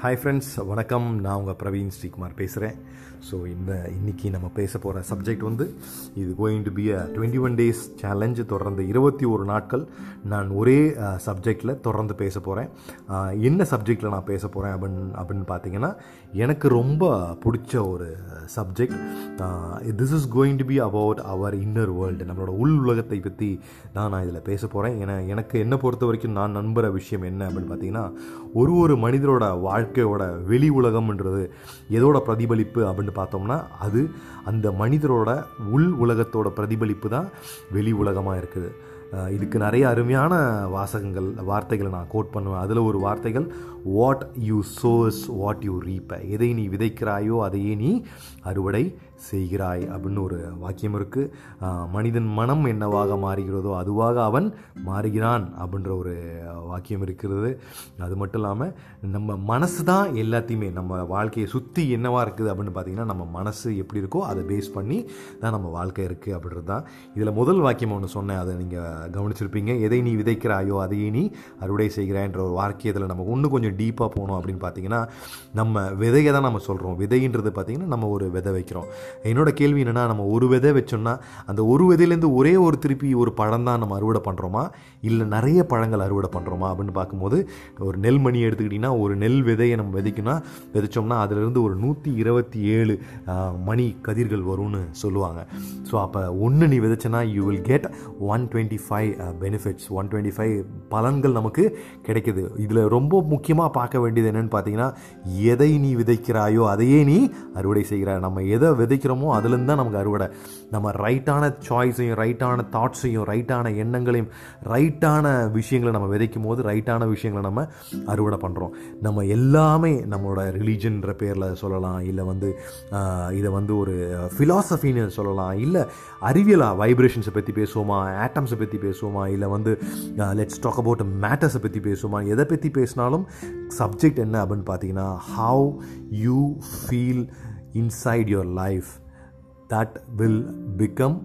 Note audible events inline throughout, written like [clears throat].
Hi friends வணக்கம். நான் உங்கள் பிரவீன் ஸ்ரீகுமார் பேசுகிறேன் ஸோ இந்த இன்னைக்கு நம்ம பேச போகிற சப்ஜெக்ட் வந்து இது going to be a twenty one days challenge தொடர்ந்து இருபத்தி ஒரு நாட்கள் நான் ஒரே சப்ஜெக்டில் தொடர்ந்து பேச போகிறேன் என்ன சப்ஜெக்டில் நான் பேச போகிறேன் அப்படின்னு அப்படின்னு பார்த்தீங்கன்னா எனக்கு ரொம்ப பிடிச்ச ஒரு subject this is going to be about our inner world நம்மளோட உள் உலகத்தை பற்றி தான் நான் இதில் பேச போகிறேன் ஏன்னா எனக்கு என்ன பொறுத்த வரைக்கும் நான் நம்புகிற விஷயம் என்ன அப்படின்னு பார்த்தீங்கன்னா ஒரு ஒரு மனிதரோட வாழ்க்கையோட வெளி உலகம்ன்றது எதோட பிரதிபலிப்பு அப்படின்னு பார்த்தோம்னா அது அந்த மனிதரோட உள் உலகத்தோட பிரதிபலிப்பு தான் வெளி உலகமாக இருக்குது. இதுக்கு நிறைய அருமையான வாசகங்கள் வார்த்தைகளை நான் கோட் பண்ணுவேன். அதில் ஒரு வார்த்தைகள் what you sows what you reap எதை நீ விதைக்கிறாயோ அதையே நீ அறுவடை செய்கிறாய் அப்படின்னு ஒரு வாக்கியம் இருக்குது மனிதன் மனம் என்னவாக மாறுகிறதோ அதுவாக அவன் மாறுகிறான் அப்படின்ற ஒரு வாக்கியம் இருக்கிறது. அது மட்டும் இல்லாமல் நம்ம மனசு தான் எல்லாத்தையுமே நம்ம வாழ்க்கையை சுற்றி என்னவாக இருக்குது அப்படின்னு பார்த்தீங்கன்னா நம்ம மனசு எப்படி இருக்கோ அதை பேஸ் பண்ணி தான் நம்ம வாழ்க்கை இருக்குது அப்படின்றது தான். இதில் முதல் வாக்கியம் ஒன்று சொன்னேன் அதை நீங்கள் கவனிச்சிருப்பீங்க. எதை நீ விதைக்கிறாயோ அதையே நீ அறுவடை செய்கிறான்ற ஒரு வாக்கியத்தில் நம்ம இன்னும் கொஞ்சம் டீப்பாக போகணும் அப்படின்னு பார்த்தீங்கன்னா நம்ம விதையை தான் நம்ம சொல்கிறோம் விதைன்றது பார்த்திங்கன்னா நம்ம ஒரு விதை வைக்கிறோம். என்னோட கேள்வி என்னென்னா நம்ம ஒரு விதை வச்சோம்னா அந்த ஒரு விதையிலேருந்து ஒரே ஒரு திருப்பி ஒரு பழம் தான் நம்ம அறுவடை பண்ணுறோமா இல்லை நிறைய பழங்கள் அறுவடை பண்ணுறோமா அப்படின்னு பார்க்கும்போது ஒரு நெல் மணி எடுத்துக்கிட்டிங்கன்னா ஒரு நெல் விதையை நம்ம விதைக்கணும்னா விதைச்சோம்னா அதிலிருந்து ஒரு நூற்றி இருபத்தி ஏழு மணி கதிர்கள் வரும்னு சொல்லுவாங்க. ஸோ அப்போ ஒன்று நீ விதைச்சனா you will get one twenty five benefits one twenty five பலன்கள் நமக்கு கிடைக்குது. இதில் ரொம்ப முக்கியமாக பார்க்க வேண்டியது என்னென்னு பார்த்தீங்கன்னா எதை நீ விதைக்கிறாயோ அதையே நீ அறுவடை செய்கிறாய். நம்ம எதை விதைக்கிறோமோ அதுலேருந்து தான் நமக்கு அறுவடை. நம்ம ரைட்டான சாய்ஸையும் ரைட்டான தாட்ஸையும் ரைட்டான எண்ணங்களையும் ரைட்டான விஷயங்களை நம்ம விதைக்கும் போது ரைட்டான விஷயங்களை நம்ம அறுவடை பண்ணுறோம் நம்ம எல்லாமே நம்மளோட ரிலீஜன்ற பேரில் சொல்லலாம் இல்லை வந்து இதை வந்து ஒரு ஃபிலாசபின்னு சொல்லலாம் இல்லை அறிவியலாக வைப்ரேஷன்ஸை பற்றி பேசுவோமா ஆட்டம்ஸை பற்றி பேசுவோமா இல்லை வந்து லெட்ஸ் டாக் அபவுட் மேட்டர்ஸை பற்றி பேசுவோமா எதை பற்றி பேசினாலும் சப்ஜெக்ட் என்ன அப்படின்னு பார்த்தீங்கன்னா how you feel inside your life that will become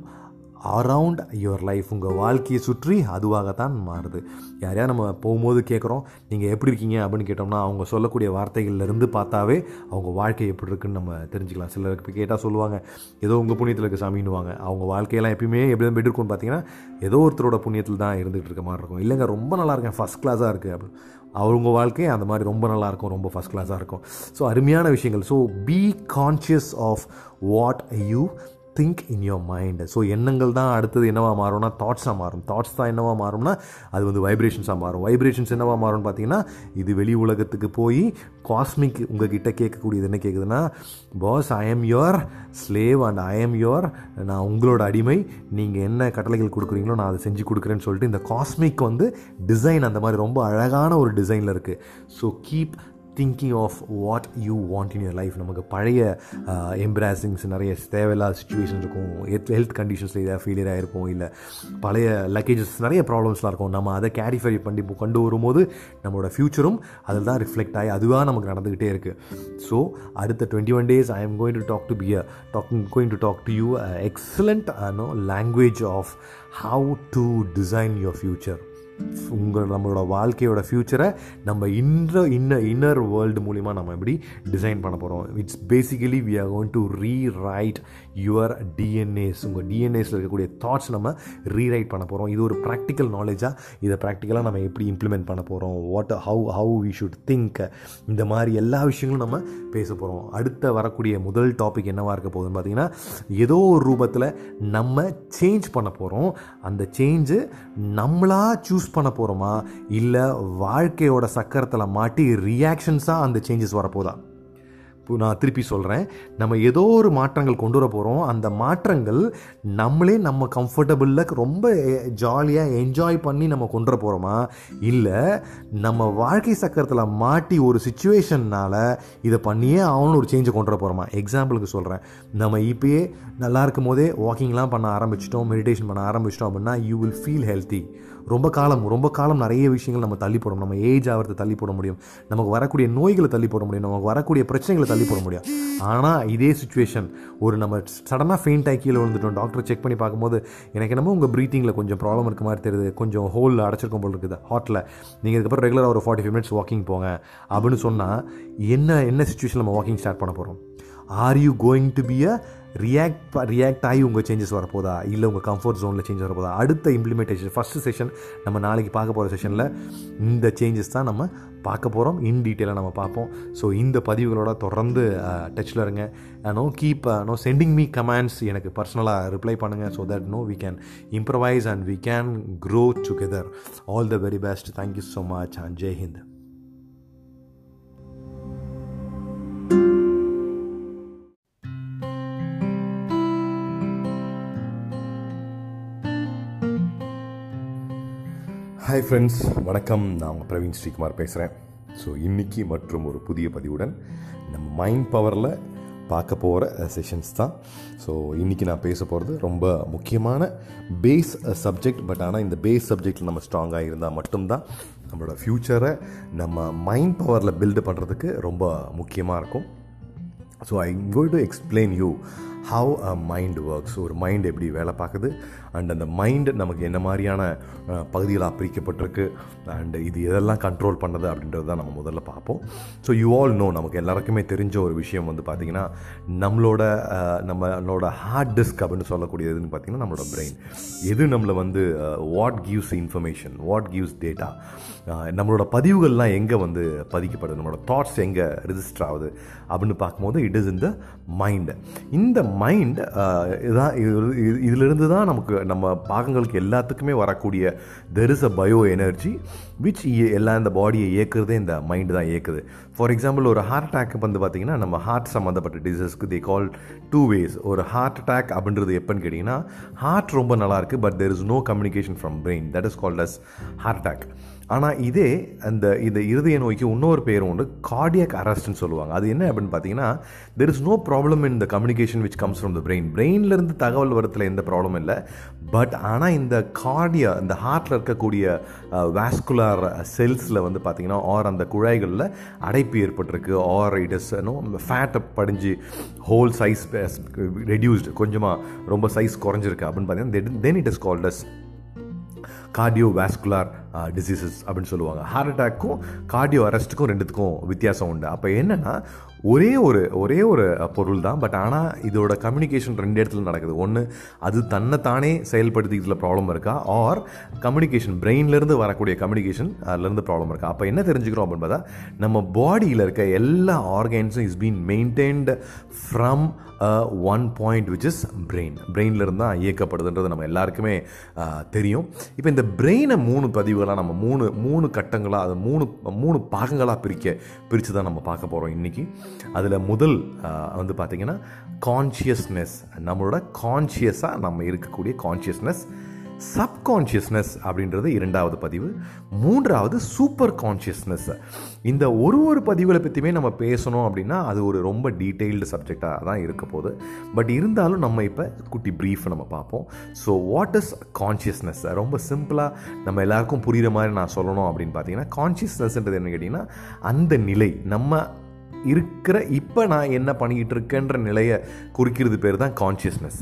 around your life உங்கள் வாழ்க்கையை சுற்றி அதுவாகத்தான் மாறுது. யாரையா நம்ம போகும்போது கேட்குறோம் நீங்கள் எப்படி இருக்கீங்க அப்படின்னு கேட்டோம்னா அவங்க சொல்லக்கூடிய வார்த்தைகள்லேருந்து பார்த்தாவே அவங்க வாழ்க்கை எப்படி இருக்குன்னு நம்ம தெரிஞ்சுக்கலாம். சிலருக்கு கேட்டால் சொல்லுவாங்க ஏதோ உங்கள் புண்ணியத்தில் இருக்க சாமின்னுவாங்க. அவங்க வாழ்க்கையெல்லாம் எப்பயுமே எப்படி தான் இருக்கும்னு பார்த்தீங்கன்னா ஏதோ ஒருத்தரோட புண்ணியத்தில் தான் இருந்துகிட்டு இருக்க மாதிரி இருக்கும். இல்லைங்க ரொம்ப நல்லா இருக்கேன். ஃபஸ்ட் கிளாஸாக இருக்குது அப்படின்னு அவங்க வாழ்க்கையும் அந்த மாதிரி ரொம்ப நல்லா இருக்கும் ரொம்ப ஃபஸ்ட் கிளாஸாக இருக்கும். ஸோ அருமையான விஷயங்கள். So be conscious of what you think in your mind so எண்ணங்கள் தான் அடுத்தது என்னவாக மாறும்னா தாட்ஸாக மாறும். தாட்ஸ் தான் என்னவாக மாறும்னா அது வந்து வைப்ரேஷன்ஸாக மாறும். வைப்ரேஷன்ஸ் என்னவாக மாறும்னு பார்த்தீங்கன்னா இது வெளி உலகத்துக்கு போய் காஸ்மிக் உங்ககிட்ட கேட்கக்கூடியது என்ன கேட்குதுன்னா boss I am your slave and I am your நான் உங்களோட அடிமை. நீங்கள் என்ன கட்டளைகள் கொடுக்குறீங்களோ நான் அதை செஞ்சு கொடுக்குறேன்னு சொல்லிட்டு இந்த காஸ்மிக் வந்து டிசைன் அந்த மாதிரி ரொம்ப அழகான ஒரு டிசைனில் இருக்குது so keep thinking of what you want in your life நமக்கு பழைய எம்ப்ராசிங்ஸ் நிறைய தேவையில்லாத சுச்சுவேஷன் இருக்கும். ஹெல்த் ஹெல்த் கண்டிஷன்ஸில் ஏதாவது ஃபெயிலியர் ஆகிருக்கும் இல்லை பழைய லக்கேஜஸ் நிறைய ப்ராப்ளம்ஸ்லாம் இருக்கும். நம்ம அதை கேரிஃபை பண்ணி கொண்டு வரும்போது நம்மளோட ஃப்யூச்சரும் அதில் தான் ரிஃப்ளெக்ட் ஆகி அதுவாக நமக்கு நடந்துக்கிட்டே இருக்குது ஸோ அடுத்த twenty one days I am going to talk to be a talking going to talk to you excellent no language of how to design your future உங்கள் நம்மளோட வாழ்க்கையோட ஃப்யூச்சரை நம்ம இன்ற இன்ன இன்னர் வேர்ல்டு மூலிமா நம்ம எப்படி டிசைன் பண்ண போகிறோம் it's basically we are going to rewrite your DNAs உங்கள் டிஎன்ஏஸில் இருக்கக்கூடிய தாட்ஸ் நம்ம ரீரைட் பண்ண போகிறோம் இது ஒரு ப்ராக்டிக்கல் நாலேஜாக இதை ப்ராக்டிக்கலாக நம்ம எப்படி இம்ப்ளிமெண்ட் பண்ண போகிறோம் what how how we should think இந்த மாதிரி எல்லா விஷயங்களும் நம்ம பேச போகிறோம் அடுத்த வரக்கூடிய முதல் டாபிக் என்னவாக இருக்க போகுதுன்னு பார்த்தீங்கன்னா ஏதோ ஒரு ரூபத்தில் நம்ம சேஞ்ச் பண்ண போகிறோம் அந்த சேஞ்சு நம்மளாக சூஸ் பண்ண போகிறோமா இல்லை வாழ்க்கையோட சக்கரத்தில் மாட்டி ரியாக்ஷன்ஸாக அந்த சேஞ்சஸ் வரப்போதா? நான் திருப்பி சொல்கிறேன் நம்ம ஏதோ ஒரு மாற்றங்கள் கொண்டு வர போகிறோம் அந்த மாற்றங்கள் நம்மளே நம்ம கம்ஃபர்டபுளில் ரொம்ப ஜாலியாக என்ஜாய் பண்ணி நம்ம கொண்டு வர போகிறோமா இல்லை நம்ம வாழ்க்கை சக்கரத்தில் மாட்டி ஒரு சுச்சுவேஷன்னால் இதை பண்ணியே அவனு ஒரு சேஞ்சை கொண்டு வர போகிறோமா எக்ஸாம்பிளுக்கு சொல்கிறேன் நம்ம இப்போயே நல்லா இருக்கும் போதே வாக்கிங்லாம் பண்ண ஆரம்பிச்சிட்டோம். மெடிடேஷன் பண்ண ஆரம்பிச்சிட்டோம் அப்படின்னா யூ வில் ஃபீல் ஹெல்த்தி ரொம்ப காலம் ரொம்ப காலம் நிறைய விஷயங்கள் நம்ம தள்ளி போட நம்ம ஏஜ் ஆகிறத தள்ளி போட முடியும். நமக்கு வரக்கூடிய நோய்களை தள்ளி போட முடியும். நமக்கு வரக்கூடிய பிரச்சனைகளை தள்ளி போட முடியும். ஆனால் இதே சுச்சுவேஷன் ஒரு நம்ம சடனாக ஃபெயிண்ட் ஆகி கீழே விழுந்துட்டோம். டாக்டர் செக் பண்ணி பார்க்கும்போது எனக்கு என்னமோ உங்கள் ப்ரீத்திங்கில் கொஞ்சம் ப்ராப்ளம் இருக்க மாதிரி தெரியுது. கொஞ்சம் ஹோலில் அடைச்சிருக்கும் போல் இருக்குது. ஹாட்டில் நீங்கள் இதுக்கப்புறம் ரெகுலராக ஒரு ஃபார்ட்டி ஃபைவ் மினிட்ஸ் வாக்கிங் போங்க. அப்படின்னு சொன்னால் என்ன என்ன சுச்சுவேஷன் நம்ம வாக்கிங் ஸ்டார்ட் பண்ண போகிறோம் are you going to be a react react ஆகி உங்கள் சேஞ்சஸ் வரப்போதா? இல்லை உங்கள் கம்ஃபர்ட் ஜோனில் சேஞ்ச் வரப்போதா? அடுத்த இம்ப்ளிமெண்டேஷன் ஃபஸ்ட்டு செஷன் நம்ம நாளைக்கு பார்க்க போகிற செஷனில் இந்த சேஞ்சஸ் தான் நம்ம பார்க்க போகிறோம் இன் டீட்டெயிலாக நம்ம பார்ப்போம். ஸோ இந்த பதிவுகளோட தொடர்ந்து டச்சில் இருங்க. No keep no sending me comments எனக்கு பர்சனலாக ரிப்ளை பண்ணுங்கள் so that no we can improvise and we can grow together all the very best thank you so much and Jai Hind hi friends வணக்கம். நான் உங்கள் பிரவீன் ஸ்ரீகுமார் பேசுகிறேன் so இன்றைக்கி மற்றும் ஒரு புதிய பதிவுடன் நம்ம மைண்ட் பவரில் பார்க்க போகிற செஷன்ஸ் தான். ஸோ இன்றைக்கி நான் பேச போகிறது ரொம்ப முக்கியமான பேஸ் சப்ஜெக்ட் பட் ஆனால் இந்த பேஸ் சப்ஜெக்டில் நம்ம ஸ்ட்ராங்காக இருந்தால் மட்டும்தான் நம்மளோட ஃப்யூச்சரை நம்ம மைண்ட் பவரில் பில்டு பண்ணுறதுக்கு ரொம்ப முக்கியமாக இருக்கும். So I koi to explain you how a mind works ஒரு மைண்ட் எப்படி வேலை பார்க்குது அண்ட் அந்த மைண்டு நமக்கு என்ன மாதிரியான பகுதிகளாக பிரிக்கப்பட்டிருக்கு அண்டு இது எதெல்லாம் கண்ட்ரோல் பண்ணது அப்படின்றது தான் நம்ம முதல்ல பார்ப்போம். ஸோ யூ ஆல் நோ நமக்கு எல்லாருக்குமே தெரிஞ்ச ஒரு விஷயம் வந்து பார்த்திங்கன்னா நம்மளோட நம்மளோட ஹார்ட் டிஸ்க் அப்படின்னு சொல்லக்கூடியதுன்னு பார்த்திங்கன்னா நம்மளோட பிரெயின் எது நம்மளை வந்து what gives information what gives data நம்மளோட பதிவுகள்லாம் எங்கே வந்து பதிக்கப்படுது? நம்மளோட தாட்ஸ் எங்கே ரிஜிஸ்டர் ஆகுது? அப்படின்னு பார்க்கும்போது it is in the mind இந்த மைண்ட் இதான் இதிலிருந்து தான் நமக்கு நம்ம பாகங்களுக்கு எல்லாத்துக்குமே வரக்கூடிய there is a bio energy which எல்லாம் இந்த பாடியை இயக்குறதே இந்த மைண்டு தான் இயக்குது. ஃபார் எக்ஸாம்பிள் ஒரு ஹார்ட் அட்டாக் வந்து பார்த்திங்கன்னா நம்ம ஹார்ட் சம்மந்தப்பட்ட டிசீஸ்க்கு தே கால் டூ வேஸ் ஒரு ஹார்ட் அட்டாக் அப்படின்றது எப்போன்னு கேட்டிங்கன்னா ஹார்ட் ரொம்ப நல்லாயிருக்கு but there is no communication from brain that is called as heart attack ஆனால் இதே அந்த இந்த இருதய நோய்க்கு இன்னொரு பேரும் உண்டு கார்டியக் அரெஸ்ட்னு சொல்லுவாங்க. அது என்ன அப்படின்னு பார்த்தீங்கன்னா there is no problem in the communication which comes from the brain பிரெயின்லேருந்து தகவல் வரத்தில் எந்த ப்ராப்ளம் இல்லை. பட் ஆனால் இந்த கார்டியா இந்த ஹார்ட்டில் இருக்கக்கூடிய வேஸ்குலார் செல்ஸில் வந்து பார்த்தீங்கன்னா ஆர் அந்த குழாய்களில் அடைப்பு ஏற்பட்டிருக்கு. ஆர் இட் இஸ் நோ ஃபேட்டை படிஞ்சு ஹோல் சைஸ் ரெடியூஸ்டு கொஞ்சமாக ரொம்ப சைஸ் குறைஞ்சிருக்கு அப்படின்னு பார்த்தீங்கன்னா then it is called as cardio vascular diseases அப்படின்னு சொல்லுவாங்க. ஹார்ட் அட்டாக்கும் கார்டியோ அரெஸ்ட்டுக்கும் ரெண்டுத்துக்கும் வித்தியாசம் உண்டு. அப்போ என்னென்னா ஒரே ஒரு ஒரே ஒரு பொருள் தான் பட் ஆனால் இதோட கம்யூனிகேஷன் ரெண்டு இடத்துல நடக்குது. ஒன்று அது தன்னை தானே செயல்படுத்திக்கிறதுல ப்ராப்ளம் இருக்கா? ஆர் கம்யூனிகேஷன் பிரெயின்லேருந்து வரக்கூடிய கம்யூனிகேஷன் அதுலேருந்து ப்ராப்ளம் இருக்கா? அப்போ என்ன தெரிஞ்சுக்கிறோம் அப்படின்னு பார்த்தா நம்ம பாடியில் இருக்க எல்லா ஆர்கன்ஸும் is been maintained from one point which is brain பிரெயின்லேருந்து தான் இயக்கப்படுதுன்றது நம்ம எல்லாருக்குமே தெரியும். இப்போ இந்த பிரெயினை மூணு பதிவுகளாக நம்ம மூணு மூணு கட்டங்களாக அது மூணு மூணு பாகங்களாக பிரிக்க பிரித்து தான் நம்ம பார்க்க போகிறோம் இன்றைக்கி அதில் முதல் வந்து பார்த்திங்கன்னா கான்ஷியஸ்னஸ் நம்மளோட கான்ஷியஸாக நம்ம இருக்கக்கூடிய கான்ஷியஸ்னஸ் சப்கான்ஷியஸ்னஸ் அப்படின்றது இரண்டாவது பதிவு. மூன்றாவது சூப்பர் கான்ஷியஸ்னஸ் இந்த ஒரு ஒரு பதிவுகளை பற்றியுமே நம்ம பேசணும் அப்படின்னா அது ஒரு ரொம்ப டீட்டெயில்டு சப்ஜெக்டாக தான் இருக்க போகுது. பட் இருந்தாலும் நம்ம இப்போ குட்டி ப்ரீஃப் நம்ம பார்ப்போம். ஸோ வாட் இஸ் கான்ஷியஸ்னஸ் ரொம்ப சிம்பிளாக நம்ம எல்லாருக்கும் புரிகிற மாதிரி நான் சொல்லணும் அப்படின்னு பார்த்தீங்கன்னா கான்ஷியஸ்னஸ்ன்றது என்ன கேட்டிங்கன்னா அந்த நிலை நம்ம இருக்கிற இப்போ நான் என்ன பண்ணிக்கிட்டு இருக்கேன்ற நிலையை குறிக்கிறது பேர் தான் கான்ஷியஸ்னஸ்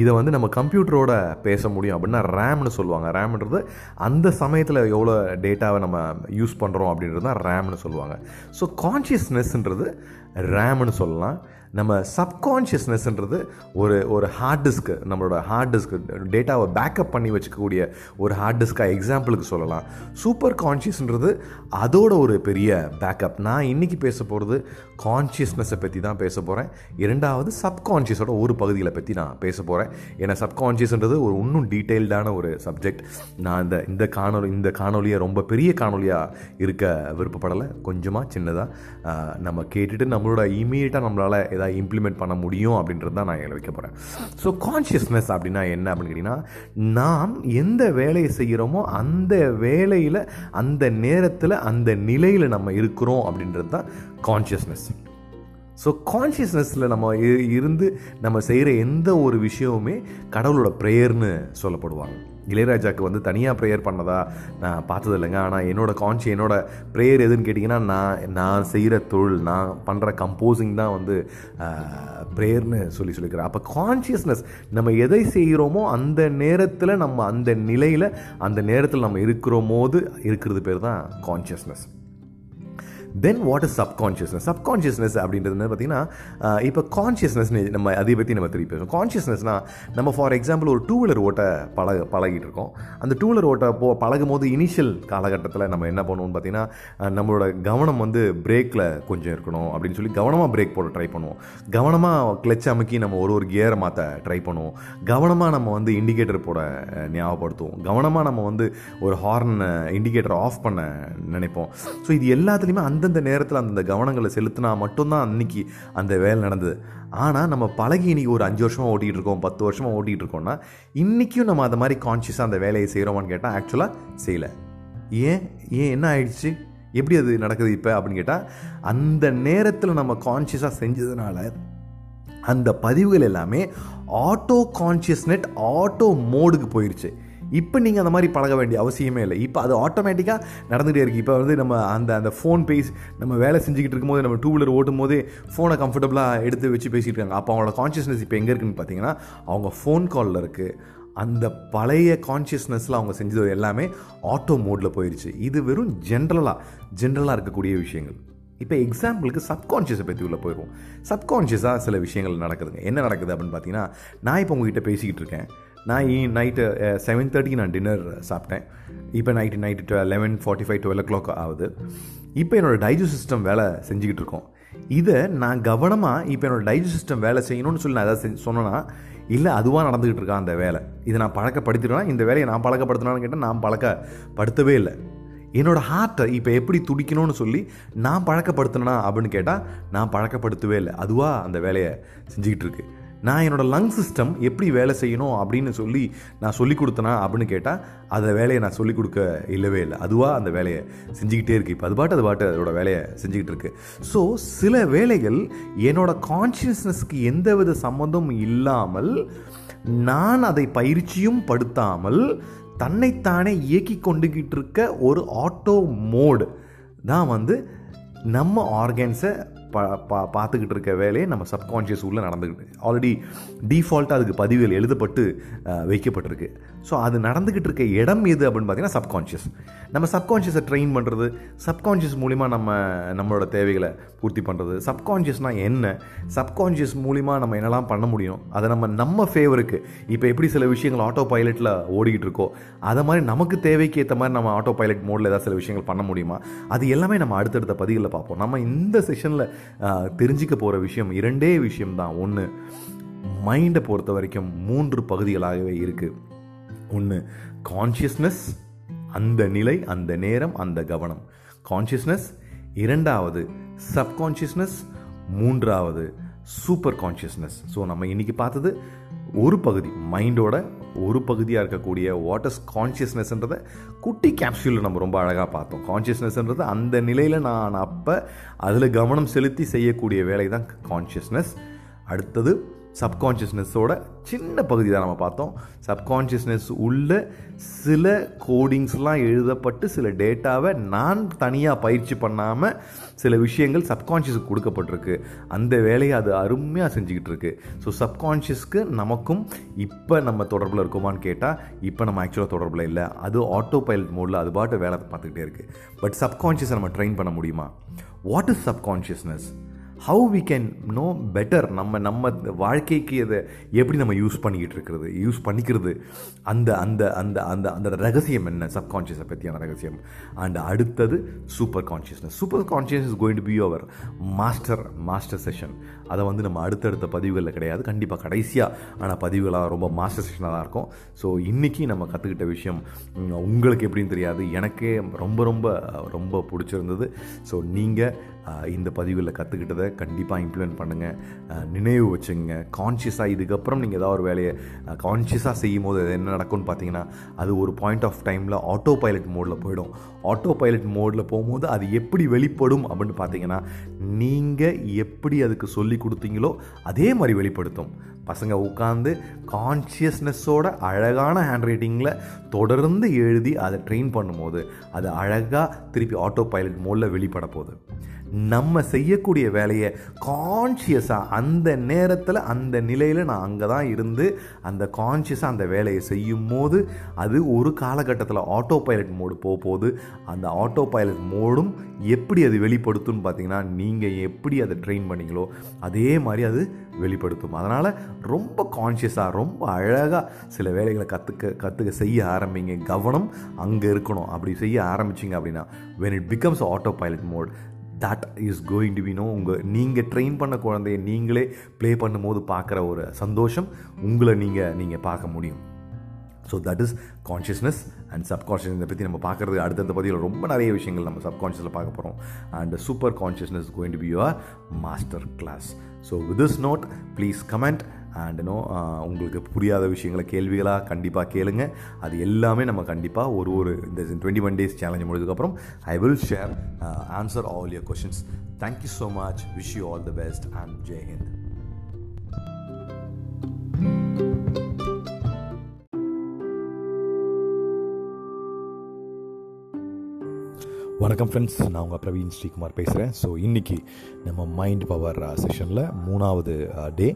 இதை வந்து நம்ம கம்ப்யூட்டரோட பேச முடியும் அப்படின்னா ரேம்னு சொல்லுவாங்க. ரேம்ன்றது அந்த சமயத்தில் எவ்வளோ டேட்டாவை நம்ம யூஸ் பண்ணுறோம் அப்படின்றது தான் ரேம்னு சொல்லுவாங்க. ஸோ கான்ஷியஸ்னஸ்ன்றது ரேம்னு சொல்லலாம். நம்ம சப்கான்ஷியஸ்னஸ்ன்றது ஒரு ஒரு ஹார்ட் டிஸ்க்கு நம்மளோட ஹார்ட் டிஸ்க் டேட்டாவை பேக்கப் பண்ணி வச்சுக்கக்கூடிய ஒரு ஹார்ட் டிஸ்க்காக எக்ஸாம்பிளுக்கு சொல்லலாம். சூப்பர் கான்ஷியஸ்ன்றது அதோட ஒரு பெரிய பேக்கப் நான் இன்றைக்கி பேச போகிறது கான்ஷியஸ்னஸை பற்றி தான் பேச போகிறேன் இரண்டாவது சப்கான்ஷியஸோட ஒரு பகுதிகளை பற்றி நான் பேச போகிறேன் ஏன்னா சப்கான்ஷியஸ்ன்றது ஒரு இன்னும் டீட்டெயில்டான ஒரு சப்ஜெக்ட் நான் இந்த இந்த காணொலி இந்த காணொலியை ரொம்ப பெரிய காணொலியாக இருக்க விருப்பப்படலை. கொஞ்சமாக சின்னதாக நம்ம கேட்டுட்டு நம்மளோட இமீடியட்டாக நம்மளால் எதாவது இம்ப்ளிமெண்ட் பண்ண முடியும் அப்படின்றது தான் நான் வைக்க போகிறேன் ஸோ கான்ஷியஸ்னஸ் அப்படின்னா என்ன அப்படின்னு கேட்டிங்கன்னா நாம் எந்த வேலையை செய்கிறோமோ அந்த வேலையில் அந்த நேரத்தில் அந்த நிலையில் நம்ம இருக்கிறோம் அப்படின்றது தான் கான்ஷியஸ்னஸ் ஸோ கான்ஷியஸ்னஸில் நம்ம இருந்து நம்ம செய்கிற எந்த ஒரு விஷயமுமே கடவுளோட ப்ரேயர்னு சொல்லப்படுவாங்க. இளையராஜாக்கு வந்து தனியாக ப்ரேயர் பண்ணதா நான் பார்த்தது இல்லைங்க. ஆனால் என்னோடய கான்ஷி என்னோட ப்ரேயர் எதுன்னு கேட்டிங்கன்னா நான் நான் செய்கிற தொழில் நான் பண்ணுற கம்போசிங் தான் வந்து ப்ரேயர்னு சொல்லி சொல்லிக்கிறேன் அப்போ கான்ஷியஸ்னஸ் நம்ம எதை செய்கிறோமோ அந்த நேரத்தில் நம்ம அந்த நிலையில் அந்த நேரத்தில் நம்ம இருக்கிறோமோது இருக்கிறது பேர் தான் consciousness then what is subconsciousness subconsciousness அப்படின்றது வந்து பார்த்தீங்கன்னா இப்போ கான்ஷியஸ்னஸ் நம்ம அதை பற்றி நம்ம திருப்பி பேசுவோம் கான்ஷியஸ்னஸ்னால் நம்ம ஃபார் எக்ஸாம்பிள் ஒரு டூ வீலர் ஓட்ட பழக பழகிட்டு இருக்கோம். அந்த டூ வீலர் ஓட்ட போ பழகும் போது இனிஷியல் காலகட்டத்தில் நம்ம என்ன பண்ணுவோம்னு பார்த்தீங்கன்னா நம்மளோட கவனம் வந்து பிரேக்கில் கொஞ்சம் இருக்கணும் அப்படின்னு சொல்லி கவனமாக பிரேக் போட ட்ரை பண்ணுவோம். கவனமாக கிளச் அமுக்கி நம்ம ஒரு ஒரு கியரை மாற்ற ட்ரை பண்ணுவோம். கவனமாக நம்ம வந்து இண்டிகேட்டர் போட ஞாபகப்படுத்துவோம். கவனமாக நம்ம வந்து ஒரு ஹார்ன் இண்டிகேட்டர் ஆஃப் பண்ண நினைப்போம். ஸோ இது எல்லாத்துலேயுமே அந்த அந்தந்த நேரத்தில் அந்தந்த கவனங்களை செலுத்தினா மட்டும்தான் அன்னைக்கு அந்த வேலை நடந்தது. ஆனால் நம்ம பழகி இன்னைக்கு ஒரு அஞ்சு வருஷமாக ஓட்டிகிட்டு இருக்கோம் பத்து வருஷமாக ஓட்டிகிட்டு இருக்கோம்னா இன்றைக்கும் நம்ம அந்த மாதிரி கான்ஷியஸாக அந்த வேலையை செய்கிறோமான்னு கேட்டால் ஆக்சுவலாக செய்யலை. ஏன்? ஏன் என்ன ஆயிடுச்சு? எப்படி அது நடக்குது இப்போ அப்படின்னு கேட்டால் அந்த நேரத்தில் நம்ம கான்ஷியஸாக செஞ்சதுனால அந்த பதிவுகள் எல்லாமே ஆட்டோ கான்ஷியஸ் நெட் ஆட்டோ மோடுக்கு போயிடுச்சு இப்போ நீங்கள் அந்த மாதிரி பழக வேண்டிய அவசியமே இல்லை. இப்போ அது ஆட்டோமேட்டிக்காக நடந்துகிட்டே இருக்குது இப்போ வந்து நம்ம அந்த அந்த ஃபோன் பேஸ் நம்ம வேலை செஞ்சுக்கிட்டு இருக்கும்போது நம்ம டூ வீலர் ஓட்டும் போதே ஃபோனை கம்ஃபர்டபுளாக எடுத்து வச்சு பேசிகிட்டு இருக்காங்க. அப்போ அவங்களோட கான்ஷியஸ்னஸ் இப்போ எங்கே இருக்குன்னு பார்த்தீங்கன்னா அவங்க ஃபோன் காலில் இருக்குது அந்த பழைய கான்ஷியஸ்னஸில் அவங்க செஞ்சது எல்லாமே ஆட்டோ மோடில் போயிடுச்சு இது வெறும் ஜென்ரலாக ஜென்ரலாக இருக்கக்கூடிய விஷயங்கள். இப்போ எக்ஸாம்பிளுக்கு சப்கான்ஷியஸை பற்றி உள்ளே போயிடுவோம். சப்கான்ஷியஸாக சில விஷயங்கள் நடக்குதுங்க. என்ன நடக்குது அப்படின்னு பார்த்தீங்கன்னா நான் இப்போ உங்ககிட்ட பேசிக்கிட்டு இருக்கேன். நான் ஈ நைட்டு செவன் தேர்ட்டிக்கு நான் டின்னர் சாப்பிட்டேன். இப்போ night night eleven forty five twelve o'clock ஆகுது. இப்போ என்னோடய டைஜஸ்ட் சிஸ்டம் வேலை செஞ்சுக்கிட்டு இருக்கோம். இதை நான் கவனமாக இப்போ என்னோடய டைஜஸ்ட் சிஸ்டம் வேலை செய்யணும்னு சொல்லி நான் எதாவது செஞ்சு சொன்னேன்னா இல்லை அதுவாக நடந்துக்கிட்டு இருக்கா அந்த வேலை. இதை நான் பழக்கப்படுத்திடுவேன்? இந்த வேலையை நான் பழக்கப்படுத்தினான்னு கேட்டால் நான் பழக்கப்படுத்தவே இல்லை. என்னோட ஹார்ட்டை இப்போ எப்படி துடிக்கணும்னு சொல்லி நான் பழக்கப்படுத்தினா அப்படின்னு கேட்டால் நான் பழக்கப்படுத்தவே இல்லை. அதுவாக அந்த வேலையை செஞ்சுக்கிட்டு இருக்கு. நான் என்னோடய லங் சிஸ்டம் எப்படி வேலை செய்யணும் அப்படின்னு சொல்லி நான் சொல்லி கொடுத்தனா அப்படின்னு கேட்டால் அந்த வேலையை நான் சொல்லிக் கொடுக்க இல்லவே இல்லை. அதுவாக அந்த வேலையை செஞ்சுக்கிட்டே இருக்குது இப்போ அது பாட்டு அது பாட்டு அதோட வேலையை செஞ்சுக்கிட்டு இருக்கு. ஸோ சில வேலைகள் என்னோட கான்ஷியஸ்னஸ்க்கு எந்தவித சம்மந்தமும் இல்லாமல் நான் அதை பயிற்சியும் படுத்தாமல் தன்னைத்தானே இயக்கி கொண்டுகிட்டு இருக்க ஒரு ஆட்டோ மோடு தான் வந்து நம்ம ஆர்கன்ஸை பா பா பார்த்துக்கிட்டு இருக்க வேலையை நம்ம சப்கான்ஷியஸ் உள்ளே நடந்துக்கிட்டு ஆல்ரெடி டிஃபால்ட்டாக அதுக்கு பதிவுகள் எழுதப்பட்டு வைக்கப்பட்டிருக்கு. ஸோ அது நடந்துக்கிட்டு இருக்க இடம் எது அப்படின்னு பார்த்தீங்கன்னா சப்கான்ஷியஸ் நம்ம சப்கான்ஷியஸை ட்ரெயின் பண்ணுறது சப்கான்ஷியஸ் மூலிமா நம்ம நம்மளோட தேவைகளை பூர்த்தி பண்ணுறது சப்கான்ஷியஸ்னால் என்ன? சப்கான்ஷியஸ் மூலிமா நம்ம என்னெல்லாம் பண்ண முடியும்? அதை நம்ம நம்ம ஃபேவருக்கு இப்போ எப்படி சில விஷயங்கள் ஆட்டோ பைலட்டில் ஓடிக்கிட்டு இருக்கோ அதை மாதிரி நமக்கு தேவைக்கு ஏற்ற மாதிரி நம்ம ஆட்டோ பைலட் மோடில் ஏதாவது சில விஷயங்கள் பண்ண முடியுமா? அது எல்லாமே நம்ம அடுத்தடுத்த பதிகளில் பார்ப்போம். நம்ம இந்த செஷனில் தெரிஞ்சிக்க போகிற விஷயம் இரண்டே விஷயம் தான் ஒன்று மைண்டை பொறுத்த வரைக்கும் மூன்று பகுதிகளாகவே இருக்குது ஒன்று கான்ஷியஸ்னஸ் அந்த நிலை அந்த நேரம் அந்த கவனம். கான்ஷியஸ்னஸ் இரண்டாவது சப்கான்ஷியஸ்னஸ் மூன்றாவது சூப்பர் கான்ஷியஸ்னஸ் ஸோ நம்ம இன்னைக்கு பார்த்தது ஒரு பகுதி மைண்டோட ஒரு பகுதியாக இருக்கக்கூடிய வாட்டர்ஸ் கான்ஷியஸ்னஸ்ன்றதை குட்டி கேப்சூலில் நம்ம ரொம்ப அழகாக பார்த்தோம். கான்ஷியஸ்னஸ்ன்றது அந்த நிலையில் நான் அப்போ அதில் கவனம் செலுத்தி செய்யக்கூடிய வேலை தான் கான்ஷியஸ்னஸ் அடுத்தது சப்கான்ஷியஸ்னஸோட சின்ன பகுதி தான் நம்ம பார்த்தோம். சப்கான்ஷியஸ்னஸ் உள்ள சில கோடிங்ஸ்லாம் எழுதப்பட்டு சில டேட்டாவை நான் தனியாக பயிற்சி பண்ணாமல் சில விஷயங்கள் சப்கான்ஷியஸுக்கு கொடுக்கப்பட்டிருக்கு. அந்த வேலையை அது அருமையாக செஞ்சுக்கிட்டு இருக்கு ஸோ சப்கான்ஷியஸ்க்கு நமக்கும் இப்போ நம்ம தொடர்பில் இருக்கோமான்னு கேட்டால் இப்போ நம்ம ஆக்சுவலாக தொடர்பில் இல்லை. அது ஆட்டோ பைலட் மோடில் அது பாட்டு வேலை பார்த்துக்கிட்டே இருக்குது பட் சப்கான்ஷியஸை நம்ம ட்ரெயின் பண்ண முடியுமா? What is subconsciousness how we can know better நம்ம நம்ம வாழ்க்கைக்கு அதை எப்படி நம்ம யூஸ் பண்ணிக்கிட்டு இருக்கிறது யூஸ் பண்ணிக்கிறது? அந்த அந்த அந்த அந்த அந்த ரகசியம் என்ன? சப்கான்ஷியஸை பற்றியான ரகசியம். அண்ட் அடுத்தது super consciousness super conscious is going to be our master master session அதை வந்து நம்ம அடுத்தடுத்த பதிவுகளில் கிடையாது. கண்டிப்பாக கடைசியாக ஆனால் பதிவுகளாக ரொம்ப மாஸ்டர் செஷனாக தான் இருக்கும். ஸோ இன்றைக்கி நம்ம கற்றுக்கிட்ட விஷயம் உங்களுக்கு எப்படின்னு தெரியாது. எனக்கே ரொம்ப ரொம்ப ரொம்ப பிடிச்சிருந்தது. ஸோ நீங்கள் இந்த பதிவுகளில் கற்றுக்கிட்டதை கண்டிப்பாக இம்ப்ளிமெண்ட் பண்ணுங்கள் நினைவு வச்சுங்க. கான்ஷியஸாக இதுக்கப்புறம் நீங்கள் ஏதாவது ஒரு வேலையை கான்ஷியஸாக செய்யும் போது அது என்ன நடக்கும்னு பார்த்தீங்கன்னா அது ஒரு பாயிண்ட் ஆஃப் டைமில் ஆட்டோ பைலட் மோடில் போயிடும். ஆட்டோ பைலட் மோடில் போகும்போது அது எப்படி வெளிப்படும் அப்படின்னு பார்த்தீங்கன்னா நீங்கள் எப்படி அதுக்கு சொல்லி கொடுத்தீங்களோ அதே மாதிரி வெளிப்படுத்தும். பசங்க உட்காந்து கான்ஷியஸ்னஸோட அழகான ஹேண்ட் ரைட்டிங்கில் தொடர்ந்து எழுதி அதை ட்ரெயின் பண்ணும்போது அது அழகாக திருப்பி ஆட்டோ பைலட் மோடில் வெளிப்பட போகுது. நம்ம செய்யக்கூடிய வேலையை கான்ஷியஸாக அந்த நேரத்தில் அந்த நிலையில் நான் அங்கே தான் இருந்து அந்த கான்ஷியஸாக அந்த வேலையை செய்யும் போது அது ஒரு காலகட்டத்தில் ஆட்டோ பைலட் மோடு போக அந்த ஆட்டோ பைலட் மோடும் எப்படி அது வெளிப்படுத்தும்னு பார்த்தீங்கன்னா நீங்கள் எப்படி அதை ட்ரெயின் பண்ணீங்களோ அதே மாதிரி அது வெளிப்படுத்தும். அதனால் ரொம்ப கான்ஷியஸாக ரொம்ப அழகாக சில வேலைகளை கற்றுக்க கற்றுக்க செய்ய ஆரம்பிங்க. கவனம் அங்கே இருக்கணும். அப்படி செய்ய ஆரம்பிச்சிங்க அப்படின்னா when it becomes auto pilot mode that is going to be no உங்கள் நீங்கள் ட்ரெயின் பண்ண குழந்தைய நீங்களே ப்ளே பண்ணும்போது பார்க்குற ஒரு சந்தோஷம் உங்களை நீங்கள் நீங்கள் பார்க்க முடியும். So that is consciousness and subconscious இதை பற்றி நம்ம பார்க்குறது அடுத்தடுத்த பதிவில் ரொம்ப நிறைய விஷயங்கள் நம்ம சப்கான்ஷியஸில் பார்க்க போகிறோம் and super consciousness going to be your master class so with this note please comment and no uh, உங்களுக்கு புரியாத விஷயங்களை கேள்விகளாக கண்டிப்பாக கேளுங்க. அது எல்லாமே நம்ம கண்டிப்பாக ஒரு ஒரு இந்த டுவெண்ட்டி ஒன் டேஸ் சேலஞ்ச் முடிஞ்சதுக்கப்புறம் I will share answer all your questions thank you so much wish you all the best and Jai Hind வணக்கம் ஃப்ரெண்ட்ஸ் நான் உங்கள் பிரவீன் ஸ்ரீகுமார் பேசுகிறேன் ஸோ இன்றைக்கி நம்ம மைண்ட் பவர் செஷனில் மூணாவது uh, டே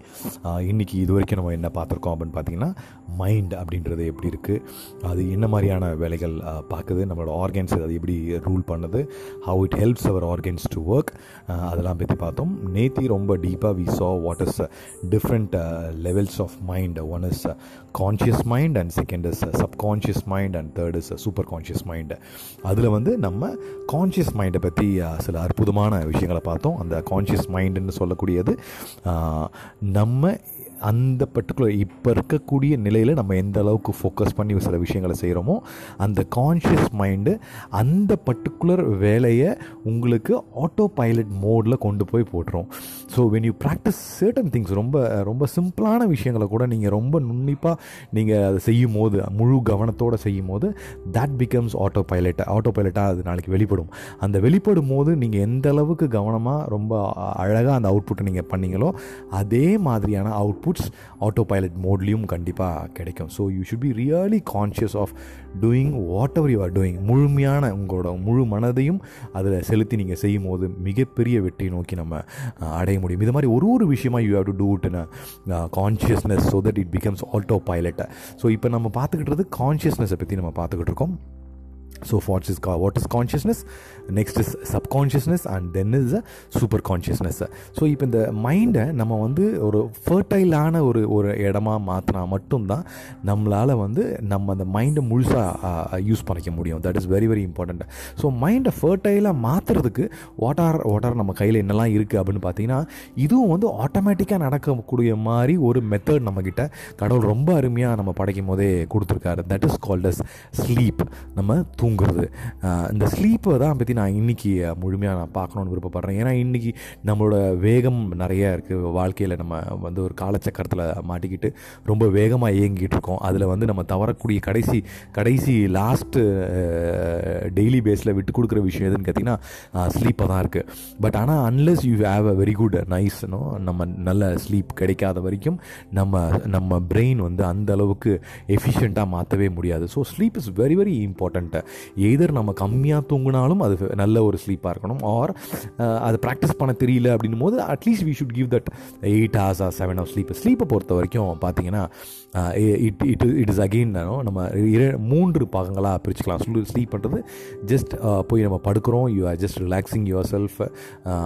uh, இன்றைக்கி இது வரைக்கும் நம்ம என்ன பார்த்துருக்கோம் அப்படின்னு பார்த்தீங்கன்னா மைண்ட் அப்படின்றது எப்படி இருக்குது அது என்ன மாதிரியான வேலைகள் uh, பார்க்குது? நம்மளோட ஆர்கன்ஸ் அது எப்படி ரூல் பண்ணுது? How it helps our organs to work அதெல்லாம் பற்றி பார்த்தோம். நேத்தி ரொம்ப டீப்பாக we saw what is different levels of mind one is conscious mind and second is subconscious mind and third is super conscious mind அதில் வந்து நம்ம கான்ஷியஸ் மைண்டை பற்றி சில அற்புதமான விஷயங்களை பார்த்தோம். அந்த கான்ஷியஸ் மைண்டுன்னு சொல்லக்கூடியது நம்ம அந்த பர்டிகுலர் இப்போ இருக்கக்கூடிய நிலையில் நம்ம எந்த அளவுக்கு ஃபோக்கஸ் பண்ணி சில விஷயங்களை செய்கிறோமோ அந்த கான்ஷியஸ் மைண்டு அந்த பர்டிகுலர் வேலையை உங்களுக்கு ஆட்டோ பைலட் மோடில் கொண்டு போய் போட்டுரும். So when you practice certain things ரொம்ப ரொம்ப சிம்பிளான விஷயங்களை கூட நீங்கள் ரொம்ப நுண்ணிப்பாக நீங்கள் அதை செய்யும் போது முழு கவனத்தோடு செய்யும் போது that becomes auto pilot auto பைலட்டாக அது நாளைக்கு வெளிப்படும். அந்த வெளிப்படும் போது நீங்கள் எந்த அளவுக்கு கவனமாக ரொம்ப அழகாக அந்த அவுட்புட்டை நீங்கள் பண்ணீங்களோ அதே மாதிரியான அவுட்புட் அவுட்புட்ஸ் ஆட்டோ பைலட் மோட்லேயும் கண்டிப்பாக கிடைக்கும். So you should be really conscious of doing whatever you are doing முழுமையான உங்களோட முழு மனதையும் அதில் செலுத்தி நீங்கள் செய்யும் போது மிகப்பெரிய வெற்றியை நோக்கி நம்ம அடைய முடியும். இது மாதிரி ஒரு ஒரு விஷயமா you have to do it in consciousness so that it becomes auto pilot so இப்போ நம்ம பார்த்துக்கிட்டு கான்ஷியஸ்னஸை பற்றி நம்ம பார்த்துக்கிட்டு இருக்கோம். ஸோ வாட்ஸ் இஸ் கா what is consciousness next is subconsciousness and then is super consciousness so இப்போ இந்த மைண்டை நம்ம வந்து ஒரு ஃபர்டைலான ஒரு ஒரு இடமா மாற்றினா மட்டும்தான் நம்மளால் வந்து நம்ம அந்த மைண்டை முழுசாக யூஸ் பண்ணிக்க முடியும். That is very very important so மைண்டை ஃபர்டைலாக மாற்றுறதுக்கு வாட் ஆர் வாட் ஆர் நம்ம கையில் என்னெல்லாம் இருக்குது அப்படின்னு பார்த்தீங்கன்னா இதுவும் வந்து ஆட்டோமேட்டிக்காக நடக்கக்கூடிய மாதிரி ஒரு மெத்தட் நம்மக்கிட்ட கடவுள் ரொம்ப அருமையாக நம்ம படைக்கும் போதே கொடுத்துருக்காரு. That is called as sleep நம்ம தூங்குறது. இந்த ஸ்லீப்பை தான் பற்றி நான் இன்றைக்கி முழுமையாக நான் பார்க்கணுன்னு விருப்பப்படுறேன். ஏன்னா இன்றைக்கி நம்மளோட வேகம் நிறைய இருக்குது வாழ்க்கையில் நம்ம வந்து ஒரு காலச்சக்கரத்தில் மாட்டிக்கிட்டு ரொம்ப வேகமாக இயங்கிட்டு இருக்கோம். அதில் வந்து நம்ம தவறக்கூடிய கடைசி கடைசி லாஸ்ட்டு டெய்லி பேஸில் விட்டு கொடுக்குற விஷயம் எதுன்னு கேட்டிங்கன்னா ஸ்லீப்பாக தான் இருக்குது பட் ஆனால் unless you have a very good நைஸ்னோ நம்ம நல்ல ஸ்லீப் கிடைக்காத வரைக்கும் நம்ம நம்ம பிரெயின் வந்து அந்த அளவுக்கு எஃபிஷியண்ட்டாக மாற்றவே முடியாது. So sleep is very very important either நம்ம கம்மியாக தூங்கினாலும் அது நல்ல ஒரு ஸ்லீப்பாக இருக்கணும். ஆர் அதை ப்ராக்டிஸ் பண்ண தெரியல அப்படின்னும் போது at least we should give that eight hours or seven hours sleep ஸ்லீப்பை பொறுத்த வரைக்கும் பார்த்தீங்கன்னா it it it is again நம்ம இர- மூன்று பாகங்களாக பிரிச்சுக்கலாம். ஸ்லீப் பண்ணுறது ஜஸ்ட் போய் நம்ம படுக்கிறோம் you are just relaxing yourself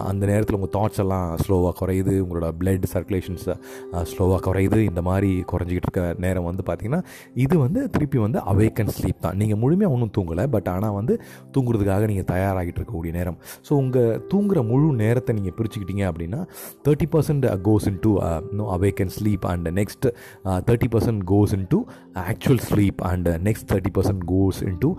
அந்த நேரத்தில் உங்கள் தாட்ஸ் எல்லாம் ஸ்லோவாக குறையுது உங்களோட பிளட் சர்க்குலேஷன்ஸ் ஸ்லோவாக குறையுது இந்த மாதிரி குறைஞ்சிக்கிட்டு இருக்க நேரம் வந்து பார்த்திங்கன்னா இது வந்து திருப்பி வந்து அவேக்கன் ஸ்லீப் தான். நீங்கள் முழுமையாக ஒன்றும் தூங்கலை பட் ஆனால் வந்து தூங்குறதுக்காக நீங்கள் தயாராகிட்டு இருக்கக்கூடிய நேரம். ஸோ உங்கள் தூங்குற முழு நேரத்தை நீங்கள் பிரிச்சுக்கிட்டீங்க அப்படின்னா thirty percent goes into no awaken sleep and next thirty percent goes into actual sleep and next thirty percent goes into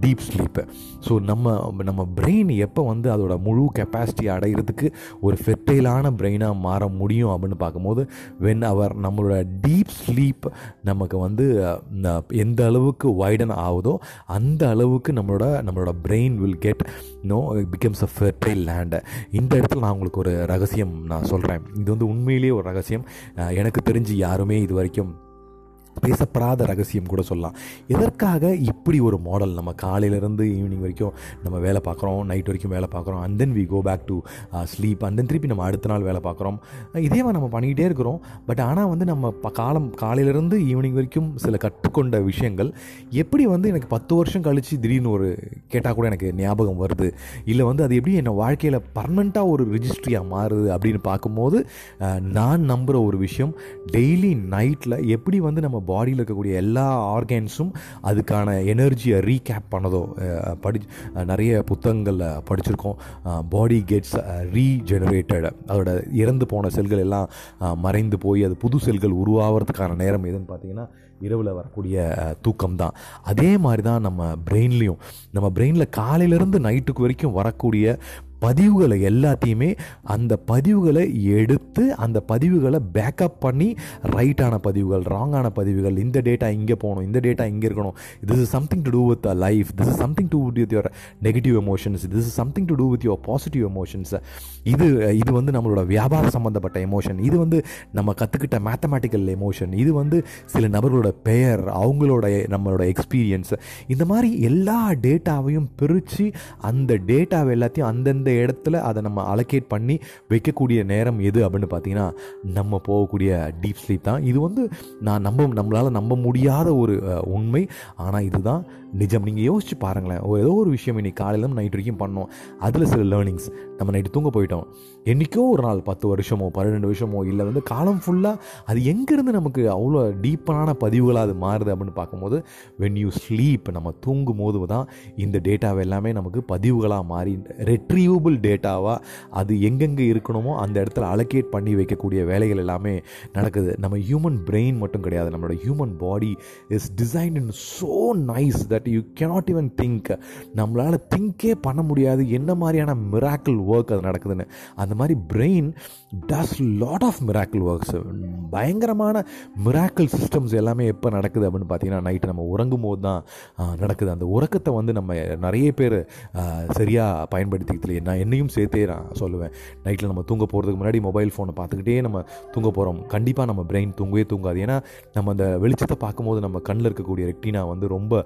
deep sleep so நம்ம நம்ம பிரெயின் எப்போ வந்து அதோட முழு கெப்பாசிட்டி அடைகிறதுக்கு ஒரு ஃபெர்டைலான பிரெயினாக மாற முடியும் அப்படின்னு பார்க்கும்போது வென் அவர் நம்மளோட டீப் ஸ்லீப் நமக்கு வந்து எந்த அளவுக்கு வைடன் ஆகுதோ அந்த அளவுக்கு நம்மளோட நம்மளோட brain will get no becomes a fertile land இந்த இடத்துல நான் உங்களுக்கு ஒரு ரகசியம் நான் சொல்கிறேன் இது வந்து உண்மையிலேயே ஒரு ரகசியம். எனக்கு தெரிஞ்சு யாருமே இது வரைக்கும் பேசப்படாத ரகசியம் கூட சொல்லலாம். எதற்காக இப்படி ஒரு மாடல் நம்ம காலையிலேருந்து ஈவினிங் வரைக்கும் நம்ம வேலை பார்க்குறோம் நைட் வரைக்கும் வேலை பார்க்குறோம் and then we go back to sleep and then திருப்பி நம்ம அடுத்த நாள் வேலை பார்க்குறோம். இதே மாதிரி நம்ம பண்ணிக்கிட்டே இருக்கிறோம். பட் ஆனால் வந்து நம்ம ப- காலம் காலையிலேருந்து ஈவினிங் வரைக்கும் சில கற்றுக்கொண்ட விஷயங்கள் எப்படி வந்து எனக்கு பத்து வருஷம் கழித்து திடீர்னு ஒரு கேட்டால் கூட எனக்கு ஞாபகம் வருது. இல்லை வந்து அது எப்படி என்னை வாழ்க்கையில் பர்மனெண்ட்டாக ஒரு ரிஜிஸ்ட்ரியாக மாறுது அப்படின்னு பார்க்கும்போது uh, நான் நம்புகிற ஒரு விஷயம் டெய்லி நைட்டில் எப்படி வந்து நம்ம பாடியில் இருக்கக்கூடிய எல்லா ஆர்கன்ஸும் அதுக்கான எனர்ஜியை ரீகேப் பண்ணதோ படி நிறைய புத்தகங்களில் படிச்சிருக்கோம். பாடி கெட்ஸ் ரீஜெனரேட்டட் அதோட இறந்து போன செல்கள் எல்லாம் மறைந்து போய் அது புது செல்கள் உருவாகிறதுக்கான நேரம் எதுன்னு பார்த்தீங்கன்னா இரவில் வரக்கூடிய தூக்கம் தான் அதே மாதிரி தான் நம்ம பிரெயின்லேயும் நம்ம பிரெயினில் காலையிலேருந்து நைட்டுக்கு வரைக்கும் வரக்கூடிய பதிவுகளை எல்லாத்தையுமே அந்த பதிவுகளை எடுத்து அந்த பதிவுகளை பேக்கப் பண்ணி ரைட்டான பதிவுகள் ராங்கான பதிவுகள் இந்த டேட்டா இங்கே போகணும் இந்த டேட்டா இங்கே இருக்கணும். This is something to do with life this is something to with your negative emotions this is something to do with your positive emotions இது இது வந்து நம்மளோட வியாபார சம்மந்தப்பட்ட எமோஷன் இது வந்து நம்ம கற்றுக்கிட்ட மேத்தமேட்டிக்கல் எமோஷன் இது வந்து சில நபர்களோட பெயர் அவங்களோட நம்மளோட எக்ஸ்பீரியன்ஸ் இந்த மாதிரி எல்லா டேட்டாவையும் பிரித்து அந்த டேட்டாவை எல்லாத்தையும் அந்தந்த இடத்துல அதை நம்ம அலோகேட் பண்ணி வைக்கக்கூடிய நேரம் எது அப்படின்னு பார்த்தீங்கன்னா நம்ம போகக்கூடிய டீப் ஸ்லீப் தான். இது வந்து நான் நம்ப நம்மளால் நம்ப முடியாத ஒரு உண்மை. ஆனால் இதுதான் நிஜம். நீங்கள் யோசிச்சு பாருங்களேன். ஒரு- ஏதோ ஒரு விஷயம் இன்னைக்கு காலையிலும் நைட் வரைக்கும் பண்ணோம். அதில் சில லேர்னிங்ஸ் நம்ம நைட்டு தூங்க போயிட்டோம். என்றைக்கோ ஒரு நாள் பத்து வருஷமோ பன்னிரெண்டு வருஷமோ இல்லை வந்து காலம் ஃபுல்லாக அது எங்கேருந்து நமக்கு அவ்வளோ டீப்பான பதிவுகளாக அது மாறுது அப்படின்னு பார்க்கும்போது வென் யூ ஸ்லீப் நம்ம தூங்கும் போது தான் இந்த டேட்டாவை எல்லாமே நமக்கு பதிவுகளாக மாறி ரெட்ரீவபிள் டேட்டாவாக அது எங்கெங்கே இருக்கணுமோ அந்த இடத்துல அலோகேட் பண்ணி வைக்கக்கூடிய வேலைகள் எல்லாமே நடக்குது. நம்ம ஹியூமன் பிரெயின் மட்டும் கிடையாது நம்மளோட human body is design in so nice that you cannot even think நம்மளால் திங்கே பண்ண முடியாது என்ன மாதிரியான மிராக்கிள் ஒர்க் அது நடக்குதுன்னு. அந்த மாதிரி brain does lot of miracle works பயங்கரமான மிராக்கிள் சிஸ்டம்ஸ் எல்லாமே எப்போ நடக்குது அப்படின்னு பார்த்தீங்கன்னா நைட்டு நம்ம உறங்கும் போது தான் நடக்குது. அந்த உறக்கத்தை வந்து நம்ம நிறைய பேர் சரியாக பயன்படுத்திக்கலையே நான் என்னையும் சேர்த்தே நான் சொல்லுவேன். நைட்டில் நம்ம தூங்க போகிறதுக்கு முன்னாடி மொபைல் ஃபோனை பார்த்துக்கிட்டே நம்ம தூங்க போகிறோம் கண்டிப்பாக நம்ம பிரெயின் தூங்கவே தூங்காது. ஏன்னா நம்ம அந்த வெளிச்சத்தை பார்க்கும்போது நம்ம கண்ணில் இருக்கக்கூடிய ரெக்டினா வந்து ரொம்ப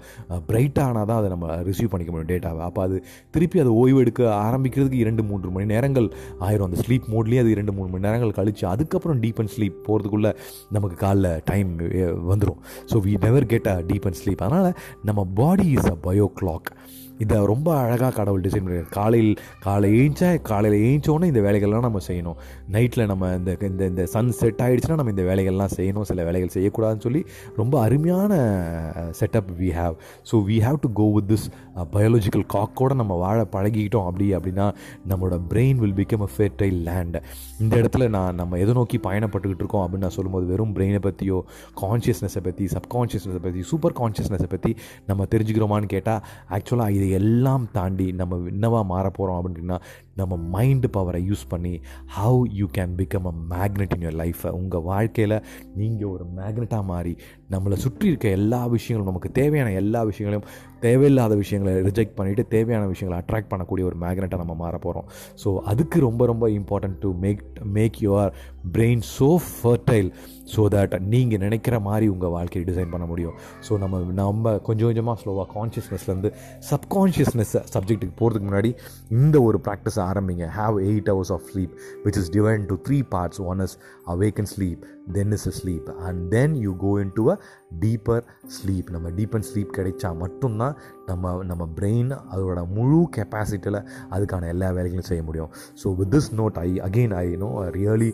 பிரைட்டானால் தான் அதை நம்ம ரிசீவ் பண்ணிக்க முடியும் டேட்டாவை அப்போ அது திருப்பி அதை ஓய்வு எடுக்க ஆரம்பிக்கிறதுக்கு இரண்டு மூன்று மணி நேரங்கள் ஆயிரும். அந்த ஸ்லீப் மோட்லேயே அது இரண்டு மூணு மணி நேரங்கள் கழிச்சு அதுக்கப்புறம் டீப் அண்ட் ஸ்லீப் போகிறதுக்குள்ளே நமக்கு காலைல டைம் வந்துடும் so we never get a deep and sleep அதனால் நம்ம body is a bio clock இதை ரொம்ப அழகாக கடவுள் டிசைன் பண்ணிருக்காரு காலையில் காலை ஏஞ்சா காலையில் ஏஞ்சோன்னே இந்த வேலைகள்லாம் நம்ம செய்யணும். நைட்டில் நம்ம இந்த இந்த இந்த சன் செட் ஆகிடுச்சுன்னா நம்ம இந்த வேலைகள்லாம் செய்யணும். சில வேலைகள் செய்யக்கூடாதுன்னு சொல்லி ரொம்ப அருமையான setup we have so we have to go with this biological காக்கோட நம்ம வாழ பழகிக்கிட்டோம் அப்படி அப்படின்னா நம்மளோட brain will become a fertile land இந்த இடத்துல நான் நம்ம எதை நோக்கி பயணப்பட்டுக்கிட்டு இருக்கோம் அப்படின்னு நான் சொல்லும்போது வெறும் பிரெயினை பற்றியோ கான்ஷியஸ்னஸை பற்றி சப்கான்ஷியஸ்னஸை பற்றி சூப்பர் கான்ஷியஸ்னஸை பற்றி நம்ம தெரிஞ்சுக்கிறோமான்னு கேட்டால் ஆக்சுவலாக இதை எல்லாம் தாண்டி நம்ம என்னவா மாற போகிறோம் அப்படின்னா நம்ம மைண்டு பவரை யூஸ் பண்ணி how you can become a magnet in your லைஃப்பை உங்கள் வாழ்க்கையில் நீங்கள் ஒரு மேக்னெட்டாக மாறி நம்மளை சுற்றி இருக்க எல்லா விஷயங்களும் நமக்கு தேவையான எல்லா விஷயங்களையும் தேவையில்லாத விஷயங்களை ரிஜெக்ட் பண்ணிவிட்டு தேவையான விஷயங்களை அட்ராக்ட் பண்ணக்கூடிய ஒரு மேக்னெட்டாக நம்ம மாற போகிறோம் ஸோ அதுக்கு ரொம்ப ரொம்ப important to make make your brain so fertile so that நீங்கள் நினைக்கிற மாதிரி உங்கள் வாழ்க்கையை டிசைன் பண்ண முடியும். ஸோ நம்ம நம்ம கொஞ்சம் கொஞ்சமாக ஸ்லோவாக கான்ஷியஸ்னஸ்லேருந்து சப்கான்ஷியஸ்னஸ் சப்ஜெக்ட்டுக்கு போகிறதுக்கு முன்னாடி இந்த ஒரு ப்ராக்டிஸை ஆரம்பிங்க. Have eight hours of sleep which is divided to three parts one is awaken sleep then is a sleep and then you go into a deeper sleep நம்ம டீப்பன் ஸ்லீப் கிடைச்சா மட்டும்தான் நம்ம நம்ம பிரெயின் அதோட முழு கெப்பாசிட்டியில் அதுக்கான எல்லா வேலைகளும் செய்ய முடியும். So with this note I again I know really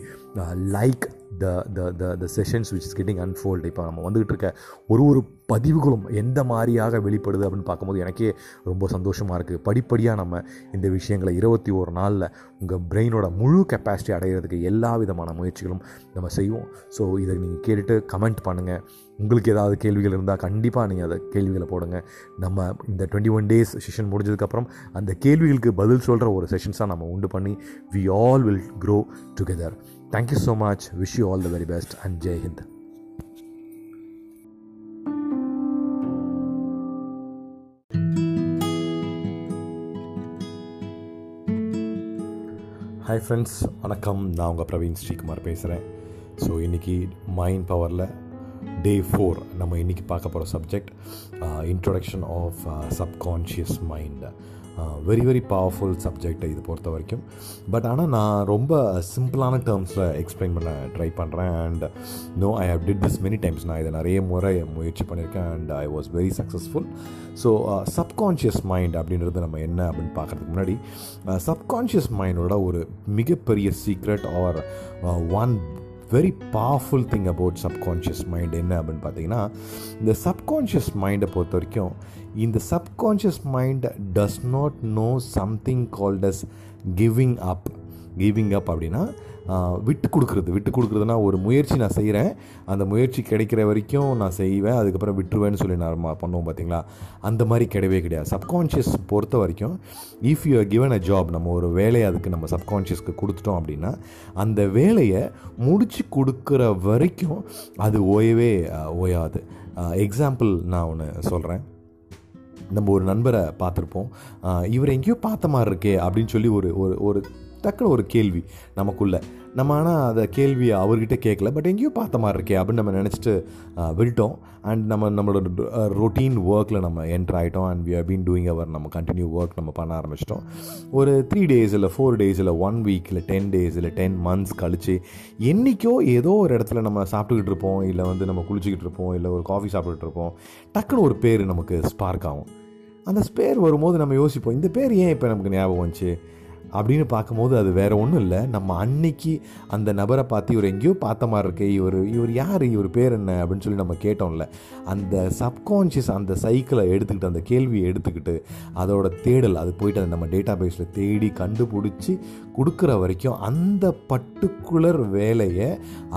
like the the the the sessions which is getting unfold இப்போ நம்ம வந்துகிட்டு இருக்க ஒரு ஒரு பதிவுகளும் எந்த மாதிரியாக வெளிப்படுது அப்படின்னு பார்க்கும்போது எனக்கே ரொம்ப சந்தோஷமாக இருக்குது படிப்படியாக நம்ம இந்த விஷயங்களை இருபத்தி ஒரு நாளில் உங்கள் பிரெயினோட முழு கெப்பாசிட்டி அடைகிறதுக்கு எல்லா விதமான முயற்சிகளும் நம்ம செய்வோம். ஸோ இதை நீங்கள் கேட்டுட்டு கமெண்ட் பண்ணுங்கள் உங்களுக்கு ஏதாவது கேள்விகள் இருந்தால் கண்டிப்பாக நீங்கள் அதை கேள்விகளை போடுங்க. நம்ம இந்த டுவெண்ட்டி ஒன் டேஸ் செஷன் முடிஞ்சதுக்கப்புறம் அந்த கேள்விகளுக்கு பதில் சொல்கிற ஒரு செஷன்ஸாக நம்ம உண்டு பண்ணி we all will grow together thank you so much wish you all the very best and Jai Hind hi friends வணக்கம். நான் உங்கள் பிரவீன் ஸ்ரீகுமார் பேசுகிறேன் ஸோ இன்றைக்கி மைண்ட் பவரில் டே ஃபோர் நம்ம இன்றைக்கி பார்க்க போகிற subject introduction of subconscious mind very very powerful subject இது பொறுத்த வரைக்கும். பட் ஆனால் நான் ரொம்ப சிம்பிளான டேர்ம்ஸில் எக்ஸ்பிளைன் பண்ண ட்ரை பண்ணுறேன் and no I have did this many times நான் இதை நிறைய முறை முயற்சி பண்ணியிருக்கேன். And I was very successful so subconscious mind அப்படின்றது நம்ம என்ன அப்படின்னு பார்க்குறதுக்கு முன்னாடி சப்கான்ஷியஸ் மைண்டோட ஒரு மிகப்பெரிய secret or one very powerful thing about subconscious mind என்ன அப்படின்னு பார்த்தீங்கன்னா இந்த சப்கான்ஷியஸ் மைண்டை பொறுத்த வரைக்கும் இந்த subconscious mind does not know something called as giving up giving up அப்படின்னா விட்டு கொடுக்குறது. விட்டு கொடுக்குறதுனா ஒரு முயற்சி நான் செய்கிறேன் அந்த முயற்சி கிடைக்கிற வரைக்கும் நான் செய்வேன். அதுக்கப்புறம் விட்டுருவேன்னு சொல்லி நான் பண்ணுவோம் பார்த்தீங்களா அந்த மாதிரி கிடையவே கிடையாது. சப்கான்ஷியஸ் பொறுத்த வரைக்கும் if you are given a job நம்ம ஒரு வேலையை அதுக்கு நம்ம சப்கான்ஷியஸ்க்கு கொடுத்துட்டோம் அப்படின்னா அந்த வேலையை முடிச்சு கொடுக்குற வரைக்கும் அது ஓயவே ஓயாது. எக்ஸாம்பிள் நான் ஒன்று சொல்கிறேன் நம்ம ஒரு நண்பரை பார்த்துருப்போம். இவர் எங்கேயோ பார்த்த மாதிரி இருக்கே அப்படின்னு சொல்லி ஒரு ஒரு ஒரு டக்குன்னு ஒரு கேள்வி நமக்குள்ளே. நம்ம ஆனால் அதை கேள்வியை அவர்கிட்ட கேட்கல பட் எங்கேயோ பார்த்த மாதிரி இருக்கே அப்படின்னு நம்ம நினச்சிட்டு விட்டோம் அண்ட் நம்ம நம்மளோட ரொட்டீன் ஒர்க்கில் நம்ம என்ட்ரு ஆகிட்டோம் and we have been doing our நம்ம கண்டினியூ ஒர்க் நம்ம பண்ண ஆரம்பிச்சிட்டோம். ஒரு த்ரீ டேஸ் இல்லை ஃபோர் டேஸ் இல்லை ஒன் வீக் இல்லை டென் டேஸ் இல்லை டென் மந்த்ஸ் கழித்து என்றைக்கோ ஏதோ ஒரு இடத்துல நம்ம சாப்பிட்டுக்கிட்டு இருப்போம். இல்லை வந்து நம்ம குளிச்சுக்கிட்டு இருப்போம். இல்லை ஒரு காஃபி சாப்பிட்டுட்டு இருப்போம். டக்குன்னு ஒரு பேர் நமக்கு ஸ்பார்க் ஆகும். அந்த ஸ்பேர் வரும்போது நம்ம யோசிப்போம் இந்த பேர் ஏன் இப்போ நமக்கு ஞாபகம் வந்துச்சு? அப்படின்னு பார்க்கும்போது அது வேறு ஒன்றும் இல்லை. நம்ம அன்னைக்கு அந்த நபரை பார்த்து இவர் எங்கேயோ பார்த்த மாதிரி இருக்கே இவர் இவர் யார் இவர் பேர் என்ன அப்படின்னு சொல்லி நம்ம கேட்டோம்ல அந்த சப்கான்ஷியஸ் அந்த சைக்கிளை எடுத்துக்கிட்டு அந்த கேள்வியை எடுத்துக்கிட்டு அதோட தேடல் அது போயிட்டு அதை நம்ம டேட்டா பேஸில் தேடி கண்டுபிடிச்சி கொடுக்குற வரைக்கும் அந்த பர்டிகுலர் வேலையை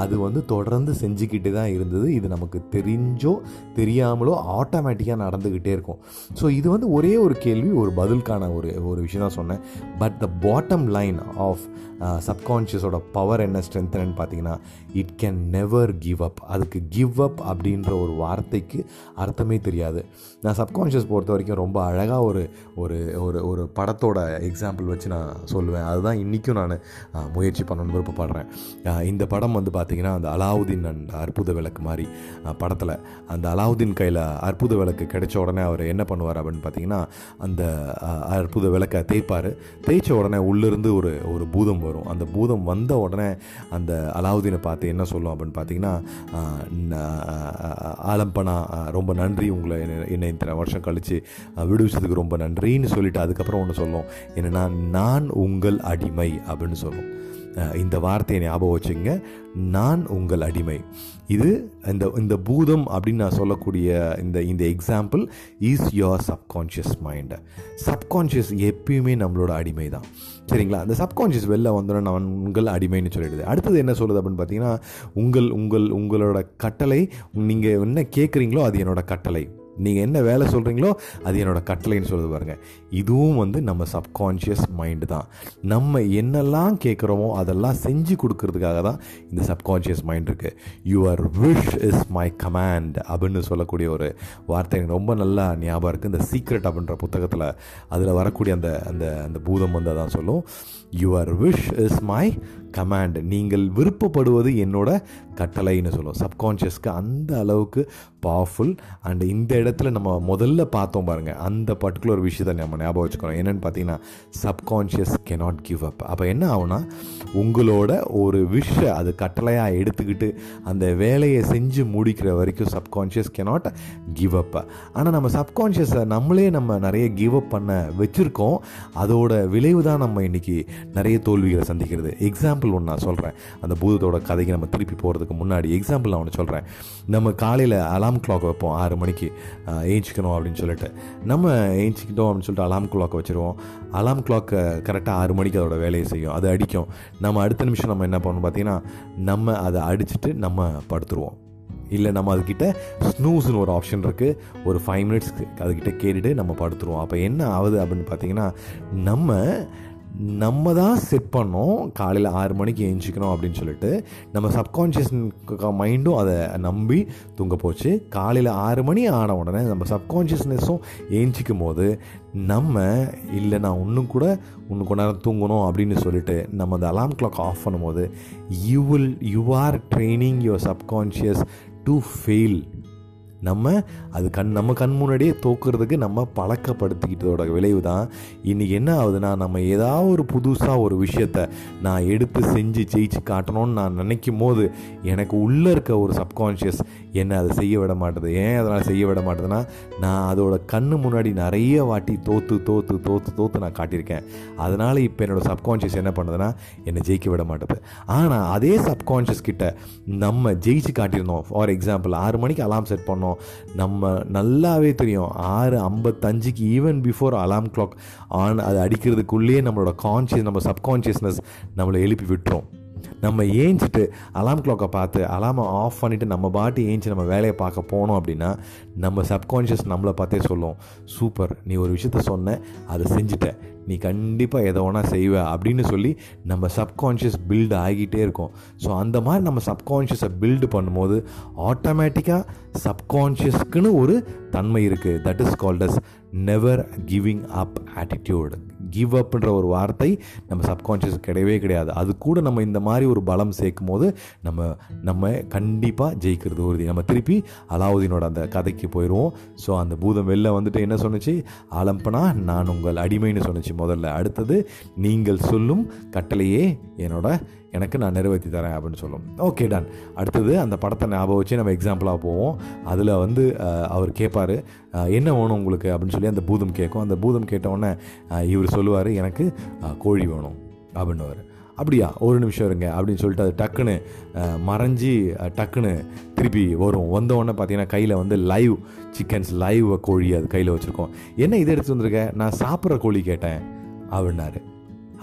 அது வந்து தொடர்ந்து செஞ்சுக்கிட்டு தான் இருந்தது. இது நமக்கு தெரிஞ்சோ தெரியாமலோ ஆட்டோமேட்டிக்காக நடந்துக்கிட்டே இருக்கும். ஸோ இது வந்து ஒரே ஒரு கேள்வி ஒரு பதிலுக்கான ஒரு ஒரு விஷயம் தான் சொன்னேன். But the bottom line of சப்கான்ஷியஸோட power என்ன ஸ்ட்ரென்த்னு பார்த்தீங்கன்னா it can never give up அதுக்கு கிவ் அப் அப்படின்ற ஒரு வார்த்தைக்கு அர்த்தமே தெரியாது. நான் சப்கான்ஷியஸ் பொறுத்த வரைக்கும் ரொம்ப அழகாக ஒரு ஒரு ஒரு ஒரு படத்தோட எக்ஸாம்பிள் வச்சு நான் சொல்லுவேன். அதுதான் இன்றைக்கும் நான் முயற்சி பண்ணணும்னு விருப்பப்படுறேன். இந்த படம் வந்து பார்த்திங்கன்னா அந்த அலாவுதீன் அண்ட் அற்புத விளக்கு மாதிரி படத்தில் அந்த அலாவுதீன் கையில் அற்புத விளக்கு கிடைச்ச உடனே அவர் என்ன பண்ணுவார் அப்படின்னு பார்த்தீங்கன்னா அந்த அற்புத விளக்கை தேய்ப்பார். தேய்ச்ச உடனே உள்ளிருந்து ஒரு ஒரு பூதம் வரும். அந்த பூதம் வந்த உடனே அந்த அலாவுதீனை பார்த்து என்ன சொல்லும் அப்படின்னு பார்த்தீங்கன்னா ஆலம்பனா ரொம்ப நன்றி உங்களை என்னை இத்தனை வருஷம் கழித்து விடுவிச்சதுக்கு ரொம்ப நன்றின்னு சொல்லிட்டு அதுக்கப்புறம் ஒன்று சொல்லும். என்னென்னா நான் உங்கள் அடிமை அப்படின்னு சொல்லும். இந்த வார்த்தையை ஞாபகம் வச்சுங்க நான் உங்கள் அடிமை. இது இந்த இந்த பூதம் அப்படின்னு நான் சொல்லக்கூடிய இந்த இந்த example is your subconscious mind subconscious எப்பயுமே நம்மளோட அடிமை தான். சரிங்களா? அந்த சப்கான்ஷியஸ் வெளில வந்தோடனே நான் உங்கள் அடிமைன்னு சொல்லிடுது. அடுத்தது என்ன சொல்லுது அப்படின்னு பார்த்தீங்கன்னா உங்கள் உங்கள் உங்களோட கட்டளை நீங்கள் என்ன கேட்குறீங்களோ அது என்னோட கட்டளை. நீங்கள் என்ன வேலை சொல்கிறீங்களோ அது என்னோடய கட்டளைன்னு சொல்லுது பாருங்கள் இதுவும் வந்து நம்ம சப்கான்ஷியஸ் மைண்டு தான். நம்ம என்னெல்லாம் கேட்குறோமோ அதெல்லாம் செஞ்சு கொடுக்கறதுக்காக தான் இந்த சப்கான்ஷியஸ் மைண்ட் இருக்குது your wish is my command அப்படின்னு சொல்லக்கூடிய ஒரு வார்த்தை எனக்கு ரொம்ப நல்லா ஞாபகம் இருக்குது இந்த சீக்ரெட் அப்படின்ற புத்தகத்தில் அதில் வரக்கூடிய அந்த அந்த அந்த பூதம் வந்து அதான் சொல்லும். Your wish is my command நீங்கள் விருப்பப்படுவது என்னோட கட்டளைன்னு சொல்லுவோம் சப்கான்ஷியஸ்க்கு அந்த அளவுக்கு பவர்ஃபுல் அண்ட் இந்த இடத்துல நம்ம முதல்ல பார்த்தோம் பாருங்கள் அந்த பர்டிகுலர் விஷயத்தை நம்ம ஞாபகம் வச்சுக்கணும் என்னென்னு பார்த்தீங்கன்னா சப்கான்ஷியஸ் கெனாட் கிவ் அப் அப்போ என்ன ஆகுனா உங்களோட ஒரு விஷ அது கட்டளையாக எடுத்துக்கிட்டு அந்த வேலையை செஞ்சு முடிக்கிற வரைக்கும் சப்கான்ஷியஸ் கெனாட் கிவ் அப் ஆனால் நம்ம சப்கான்ஷியஸை நம்மளே நம்ம நிறைய கிவ் அப் பண்ண வச்சுருக்கோம். அதோட விளைவு தான் நம்ம இன்றைக்கி நிறைய தோல்விகளை சந்திக்கிறது. எக்ஸாம்பிள் ஒன்று நான் சொல்கிறேன் அந்த பூதத்தோட கதைக்கு நம்ம திருப்பி போகிறதுக்கு முன்னாடி எக்ஸாம்பிள் நான் ஒன்று சொல்கிறேன் நம்ம காலையில் அலாம் கிளாக் வைப்போம் ஆறு மணிக்கு. ஏஞ்சிக்கணும் அப்படின்னு சொல்லிட்டு. நம்ம ஏஞ்சிக்கிட்டோம் அப்படின்னு சொல்லிட்டு அலாம் கிளாக் வச்சுருவோம். அலாம் கிளாக் கரெக்டாக ஆறு மணிக்கு அதோட வேலையை செய்யும். அது அடிக்கும். நம்ம அடுத்த நிமிஷம் நம்ம என்ன பண்ணணும் பார்த்தீங்கன்னா நம்ம அதை அடிச்சுட்டு நம்ம படுத்துருவோம். இல்லை நம்ம அதுக்கிட்ட ஸ்னூஸ்னு ஒரு ஆப்ஷன் இருக்குது ஒரு ஃபைவ் மினிட்ஸ்க்கு அதுக்கிட்ட கேட்டுட்டு நம்ம படுத்துருவோம். அப்போ என்ன ஆகுது அப்படின்னு பார்த்தீங்கன்னா நம்ம நம்ம தான் செட் பண்ணோம். காலையில் ஆறு மணிக்கு எழுஞ்சிக்கணும் அப்படின்னு சொல்லிட்டு நம்ம சப்கான்ஷியஸ் மைண்டும் அதை நம்பி தூங்க போச்சு. காலையில் ஆறு மணி ஆன உடனே நம்ம சப்கான்ஷியஸ்னஸும் ஏஞ்சிக்கும் போது நம்ம இல்லை நான் இன்னும் கூட இன்னும் கொஞ்ச நேரம் தூங்கணும் அப்படின்னு சொல்லிட்டு நம்ம அந்த அலாம் கிளாக் ஆஃப் பண்ணும்போது you will you are training your subconscious to fail நம்ம அது கண் நம்ம கண் முன்னாடியே தோக்குறதுக்கு நம்ம பழக்கப்படுத்திக்கிட்டதோட விளைவு தான் இன்றைக்கி என்ன ஆகுதுன்னா நம்ம ஏதாவது ஒரு புதுசாக ஒரு விஷயத்த நான் எடுத்து செஞ்சு ஜெயிச்சு காட்டணும்னு நான் நினைக்கும் போது எனக்கு உள்ளே இருக்க ஒரு சப்கான்ஷியஸ் என்னை அதை செய்ய விட மாட்டுது. ஏன் அதனால் செய்ய விட மாட்டுதுன்னா நான் அதோட கண்ணு முன்னாடி நிறைய வாட்டி தோற்று தோற்று தோற்று தோற்று நான் காட்டியிருக்கேன். அதனால் இப்போ என்னோடய சப்கான்ஷியஸ் என்ன பண்ணுதுன்னா என்னை ஜெயிக்க விட மாட்டுது. ஆனால் அதே சப்கான்ஷியஸ் கிட்ட நம்ம ஜெயிச்சு காட்டியிருந்தோம். ஃபார் எக்ஸாம்பிள் ஆறு மணிக்கு அலாம் செட் பண்ணோம். நம்ம நல்லாவே தெரியும். ஆறு ஐம்பத்தஞ்சுக்கு even before alarm clock on அது அடிக்கிறதுக்குள்ளேயே நம்மளோட கான்ஷியஸ் நம்ம சப்கான்ஷியஸ்னஸ் நம்மளை எழுப்பி விட்டுரும். நம்ம ஏஞ்சிட்டு அலாம் கிளாக்கை பார்த்து அலாமை ஆஃப் பண்ணிவிட்டு நம்ம பாட்டி ஏஞ்சி நம்ம வேலையை பார்க்க போனோம் அப்படின்னா நம்ம சப்கான்ஷியஸ் நம்மளை பார்த்தே சொல்லுவோம் சூப்பர் நீ ஒரு விஷயத்த சொன்ன அதை செஞ்சுட்டேன் நீ கண்டிப்பாக எதை வேணால் செய்வ அப்படின்னு சொல்லி நம்ம சப்கான்ஷியஸ் பில்டு ஆகிட்டே இருக்கும். ஸோ அந்த மாதிரி நம்ம சப்கான்ஷியஸை பில்டு பண்ணும்போது ஆட்டோமேட்டிக்காக சப்கான்ஷியஸ்க்குன்னு ஒரு தன்மை இருக்குது that is called as never giving up attitude give அப்ன்ற ஒரு வார்த்தை நம்ம சப்கான்ஷியஸ் கிடையவே கிடையாது. அது கூட நம்ம இந்த மாதிரி ஒரு பலம் சேர்க்கும் போது நம்ம நம்ம கண்டிப்பாக ஜெயிக்கிறது உறுதி. நம்ம திருப்பி அலாவுதீனோட அந்த கதைக்கு போயிடுவோம் ஸோ அந்த பூதம் வெளில வந்துட்டு என்ன சொன்னச்சு? ஆலம்பனா நான் உங்கள் அடிமைன்னு சொன்னச்சு முதல்ல. அடுத்தது நீங்கள் சொல்லும் கட்டளையே என்னோட எனக்கு நான் நிறைவேற்றி தரேன் அப்படின்னு சொல்லும். ஓகே டன் அடுத்தது அந்த படத்தை ஞாபகம் வச்சு நம்ம எக்ஸாம்பிளாக போவோம். அதில் வந்து அவர் கேட்பார் என்ன வேணும் உங்களுக்கு? அப்படின்னு சொல்லி அந்த பூதம் கேட்கும் அந்த பூதம் கேட்டவுடனே இவர் சொல்லுவார் எனக்கு கோழி வேணும். அப்படின்னுவார். அப்படியா? ஒரு நிமிஷம் இருங்க. அப்படின்னு சொல்லிட்டு அது டக்குன்னு மறைஞ்சி டக்குன்னு திருப்பி வரும். வந்த பார்த்தீங்கன்னா கையில் வந்து லைவ் சிக்கன்ஸ் லைவ் கோழி அது கையில் வச்சுருக்கோம். என்ன இதை எடுத்து வந்திருக்க? நான் சாப்பிட்ற கோழி கேட்டேன். அப்படின்னாரு.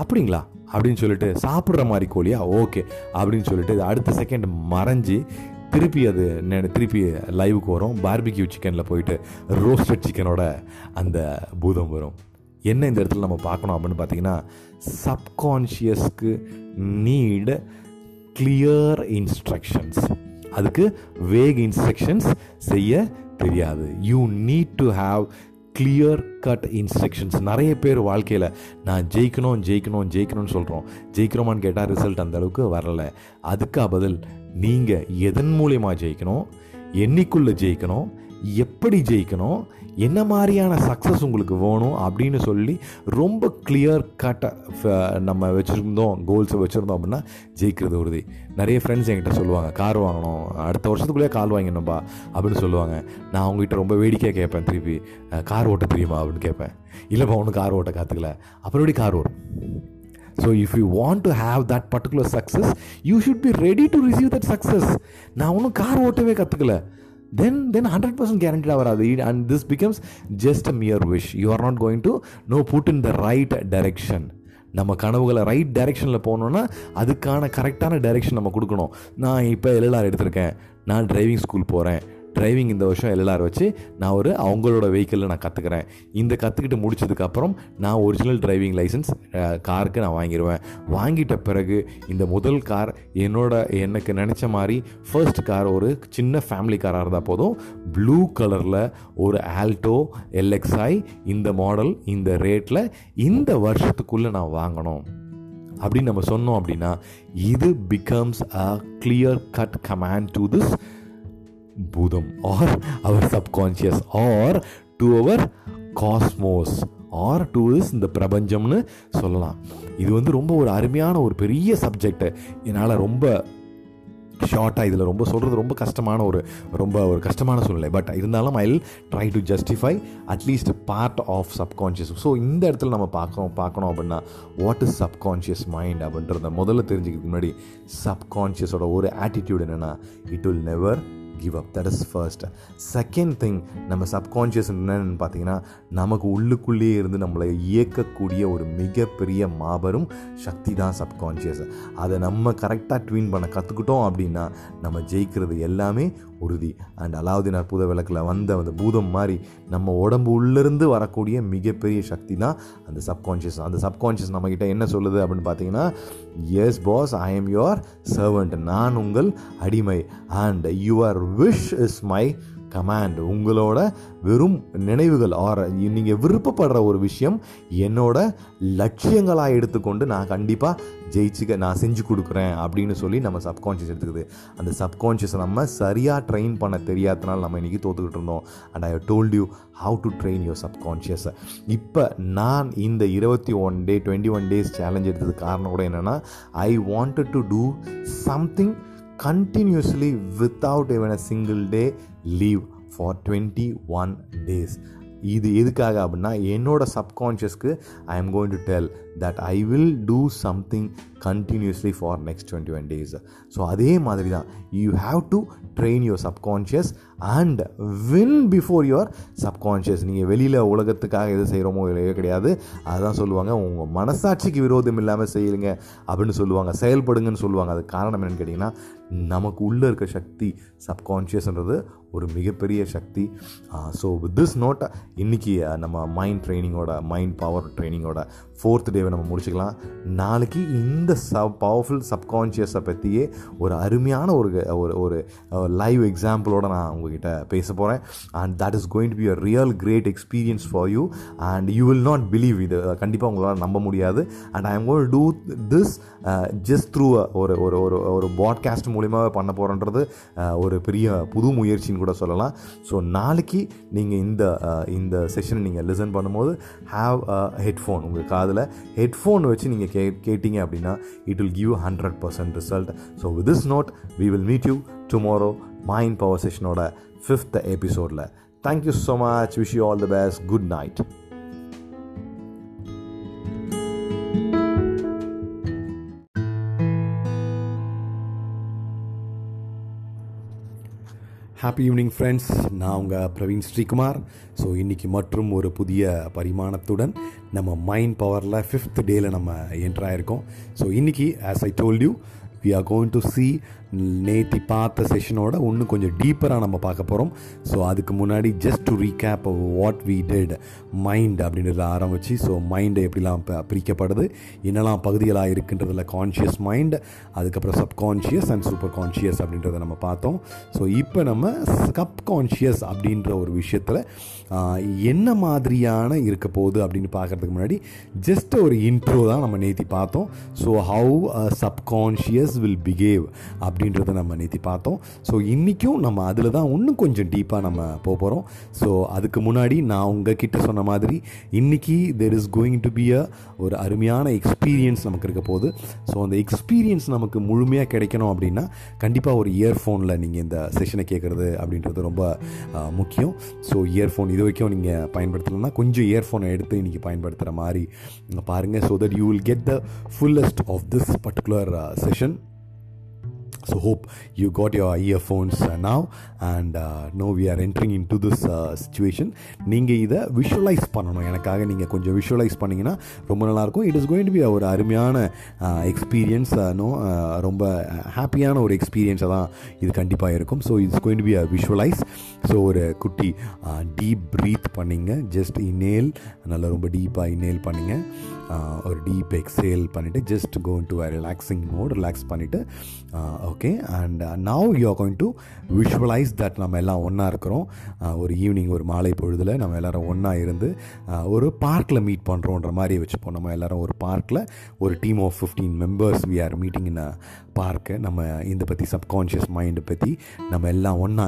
அப்படிங்களா? அப்படின்னு சொல்லிட்டு சாப்பிட்ற மாதிரி கோழியா? ஓகே. அப்படின்னு சொல்லிட்டு அடுத்த செகண்ட் மறைஞ்சி திருப்பி அது திருப்பி லைவுக்கு வரும். பார்பிக்யூ சிக்கனில் போயிட்டு ரோஸ்டட் சிக்கனோட அந்த பூதம் வரும். என்ன இந்த இடத்துல நம்ம பார்க்கணும் அப்படின்னு பார்த்தீங்கன்னா சப்கான்ஷியஸ்க்கு நீட் கிளியர் இன்ஸ்ட்ரக்ஷன்ஸ் அதுக்கு வேக் இன்ஸ்ட்ரக்ஷன்ஸ் செய்ய தெரியாது. You need to have clear cut instructions நிறைய பேர் வாழ்க்கையில் நான் ஜெயிக்கணும் ஜெயிக்கணும் ஜெயிக்கணும்னு சொல்கிறோம் ஜெயிக்கிறோமான்னு கேட்டால் ரிசல்ட் அந்தளவுக்கு வரலை வரல. அதுக்கு பதில் நீங்கள் எதன் மூலயமா ஜெயிக்கணும் என்னைக்குள்ளே ஜெயிக்கணும் எப்படி ஜெயிக்கணும் என்ன மாதிரியான சக்ஸஸ் உங்களுக்கு வேணும் அப்படின்னு சொல்லி ரொம்ப கிளியர் கட்டாக நம்ம வச்சுருந்தோம் கோல்ஸை வச்சுருந்தோம் அப்படின்னா ஜெயிக்கிறது உறுதி நிறைய ஃப்ரெண்ட்ஸ் என்கிட்ட சொல்லுவாங்க கார் வாங்கணும் அடுத்த வருஷத்துக்குள்ளேயே கார் வாங்கிடணும்பா அப்படின்னு சொல்லுவாங்க. நான் அவங்ககிட்ட ரொம்ப வேடிக்கையாக கேட்பேன் திருப்பி கார் ஓட்ட தெரியுமா? அப்படின்னு கேட்பேன். இல்லைப்பா ஒன்றும் கார் ஓட்ட கற்றுக்கல அப்புறம் எப்படி கார் ஓடும்? So if you want to have that particular success you should be ready to receive that success நான் ஒன்றும் கார் ஓட்டவே கற்றுக்கல தென் தென் ஹண்ட்ரட் பர்சன்ட் கேரண்டடாக வராது and this becomes just a mere wish you are not going to no put in the right direction நம்ம கனவுகளை right டைரெக்ஷனில் போகணுன்னா அதுக்கான கரெக்டான டைரெக்ஷன் நம்ம கொடுக்கணும். நான் இப்போ எல்எல்ஆர் எடுத்திருக்கேன். நான் டிரைவிங் ஸ்கூல் போகிறேன் டிரைவிங் இந்த வருஷம் எல்எல்ஆர் வச்சு நான் ஒரு அவங்களோட வெஹிக்கிளில் நான் கற்றுக்கிறேன் இந்த கற்றுக்கிட்டு முடிச்சதுக்கப்புறம் நான் ஒரிஜினல் டிரைவிங் லைசன்ஸ் காருக்கு நான் வாங்கிடுவேன் வாங்கிட்ட பிறகு இந்த முதல் கார் என்னோட எனக்கு நினச்ச மாதிரி ஃபர்ஸ்ட் கார் ஒரு சின்ன ஃபேமிலி காராக இருந்தால் போதும். ப்ளூ கலரில் ஒரு ஆல்டோ எல்எக்ஸ்ஐ இந்த மாடல் இந்த ரேட்டில் இந்த வருஷத்துக்குள்ளே நான் வாங்கணும். அப்படின்னு நம்ம சொன்னோம் அப்படின்னா இது becomes a clear cut command to this பூதம் or our subconscious or to our cosmos or to is இந்த பிரபஞ்சம்னு சொல்லலாம். இது வந்து ரொம்ப ஒரு அருமையான ஒரு பெரிய சப்ஜெக்ட்டு என்னால் ரொம்ப ஷார்ட்டாக இதில் ரொம்ப சொல்கிறது ரொம்ப கஷ்டமான ஒரு ரொம்ப ஒரு கஷ்டமான சூழ்நிலை. பட் இருந்தாலும் I try to justify at least part of subconscious so இந்த இடத்துல நம்ம பார்க்கணும் பார்க்கணும் அப்படின்னா வாட் இஸ் சப்கான்ஷியஸ் மைண்ட் அப்படின்றத முதல்ல தெரிஞ்சுக்கிறதுக்கு முன்னாடி சப்கான்ஷியஸோட ஒரு ஆட்டிடியூட் என்னென்னா it will never give up that is first second thing நம்ம சப்கான்ஷியஸ் என்னன்னு பார்த்தீங்கன்னா நமக்கு உள்ளுக்குள்ளேயே இருந்து நம்மளை இயக்கக்கூடிய ஒரு மிகப்பெரிய மாபெரும் சக்தி தான் சப்கான்ஷியஸ் அதை நம்ம கரெக்டாக ட்வீன் பண்ண கற்றுக்கிட்டோம் அப்படின்னா நம்ம ஜெயிக்கிறது எல்லாமே உறுதி. அண்ட் அலாவுதீன் அற்புத விளக்கில் வந்த அந்த பூதம் மாதிரி நம்ம உடம்பு உள்ளிருந்து வரக்கூடிய மிகப்பெரிய சக்தி தான் அந்த சப்கான்ஷியஸ். அந்த சப்கான்ஷியஸ் நம்மக்கிட்ட என்ன சொல்லுது அப்படின்னு பார்த்தீங்கன்னா yes boss I am your servant நான் உங்கள் அடிமை. And your wish is my command உங்களோட வெறும் நினைவுகள் ஆர் நீங்கள் விருப்பப்படுற ஒரு விஷயம் என்னோட லட்சியங்களாக எடுத்துக்கொண்டு நான் கண்டிப்பாக ஜெயிச்சுக்க நான் செஞ்சு கொடுக்குறேன் அப்படின்னு சொல்லி நம்ம சப்கான்ஷியஸ் எடுத்துக்குது. அந்த சப்கான்ஷியஸை நம்ம சரியாக ட்ரெயின் பண்ண தெரியாதனால நம்ம இன்றைக்கி தோத்துக்கிட்டு இருந்தோம். And I told you how to train your சப்கான்ஷியஸை இப்போ நான் இந்த இருபத்தி one day twenty one days challenge எடுத்ததுக்கு காரணம் கூட என்னென்னா I wanted to do something continuously without a single day leave for twenty one days இது எதுக்காக அப்படின்னா என்னோட சப்கான்ஷியஸ்க்கு I am going to tell that I will do something continuously for next twenty one days so அதே மாதிரி தான் you have to train your subconscious and win before your subconscious நீங்கள் வெளியில் உலகத்துக்காக எது செய்கிறோமோ இல்லையோ கிடையாது. அதுதான் சொல்லுவாங்க உங்கள் மனசாட்சிக்கு விரோதம் இல்லாமல் செய்யுங்க அப்படின்னு சொல்லுவாங்க செயல்படுங்கன்னு சொல்லுவாங்க. அது காரணம் என்னென்னு கேட்டிங்கன்னா நமக்கு உள்ளே இருக்க சக்தி சப்கான்ஷியஸ்ன்றது ஒரு மிகப்பெரிய சக்தி. ஸோ வித் திஸ் நோட் இன்றைக்கி நம்ம மைண்ட் ட்ரைனிங்கோட மைண்ட் பவர் ட்ரைனிங்கோட ஃபோர்த் டேவை நம்ம முடிச்சுக்கலாம். நாளைக்கு இந்த சப் பவர்ஃபுல் சப்கான்ஷியஸை பற்றியே ஒரு அருமையான ஒரு ஒரு ஒரு லைவ் எக்ஸாம்பிளோட நான் உங்ககிட்ட பேச போகிறேன் and that is going to be a real great experience for you and you will not believe இது கண்டிப்பாக உங்களால் நம்ப முடியாது. And I am goal do this just through ஒரு ஒரு ஒரு ஒரு பாட்காஸ்ட் மூலியமாக பண்ண போகிறன்றது ஒரு பெரிய புது முயற்சின்னு கூட சொல்லலாம். ஸோ நாளைக்கு நீங்கள் இந்த இந்த செஷனை நீங்கள் லிசன் பண்ணும்போது ஹாவ் ஹெட்ஃபோன் உங்கள் காதில் ஹெட்ஃபோன் வச்சு நீங்கள் கே கேட்டிங்க அப்படின்னா it will give hundred percent result so with this note we will meet you tomorrow mind power செஷனோட fifth எபிசோடில் thank you so much wish you all the best good night happy evening friends நான் உங்கள் Praveen Sreekumar. So இன்றைக்கி மற்றும் ஒரு புதிய பரிமாணத்துடன் நம்ம mind பவரில் fifth டேயில் நம்ம என்ட்ராயிருக்கோம் ஸோ இன்றைக்கி as I told you we are going to see நேத்தி பார்த்த செஷனோட இன்னும் கொஞ்சம் டீப்பராக நம்ம பார்க்க போகிறோம் ஸோ அதுக்கு முன்னாடி just to recap what we did mind அப்படின்றத ஆரம்பித்து ஸோ மைண்டை எப்படிலாம் பிரிக்கப்படுது என்னெல்லாம் பகுதிகளாக இருக்குன்றதில் கான்ஷியஸ் மைண்ட் அதுக்கப்புறம் சப்கான்ஷியஸ் அண்ட் சூப்பர் கான்ஷியஸ் அப்படின்றத நம்ம பார்த்தோம். ஸோ இப்போ நம்ம சப்கான்ஷியஸ் அப்படின்ற ஒரு விஷயத்தில் என்ன மாதிரியான இருக்க போகுது அப்படின்னு பார்க்குறதுக்கு முன்னாடி ஜஸ்ட் ஒரு இன்ட்ரோ தான் நம்ம நேத்தி பார்த்தோம். So how subconscious will behave அப்படின்றத நம்ம நேற்று பார்த்தோம். ஸோ இன்றைக்கும் நம்ம அதில் தான் இன்னும் கொஞ்சம் டீப்பாக நம்ம போக போகிறோம் ஸோ அதுக்கு முன்னாடி நான் உங்ககிட்ட சொன்ன மாதிரி இன்றைக்கி there is going to be a ஒரு அருமையான எக்ஸ்பீரியன்ஸ் நமக்கு இருக்க போகுது. ஸோ அந்த எக்ஸ்பீரியன்ஸ் நமக்கு முழுமையாக கிடைக்கணும் அப்படின்னா கண்டிப்பாக ஒரு இயர்ஃபோனில் நீங்கள் இந்த செஷனை கேட்குறது அப்படின்றது ரொம்ப முக்கியம். ஸோ இயர்ஃபோன் இது வரைக்கும் நீங்கள் பயன்படுத்தலைன்னா கொஞ்சம் இயர்ஃபோனை எடுத்து இன்றைக்கி பயன்படுத்துகிற மாதிரி பாருங்கள் so that you will get the fullest of this particular session so hope you got your earphones uh, now. And uh, now we are entering into this uh, situation. நீங்கள் இதை விஷுவலைஸ் பண்ணணும். எனக்காக நீங்கள் கொஞ்சம் விஷுவலைஸ் பண்ணிங்கன்னா ரொம்ப நல்லாயிருக்கும். It is going to be ஒரு அருமையான uh, experience know uh, uh, ரொம்ப ஹாப்பியான ஒரு எக்ஸ்பீரியன்ஸாக தான் இது கண்டிப்பாக இருக்கும். So it's going to be a visualize so ஒரு குட்டி டீப் ப்ரீத் பண்ணிங்க. ஜஸ்ட் இனேல் நல்லா ரொம்ப டீப்பாக இனேல் பண்ணுங்க. ஒரு டீப் எக்ஸேல் பண்ணிவிட்டு just gone to relaxing mode relax பண்ணிவிட்டு okay and now you are going to visualize that நம்ம எல்லாம் ஒன்றா இருக்கிறோம். Uh, ஒரு ஈவினிங் ஒரு மாலை பொழுதில் நம்ம எல்லாரும் ஒன்றா இருந்து uh, ஒரு பார்க்கில் மீட் பண்ணுறோன்ற மாதிரி வச்சுப்போம். நம்ம எல்லாரும் ஒரு பார்க்கில் ஒரு team of fifteen members we are meeting in பார்க்க நம்ம இந்த பற்றி சப்கான்ஷியஸ் மைண்டை பற்றி நம்ம எல்லாம் ஒன்றா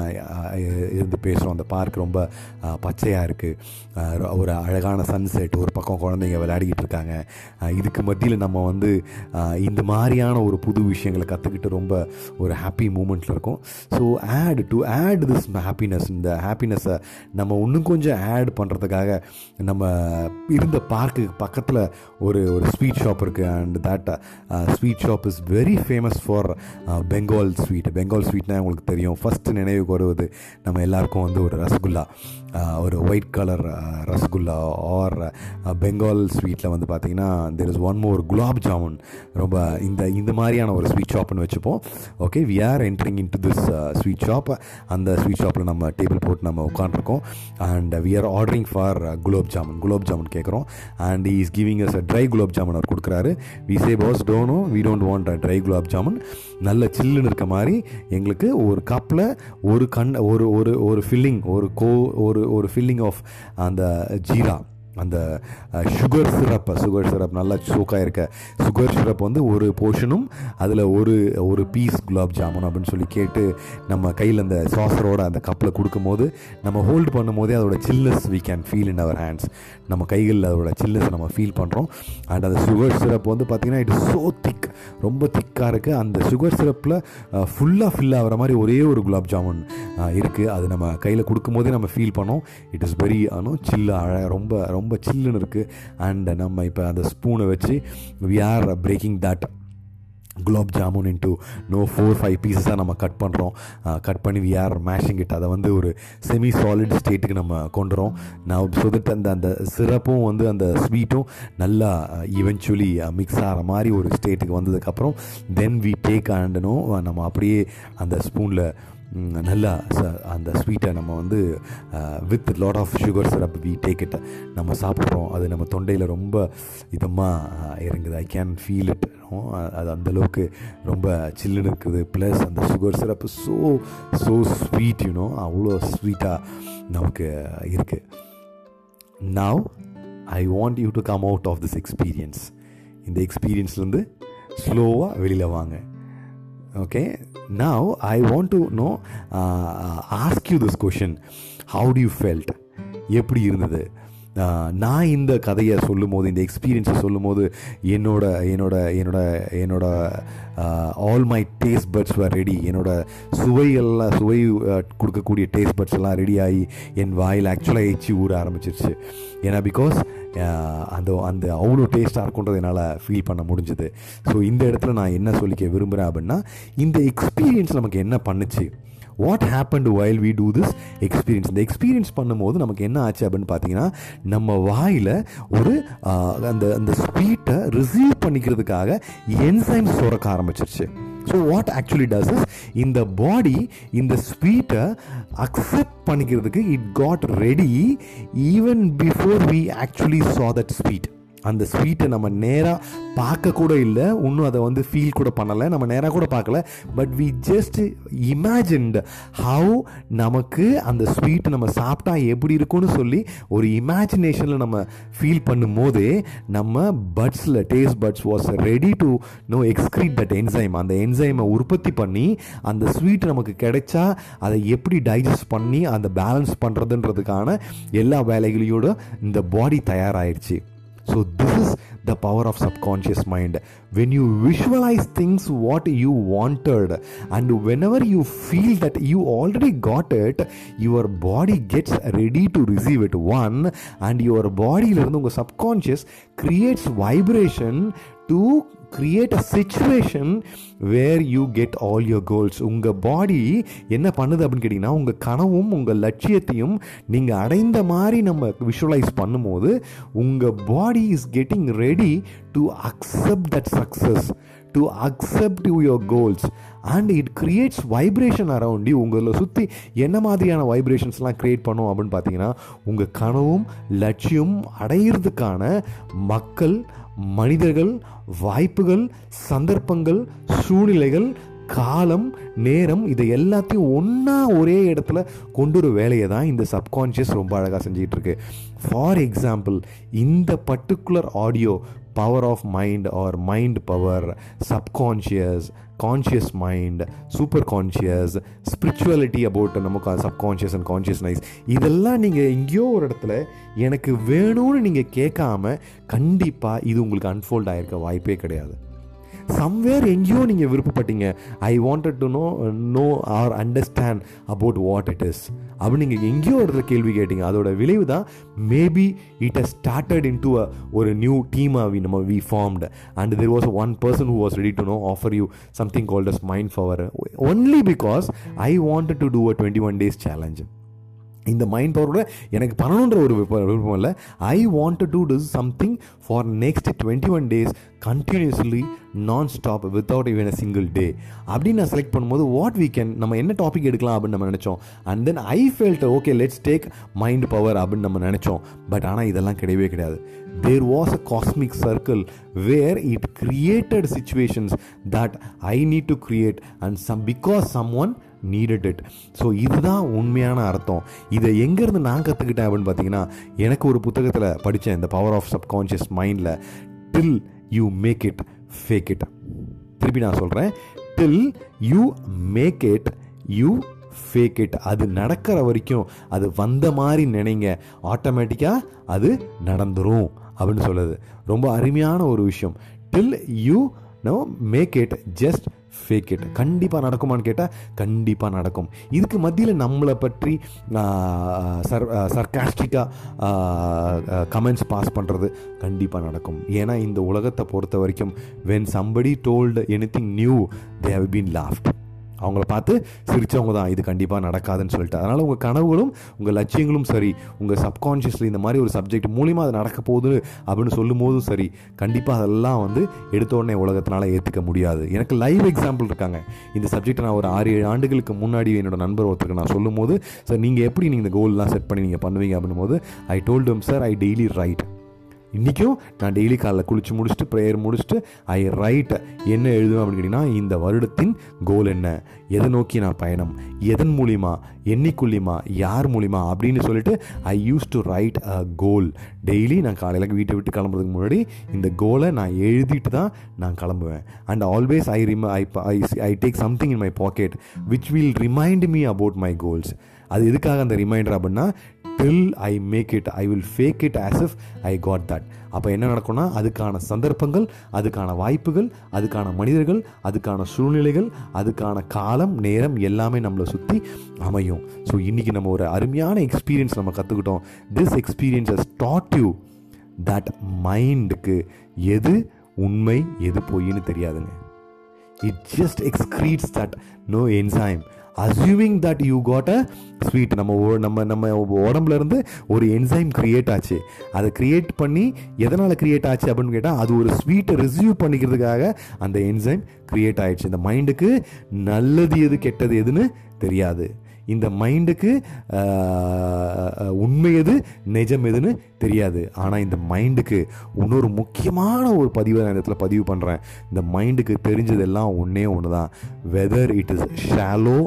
இருந்து பேசுகிறோம் அந்த பார்க் ரொம்ப பச்சையாக இருக்குது ஒரு அழகான சன்செட் ஒரு பக்கம் குழந்தைங்க விளையாடிக்கிட்டு இருக்காங்க. இதுக்கு மத்தியில் நம்ம வந்து இந்த மாதிரியான ஒரு புது விஷயங்களை கற்றுக்கிட்டு ரொம்ப ஒரு ஹாப்பி மூமெண்ட்டில் இருக்கும். So add to add this happiness இந்த ஹாப்பினஸை நம்ம இன்னும் கொஞ்சம் ஆட் பண்ணுறதுக்காக நம்ம இருந்த பார்க்குக்கு பக்கத்தில் ஒரு ஒரு ஸ்வீட் ஷாப் இருக்குது and that sweet shop is very famous for Bengal sweet Bengal ஸ்வீட்னா உங்களுக்கு தெரியும். ஃபஸ்ட்டு நினைவுக்கு வருவது நம்ம எல்லாருக்கும் வந்து ஒரு ரசகுல்லா. ஒரு white colour rasgulla or Bengal ஸ்வீட்டில் வந்து பார்த்திங்கன்னா there is one more gulab jamun ரொம்ப இந்த இந்த மாதிரியான ஒரு ஸ்வீட் ஷாப்னு வச்சுப்போம். Okay we are entering into this this sweet shop அந்த ஸ்வீட் ஷாப்பில் நம்ம டேபிள் போட்டு நம்ம உட்காந்துருக்கோம் and we are ordering for gulab jamun gulab jamun கேட்குறோம் and is giving us a dry gulab jamun அவர் கொடுக்குறாரு. We say boss Dono we don't want a dry gulab jamun நல்ல சில்லுன்னு இருக்க மாதிரி எங்களுக்கு ஒரு கப்பில் ஒரு கண் ஒரு ஒரு ஒரு ஃபில்லிங் ஒரு கோ ஒரு ஒரு ஒரு ஃபில்லிங் ஆஃப் அந்த ஜீரா அந்த சுகர் சிரப் சுகர் சிரப் நல்லா சோக்காக இருக்க சுகர் சிரப் வந்து ஒரு போர்ஷனும் அதில் ஒரு ஒரு பீஸ் குலாப் ஜாமுன் அப்படின்னு சொல்லி கேட்டு நம்ம கையில் அந்த சாசரோட அந்த கப்பில் கொடுக்கும்போது நம்ம ஹோல்டு பண்ணும்போதே அதோட chillness we can feel in our hands நம்ம கைகளில் அதோட சில்னஸ் நம்ம ஃபீல் பண்ணுறோம் அண்ட் அந்த சுகர் சிரப் வந்து பார்த்திங்கன்னா இட் இஸ் சோ திக் ரொம்ப திக்காக இருக்குது அந்த சுகர் சிரப்பில் ஃபுல்லாக ஃபில் ஆகிற மாதிரி ஒரே ஒரு குலாப் ஜாமுன் இருக்குது அது நம்ம கையில் கொடுக்கும்போதே நம்ம ஃபீல் பண்ணோம். இட் இஸ் வெரி ஆனோ சில்லு அழ ரொம்ப ரொம்ப சில்லுன்னு இருக்குது அண்ட் நம்ம இப்போ அந்த ஸ்பூனை வச்சு we are breaking that gulab jamun into know four five பீசஸாக நம்ம கட் பண்ணுறோம் கட் பண்ணி வி ஆர் மேஷிங் இட் அதை வந்து ஒரு செமி சாலிட் ஸ்டேட்டுக்கு நம்ம கொண்டுறோம். நான் ஸோ தட் அந்த அந்த சிரப்பும் வந்து அந்த ஸ்வீட்டும் நல்லா ஈவென்ச்சுவலி மிக்ஸ் ஆகிற மாதிரி ஒரு ஸ்டேட்டுக்கு வந்ததுக்கப்புறம் தென் வி டேக் ஆண்டனும் நம்ம அப்படியே அந்த ஸ்பூனில் நல்லா ச- அந்த ஸ்வீட்டை நம்ம வந்து with lot of sugar syrup we take it நம்ம சாப்பிட்றோம். அது நம்ம தொண்டையில் ரொம்ப இதமாக இறங்குது. ஐ கேன் ஃபீல் இட் அது அந்தளவுக்கு ரொம்ப சில்லுன்னு இருக்குது ப்ளஸ் அந்த sugar syrup so so sweet you know அவ்வளோ ஸ்வீட்டாக நமக்கு இருக்குது now I want you to come out of this experience இந்த எக்ஸ்பீரியன்ஸ்லேருந்து ஸ்லோவாக வெளியில் வாங்க. Okay now I want to know ask you this question how do you felt எப்படி இருந்தது? நான் இந்த கதையை சொல்லும் போது இந்த எக்ஸ்பீரியன்ஸை சொல்லும் போது என்னோட என்னோட என்னோட என்னோட all my taste buds were ready என்னோட சுவையெல்லாம் சுவை கொடுக்கக்கூடிய டேஸ்ட் பட்ஸ் எல்லாம் ரெடி ஆகி என் வாயில் ஆக்சுவலாக எச்சி ஊற ஆரம்பிச்சிருச்சு. ஏன்னா பிகாஸ் அந்த அந்த அவ்வளோ டேஸ்ட்டாக இருக்குன்றது என்னால் ஃபீல் பண்ண முடிஞ்சுது. ஸோ இந்த இடத்துல நான் என்ன சொல்லிக்க விரும்புகிறேன் அப்படின்னா இந்த எக்ஸ்பீரியன்ஸ் நமக்கு என்ன பண்ணுச்சு? What happen while we do this experience இந்த எக்ஸ்பீரியன்ஸ் பண்ணும்போது நமக்கு என்ன ஆச்சு அப்படின்னு பார்த்தீங்கன்னா நம்ம வாயில் ஒரு அந்த அந்த ஸ்வீட்டை ரிசீவ் பண்ணிக்கிறதுக்காக என்சைம் சுரக்க ஆரம்பிச்சிருச்சு. So what actually does is இந்த பாடி இந்த ஸ்வீட்டை அக்செப்ட் பண்ணிக்கிறதுக்கு it got ready even before we actually saw that sweet அந்த ஸ்வீட்டை நம்ம நேராக பார்க்க கூட இல்லை இன்னும் அதை வந்து ஃபீல் கூட பண்ணலை நம்ம நேராக கூட பார்க்கல. But we just imagined how நமக்கு அந்த ஸ்வீட்டை நம்ம சாப்பிட்டா எப்படி இருக்கும்னு சொல்லி ஒரு இமேஜினேஷனில் நம்ம ஃபீல் பண்ணும்போதே நம்ம பட்ஸில் taste buds was ready to know excrete that enzyme அந்த என்சைமை உற்பத்தி பண்ணி அந்த ஸ்வீட் நமக்கு கிடைச்சா அதை எப்படி டைஜஸ்ட் பண்ணி அந்த பேலன்ஸ் பண்ணுறதுன்றதுக்கான எல்லா வேலைகளையோட இந்த பாடி தயாராகிடுச்சு So, this is the power of subconscious mind. When you visualize things what you wanted, and whenever you feel that you already got it, your body gets ready to receive it. One, and your body, your subconscious creates vibration to create a situation where you get all your goals உங்கள் body என்ன பண்ணுது அப்படின்னு கேட்டிங்கன்னா உங்கள் கனவும் உங்கள் லட்சியத்தையும் நீங்கள் அடைந்த மாதிரி நம்ம விஷுவலைஸ் பண்ணும்போது உங்கள் body is getting ready to accept that success to accept your goals and it creates vibration around you உங்களை சுற்றி என்ன மாதிரியான வைப்ரேஷன்ஸ்லாம் க்ரியேட் பண்ணும் அப்படின்னு பார்த்தீங்கன்னா உங்கள் கனவும் லட்சியம் அடையிறதுக்கான மக்கள் மனிதர்கள் வாய்ப்புகள் சந்தர்ப்பங்கள் சூழ்நிலைகள் காலம் நேரம் இதை எல்லாத்தையும் ஒன்றா ஒரே இடத்துல கொண்டு ஒரு வேலையை தான் இந்த சப்கான்ஷியஸ் ரொம்ப அழகாக செஞ்சிகிட்ருக்கு ஃபார் எக்ஸாம்பிள் இந்த particular audio power of mind or mind power subconscious conscious mind super conscious spirituality about நமக்கு சப்கான்ஷியஸ் அண்ட் கான்ஷியஸ்னைஸ் இதெல்லாம் நீங்கள் எங்கேயோ ஒரு இடத்துல எனக்கு வேணும்னு நீங்கள் கேட்காம கண்டிப்பாக இது உங்களுக்கு அன்ஃபோல்ட் ஆகிருக்க வாய்ப்பே கிடையாது. சம்வேர் எங்கேயோ நீங்கள் விருப்பப்பட்டீங்க. I wanted to know know or understand about what it is அப்படின்னு நீங்கள் எங்கேயோ ஒரு இடத்துல கேள்வி கேட்டீங்க. அதோட விளைவு தான் maybe it has started in to ஒரு நியூ டீமாக வி நம்ம we formed and there was one person who was ready to know offer you something called as mind power only because I wanted to do a twenty one days challenge இந்த mind பவரோட எனக்கு பண்ணணுன்ற ஒரு விருப்பம் விருப்பம் இல்லை. I want to do something for next twenty one days continuously நான் stop without even a single டே அப்படின்னு நான் செலக்ட் பண்ணும்போது வாட் வீ கேன் நம்ம என்ன டாபிக் எடுக்கலாம் அப்படின்னு நம்ம நினச்சோம். And then I felt okay let's take mind power அப்படின்னு நம்ம நினச்சோம். பட் ஆனால் இதெல்லாம் கிடையவே கிடையாது. There was a cosmic circle where it created situations that I need to create and some because someone needed it so இதுதான் உண்மையான அர்த்தம். இதை எங்கேருந்து நான் கற்றுக்கிட்டேன் அப்படின்னு பார்த்தீங்கன்னா எனக்கு ஒரு புத்தகத்தில் படித்தேன் இந்த பவர் ஆஃப் சப்கான்ஷியஸ் மைண்டில் till you make it fake it திருப்பி நான் சொல்கிறேன் till you make it you fake it அது நடக்கிற வரைக்கும் அது வந்த மாதிரி நினைங்க. ஆட்டோமேட்டிக்காக அது நடந்துடும் அப்படின்னு சொல்லுது. ரொம்ப அருமையான ஒரு விஷயம். Till you know make it just fake it கண்டிப்பாக நடக்குமான்னு கேட்டால் கண்டிப்பாக நடக்கும். இதுக்கு மத்தியில் நம்மளை பற்றி சர் சர்காஸ்டிக்காக கமெண்ட்ஸ் பாஸ் பண்ணுறது கண்டிப்பாக நடக்கும். ஏன்னா இந்த உலகத்தை பொறுத்த வரைக்கும் when somebody told anything new they have been laughed அவங்கள பார்த்து சிரித்தவங்க தான் இது கண்டிப்பாக நடக்காதுன்னு சொல்லிட்டு. அதனால் உங்கள் கனவுகளும் உங்கள் லட்சியங்களும் சரி உங்கள் சப்கான்ஷியஸில் இந்த மாதிரி ஒரு சப்ஜெக்ட் மூலிமா அது நடக்க போகுது அப்படின்னு சொல்லும் போதும் சரி கண்டிப்பாக அதெல்லாம் வந்து எடுத்த உடனே உலகத்தினால ஏற்றுக்க முடியாது. எனக்கு லைவ் எக்ஸாம்பிள் இருக்காங்க. இந்த சப்ஜெக்ட்டை நான் ஒரு ஆறு ஏழு ஆண்டுகளுக்கு முன்னாடி என்னோட நண்பர் ஒருத்தருக்கு நான் சொல்லும் போது சார் நீங்கள் எப்படி நீங்கள் இந்த கோல்லாம் செட் பண்ணி நீங்கள் பண்ணுவீங்க? அப்படின்னும் போது ஐ டோல்டும் சார் ஐ டெய்லி ரைட் இன்றைக்கும் நான் டெய்லி காலைல குளித்து முடிச்சுட்டு ப்ரேயர் முடிச்சுட்டு ஐ ரைட் என்ன எழுதுவேன் அப்படின்னு கேட்டிங்கன்னா இந்த வருடத்தின் கோல் என்ன? எதை நோக்கி நான் பயணம்? எதன் மூலிமா என்னைக்குள்ளிமா யார் மூலிமா அப்படின்னு சொல்லிட்டு I use to write a goal daily நான் காலையில் வீட்டை விட்டு கிளம்புறதுக்கு முன்னாடி இந்த கோலை நான் எழுதிட்டு தான் நான் கிளம்புவேன். And always I ரிம I I take something in my pocket which will remind me about my goals அது எதுக்காக அந்த ரிமைண்டர் அப்படின்னா till I make it I will fake it as if I got that அப்போ என்ன நடக்கும்னா அதுக்கான சந்தர்ப்பங்கள் அதுக்கான வாய்ப்புகள் அதுக்கான மனிதர்கள் அதுக்கான சூழ்நிலைகள் அதுக்கான காலம் நேரம் எல்லாமே நம்மளை சுற்றி அமையும். ஸோ இன்றைக்கி நம்ம ஒரு அருமையான எக்ஸ்பீரியன்ஸ் நம்ம கற்றுக்கிட்டோம் this experience has taught you that மைண்டுக்கு எது உண்மை எது பொய்ன்னு தெரியாதுங்க. It just excretes that know enzyme achieving that you got a sweet நம்ம நம்ம நம்ம உடம்புல இருந்து ஒரு என்சைம் கிரியேட் ஆச்சு. அதை கிரியேட் பண்ணி எதனால் கிரியேட் ஆச்சு அப்படின்னு கேட்டால் அது ஒரு ஸ்வீட்டை ரிசீவ் பண்ணிக்கிறதுக்காக அந்த என்சைம் கிரியேட் ஆயிடுச்சு. இந்த மைண்டுக்கு நல்லது எது கெட்டது எதுன்னு தெரியாது. இந்த மைண்டுக்கு உண்மை எது நிஜம் எதுன்னு தெரியாது. ஆனால் இந்த மைண்டுக்கு இன்னொரு முக்கியமான ஒரு பதிவை நான் இடத்துல பதிவு பண்ணுறேன் இந்த மைண்டுக்கு தெரிஞ்சதெல்லாம் ஒன்றே ஒன்று தான் whether it is shallow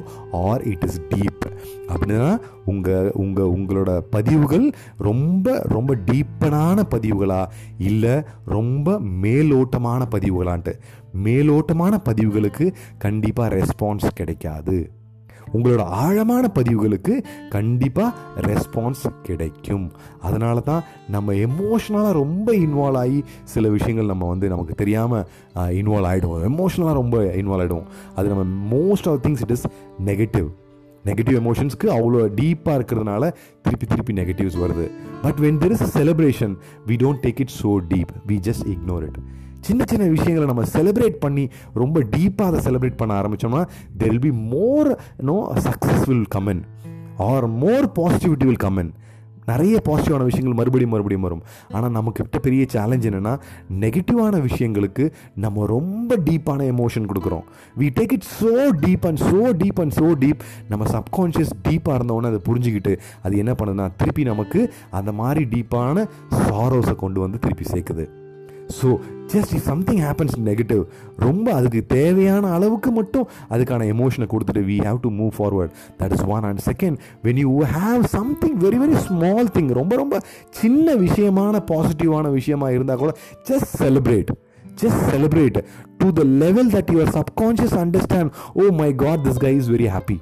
or it is deep அப்படின்னா உங்கள் உங்கள் உங்களோட பதிவுகள் ரொம்ப ரொம்ப டீப்பனான பதிவுகளா இல்லை ரொம்ப மேலோட்டமான பதிவுகளான்ட்டு. மேலோட்டமான பதிவுகளுக்கு கண்டிப்பாக ரெஸ்பான்ஸ் கிடைக்காது. உங்களோட ஆழமான பதிவுகளுக்கு கண்டிப்பாக ரெஸ்பான்ஸ் கிடைக்கும். அதனால தான் நம்ம எமோஷ்னலாக ரொம்ப இன்வால்வ் ஆகி சில விஷயங்கள் நம்ம வந்து நமக்கு தெரியாமல் இன்வால்வ் ஆகிடுவோம் எமோஷ்னலாக ரொம்ப இன்வால்வ் ஆகிடுவோம் அது நம்ம most of things it is negative negative எமோஷன்ஸ்க்கு அவ்வளோ டீப்பாக இருக்கிறதுனால திருப்பி திருப்பி நெகட்டிவ்ஸ் வருது. But when there is celebration we don't take it so deep we just ignore it சின்ன சின்ன விஷயங்களை நம்ம செலிப்ரேட் பண்ணி ரொம்ப டீப்பாக அதை செலிப்ரேட் பண்ண ஆரம்பித்தோம்னா there be more know success will come in or more positivity will come in நிறைய பாசிட்டிவான விஷயங்கள் மறுபடியும் மறுபடியும் வரும். ஆனால் நமக்கிட்ட பெரிய சேலஞ்ச் என்னென்னா நெகட்டிவான விஷயங்களுக்கு நம்ம ரொம்ப டீப்பான எமோஷன் கொடுக்குறோம். We take it so deep and so deep and so deep நம்ம சப்கான்ஷியஸ் டீப்பாக இருந்தவொடனே அதை புரிஞ்சுக்கிட்டு அது என்ன பண்ணுதுன்னா திருப்பி நமக்கு அந்த மாதிரி டீப்பான சாரோஸை கொண்டு வந்து திருப்பி சேர்க்குது. So just if something happens negative ரொம்ப அதுக்கு தேவையான அளவுக்கு மட்டும் அதுக்கான எமோஷனை கொடுத்துட்டு we have to move forward that is one and second when you have something very very small thing ரொம்ப ரொம்ப சின்ன விஷயமான பாசிட்டிவான விஷயமா இருந்தால் கூட just celebrate just celebrate to the level that your subconscious understand oh my god this guy is very happy.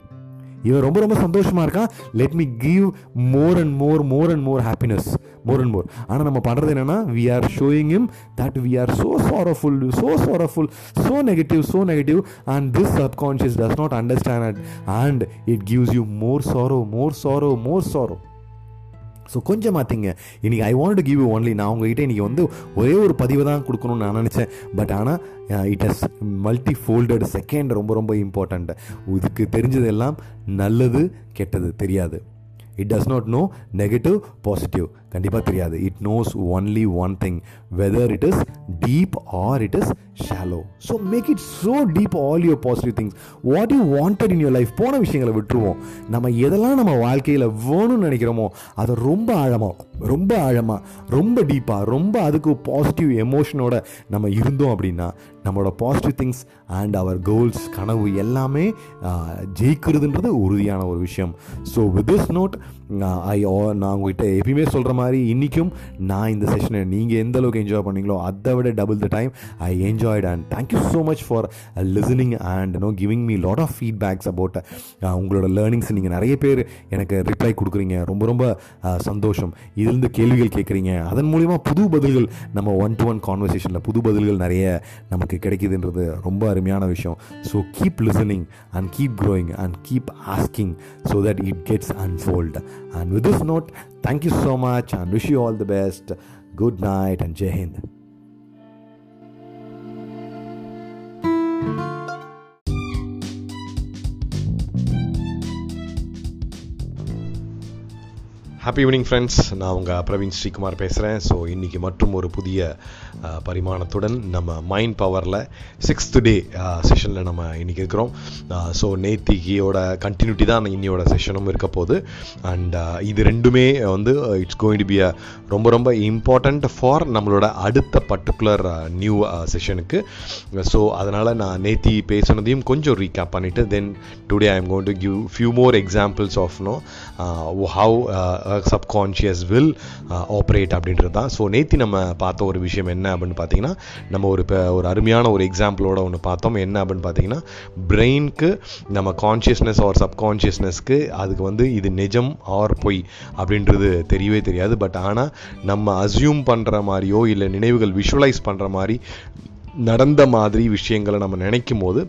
இவன் ரொம்ப ரொம்ப சந்தோஷமா இருக்கான் let me give more and more more and more happiness more and more ஆனால் நம்ம பண்ணுறது என்னன்னா we are showing him that we are so sorrowful so sorrowful so negative so negative and this subconscious does not understand at and it gives you more sorrow more sorrow more sorrow so கொஞ்சம் மாற்றிங்க இன்றைக்கி I want to give you only நான் உங்ககிட்ட இன்றைக்கி வந்து ஒரே ஒரு பதிவு தான் கொடுக்கணும்னு நான் நினச்சேன். பட் ஆனால் it has multi folded second ரொம்ப ரொம்ப இம்பார்ட்டண்ட்டு இதுக்கு தெரிஞ்சதெல்லாம் நல்லது கெட்டது தெரியாது. It does not know negative positive கண்டிப்பாக தெரியாது. It knows only one thing whether it is deep or it is shallow so make it so deep all your positive things what you wanted in your life போன விஷயங்களை விட்டுருவோம். நம்ம எதெல்லாம் நம்ம வாழ்க்கையில் வேணும்னு நினைக்கிறோமோ அதை ரொம்ப ஆழமாக ரொம்ப ஆழமாக ரொம்ப டீப்பாக ரொம்ப அதுக்கு பாசிட்டிவ் எமோஷனோட நம்ம இருந்தோம் அப்படின்னா நம்மளோட positive things and our goals கனவு எல்லாமே ஜெயிக்கிறதுன்றது உறுதியான ஒரு விஷயம். So with this note I நான் உங்ககிட்ட எப்பயுமே சொல்கிற மாதிரி இன்றைக்கும் நான் இந்த செஷனை நீங்கள் எந்த அளவுக்கு என்ஜாய் பண்ணீங்களோ அதை விட double the time I enjoyed and thank you so much for listening and know giving me lot of feedbacks about உங்களோட லேர்னிங்ஸ் நீங்கள் நிறைய பேர் எனக்கு ரிப்ளை கொடுக்குறீங்க. ரொம்ப ரொம்ப uh, சந்தோஷம். இதுலேருந்து கேள்விகள் கேட்குறீங்க. அதன் மூலிமா புது பதில்கள் நம்ம ஒன் டு ஒன் கான்வர்சேஷனில் புது பதில்கள் நிறைய நமக்கு கிடைக்குதுன்றது ரொம்ப அருமையான விஷயம். So keep listening and keep growing and keep asking so that it gets unfold And with this note, thank you so much and wish you all the best. Good night and Jai Hind. Happy evening friends நான் உங்கள் பிரவீன் ஸ்ரீகுமார் பேசுகிறேன் so இன்றைக்கி மற்றும் ஒரு புதிய பரிமாணத்துடன் நம்ம mind பவரில் sixth day செஷனில் நம்ம இன்றைக்கி இருக்கிறோம். ஸோ நேத்திக்கியோட கண்டினியூட்டி தான் இன்னியோட செஷனும் இருக்க போகுது. அண்ட் இது ரெண்டுமே வந்து it's going to be a ரொம்ப ரொம்ப இம்பார்ட்டண்ட் ஃபார் நம்மளோட அடுத்த பர்டிகுலர் நியூ செஷனுக்கு ஸோ அதனால் நான் நேத்தி பேசுனதையும் கொஞ்சம் ரீகேப் பண்ணிவிட்டு then today I am going to give few more examples of know how subconscious will operate அப்படின்றது தான். ஸோ நேற்று நம்ம பார்த்த ஒரு விஷயம் என்ன அப்படின்னு பார்த்தீங்கன்னா நம்ம ஒரு இப்போ ஒரு அருமையான ஒரு எக்ஸாம்பிளோட ஒன்று பார்த்தோம். என்ன அப்படின்னு பார்த்தீங்கன்னா பிரெயினுக்கு நம்ம கான்ஷியஸ்னஸ் ஆர் சப்கான்ஷியஸ்னஸ்க்கு அதுக்கு வந்து இது நிஜம் ஆர் பொய் அப்படின்றது தெரியவே தெரியாது. பட் ஆனால் நம்ம அசியூம் பண்ணுற மாதிரியோ இல்லை நினைவுகள் விஷுவலைஸ் பண்ணுற மாதிரி நடந்த மாதிரி விஷயங்களை நம்ம நினைக்கும் போது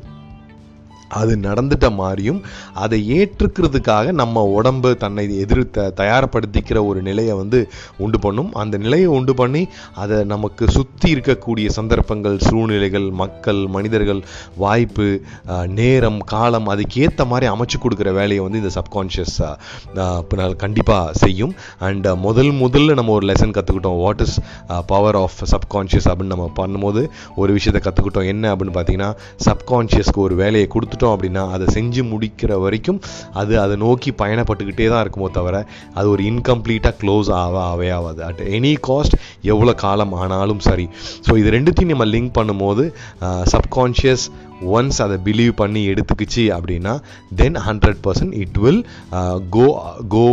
அது நடந்துட்ட மாதிரியும் அதை ஏற்றுக்கிறதுக்காக நம்ம உடம்பு தன்னை எதிர்த்த தயார்படுத்திக்கிற ஒரு நிலையை வந்து உண்டு பண்ணும். அந்த நிலையை உண்டு பண்ணி அதை நமக்கு சுற்றி இருக்கக்கூடிய சந்தர்ப்பங்கள் சூழ்நிலைகள் மக்கள் மனிதர்கள் வாய்ப்பு நேரம் காலம் அதுக்கேற்ற மாதிரி அமைச்சு கொடுக்குற வேலையை வந்து இந்த சப்கான்ஷியஸ் கண்டிப்பாக செய்யும். அண்ட் முதல் முதல்ல நம்ம ஒரு லெசன் கற்றுக்கிட்டோம் what is power of subconscious அப்படின்னு நம்ம பண்ணும்போது ஒரு விஷயத்தை கற்றுக்கிட்டோம் என்ன அப்படின்னு பார்த்தீங்கன்னா சப்கான்ஷியஸ்க்கு ஒரு வேலையை கொடுத்துட்டு கொடுத்துட்டோம் அப்படின்னா அதை செஞ்சு முடிக்கிற வரைக்கும் அது அதை நோக்கி பயணப்பட்டுக்கிட்டே தான் இருக்குமோ தவிர அது ஒரு இன்கம்ப்ளீட்டாக க்ளோஸ் ஆக ஆவே ஆகாது அட் எனி காஸ்ட் எவ்வளோ காலம் ஆனாலும் சரி. ஸோ இது ரெண்டுத்தையும் நம்ம லிங்க் பண்ணும்போது சப்கான்ஷியஸ் ஒன்ஸ் அதை பிலீவ் பண்ணி எடுத்துக்கிச்சு அப்படின்னா then hundred percent it will go go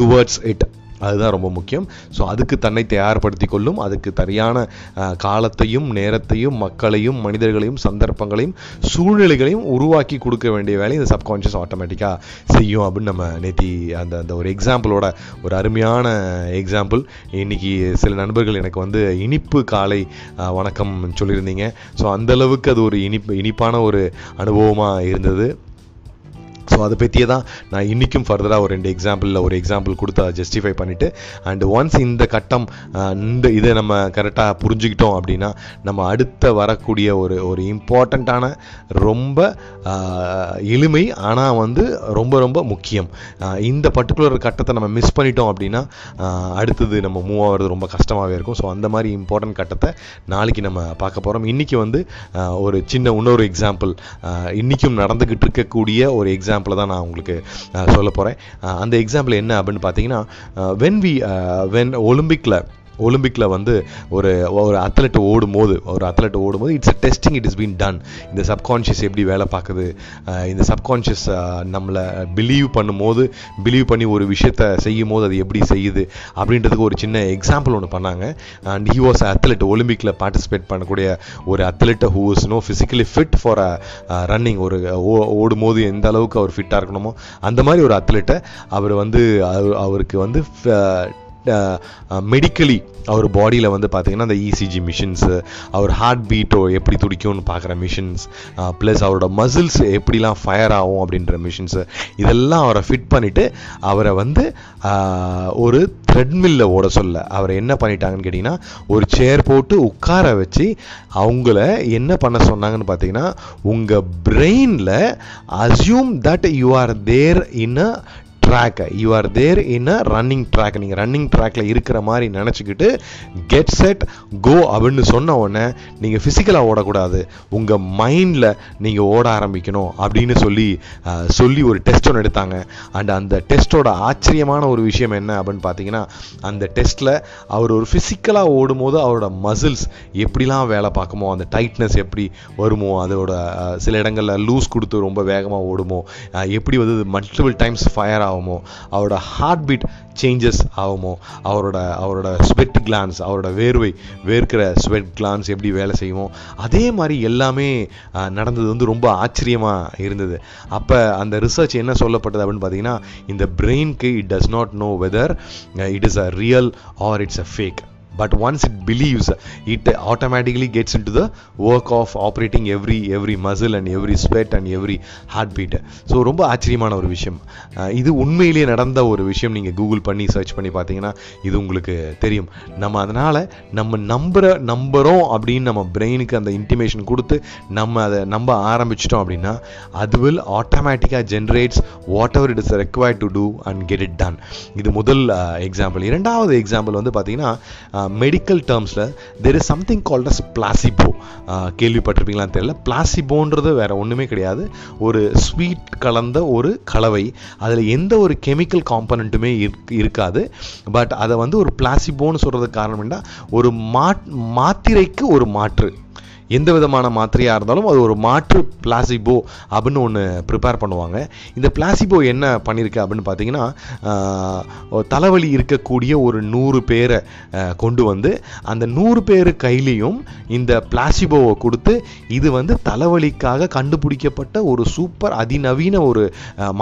towards it அதுதான் ரொம்ப முக்கியம். ஸோ அதுக்கு தன்னை தயார்படுத்தி கொள்ளும் அதுக்கு சரியான காலத்தையும் நேரத்தையும் மக்களையும் மனிதர்களையும் சந்தர்ப்பங்களையும் சூழ்நிலைகளையும் உருவாக்கி கொடுக்க வேண்டிய வேலையை இந்த சப்கான்ஷியஸ் ஆட்டோமேட்டிக்காக செய்யும் அப்படின்னு நம்ம நேத்தி அந்த அந்த ஒரு எக்ஸாம்பிளோட ஒரு அருமையான எக்ஸாம்பிள் இன்னைக்கு சில நண்பர்கள் எனக்கு வந்து இனிப்பு காலை வணக்கம் சொல்லியிருந்தீங்க. ஸோ அந்தளவுக்கு அது ஒரு இனிப்பு இனிப்பான ஒரு அனுபவமாக இருந்தது. ஸோ அதை பற்றியே தான் நான் இன்றைக்கும் ஃபர்தராக ஒரு ரெண்டு எக்ஸாம்பிளில் ஒரு எக்ஸாம்பிள் கொடுத்து அதை ஜஸ்டிஃபை பண்ணிவிட்டு அண்ட் ஒன்ஸ் இந்த கட்டம் இந்த இதை நம்ம கரெக்டாக புரிஞ்சுக்கிட்டோம் அப்படின்னா நம்ம அடுத்த வரக்கூடிய ஒரு ஒரு இம்பார்ட்டண்ட்டான ரொம்ப எளிமை ஆனால் வந்து ரொம்ப ரொம்ப முக்கியம். இந்த பர்டிகுலர் கட்டத்தை நம்ம மிஸ் பண்ணிட்டோம் அப்படின்னா அடுத்தது நம்ம மூவ் ஆகிறது ரொம்ப கஷ்டமாகவே இருக்கும். ஸோ அந்த மாதிரி இம்பார்ட்டன்ட் கட்டத்தை நாளைக்கு நம்ம பார்க்க போகிறோம் இன்றைக்கி வந்து ஒரு சின்ன இன்னொரு எக்ஸாம்பிள் இன்றைக்கும் நடந்துக்கிட்டு இருக்கக்கூடிய ஒரு எக்ஸாம்பிள் எக்ஸாம்பிளை தான் நான் உங்களுக்கு சொல்ல போகிறேன் அந்த எக்ஸாம்பிள் என்ன அப்படின்னு பார்த்தீங்கன்னா வென் வி வென் ஒலிம்பிக்கில் ஒலிம்பிக்கில் வந்து ஒரு ஒரு அத்லெட் ஓடும் போது ஒரு அத்லெட் ஓடும் போது it's a testing it is been done இந்த சப்கான்ஷியஸ் எப்படி வேலை பார்க்குது? இந்த சப்கான்ஷியஸ் நம்மளை பிலீவ் பண்ணும்போது பிலீவ் பண்ணி ஒரு விஷயத்த செய்யும் போது அது எப்படி செய்யுது? அப்படின்றதுக்கு ஒரு சின்ன எக்ஸாம்பிள் ஒன்று பண்ணாங்க. அண்ட் ஹி வாஸ் அத்லெட் ஒலிம்பிக்கில் பார்ட்டிசிபேட் பண்ணக்கூடிய ஒரு athlete who is know physically fit for a running ஒரு ஓ- ஓடும்போது எந்த அளவுக்கு அவர் ஃபிட்டாக இருக்கணுமோ அந்த மாதிரி ஒரு அத்லெட்டை அவர் வந்து அவருக்கு வந்து மெடிக்கலி அவர் பாடியில் வந்து பார்த்தீங்கன்னா அந்த இசிஜி மிஷின்ஸு அவர் ஹார்ட் பீட்டோ எப்படி துடிக்கும்னு பார்க்குற மிஷின்ஸ் ப்ளஸ் அவரோட மசில்ஸ் எப்படிலாம் ஃபயர் ஆகும் அப்படின்ற மிஷின்ஸு இதெல்லாம் அவரை ஃபிட் பண்ணிவிட்டு அவரை வந்து ஒரு த்ரெட்மில்ல ஓட சொல்ல. அவரை என்ன பண்ணிட்டாங்கன்னு கேட்டிங்கன்னா ஒரு சேர் போட்டு உட்கார வச்சு அவங்கள என்ன பண்ண சொன்னாங்கன்னு பார்த்தீங்கன்னா உங்கள் பிரெயினில் assume that you are there in a ட்ராக்கை you are there in a running track நீங்கள் ரன்னிங் ட்ராக்ல இருக்கிற மாதிரி நினச்சிக்கிட்டு கெட் செட் கோ அப்படின்னு சொன்ன உடனே நீங்கள் ஃபிசிக்கலாக ஓடக்கூடாது. உங்கள் மைண்டில் நீங்கள் ஓட ஆரம்பிக்கணும் அப்படின்னு சொல்லி சொல்லி ஒரு டெஸ்ட் ஒன்று எடுத்தாங்க. அண்ட் அந்த டெஸ்ட்டோட ஆச்சரியமான ஒரு விஷயம் என்ன அப்படின்னு பார்த்தீங்கன்னா அந்த டெஸ்ட்டில் அவர் ஒரு ஃபிசிக்கலாக ஓடும்போது அவரோட மசில்ஸ் எப்படிலாம் வேலை பார்க்குமோ அந்த டைட்னஸ் எப்படி வருமோ அதோட சில இடங்களில் லூஸ் கொடுத்து ரொம்ப வேகமாக ஓடுமோ எப்படி வந்து மல்டிபிள் டைம்ஸ் ஃபயர் ஆகும் அவரோட ஹார்ட் பீட் சேஞ்சஸ் ஆகுமோ? அவரோட அவரோட ஸ்வெட் கிளான்ஸ் அவரோட வேர்வை வேர்க்கிற ஸ்வெட் கிளான்ஸ் எப்படி வேலை செய்யுமோ? அதே மாதிரி எல்லாமே நடந்தது வந்து ரொம்ப ஆச்சரியமாக இருந்தது. அப்போ அந்த ரிசர்ச் என்ன சொல்லப்பட்டது அப்படின்னு பார்த்தீங்கன்னா இந்த பிரெயின்க்கு it does not know whether it is a real or it's a fake but once it believes it automatically gets into the work of operating every every muscle and every sweat and every heartbeat. So ரொம்ப ஆச்சரியமான ஒரு விஷயம். இது உண்மையிலேயே நடந்த ஒரு விஷயம். நீங்கள் கூகுள் பண்ணி சர்ச் பண்ணி பார்த்தீங்கன்னா இது உங்களுக்கு தெரியும். நம்ம அதனால் நம்ம நம்புகிற நம்புகிறோம் அப்படின்னு நம்ம பிரெயினுக்கு அந்த இன்டிமேஷன் கொடுத்து நம்ம அதை நம்ப ஆரம்பிச்சிட்டோம் அப்படின்னா அது வில் ஆட்டோமேட்டிக்காக generates whatever it is required to do and get it done இது முதல் எக்ஸாம்பிள் இரண்டாவது எக்ஸாம்பிள் வந்து பார்த்தீங்கன்னா medical டேர்ம்ஸில் there is something called as placebo கேள்விப்பட்டிருப்பீங்களான்னு தெரியல. பிளாசிபோன்றது வேற ஒன்றுமே கிடையாது. ஒரு ஸ்வீட் கலந்த ஒரு கலவை. அதில் எந்த ஒரு கெமிக்கல் காம்பனண்ட்டுமே இருக்காது. பட் அதை வந்து ஒரு பிளாசிபோன்னு சொல்கிறதுக்கு காரணம் என்ன? ஒரு மாட் மாத்திரைக்கு ஒரு மாற்று. எந்த விதமான மாத்திரையாக இருந்தாலும் அது ஒரு மாற்று பிளாசிபோ அப்படின்னு ஒன்று ப்ரிப்பேர் பண்ணுவாங்க. இந்த பிளாசிபோ என்ன பண்ணியிருக்கு அப்படின்னு பார்த்தீங்கன்னா தலைவலி இருக்கக்கூடிய ஒரு நூறு பேரை கொண்டு வந்து அந்த நூறு பேர் கையிலையும் இந்த பிளாசிபோவை கொடுத்து இது வந்து தலைவலிக்காக கண்டுபிடிக்கப்பட்ட ஒரு சூப்பர் அதிநவீன ஒரு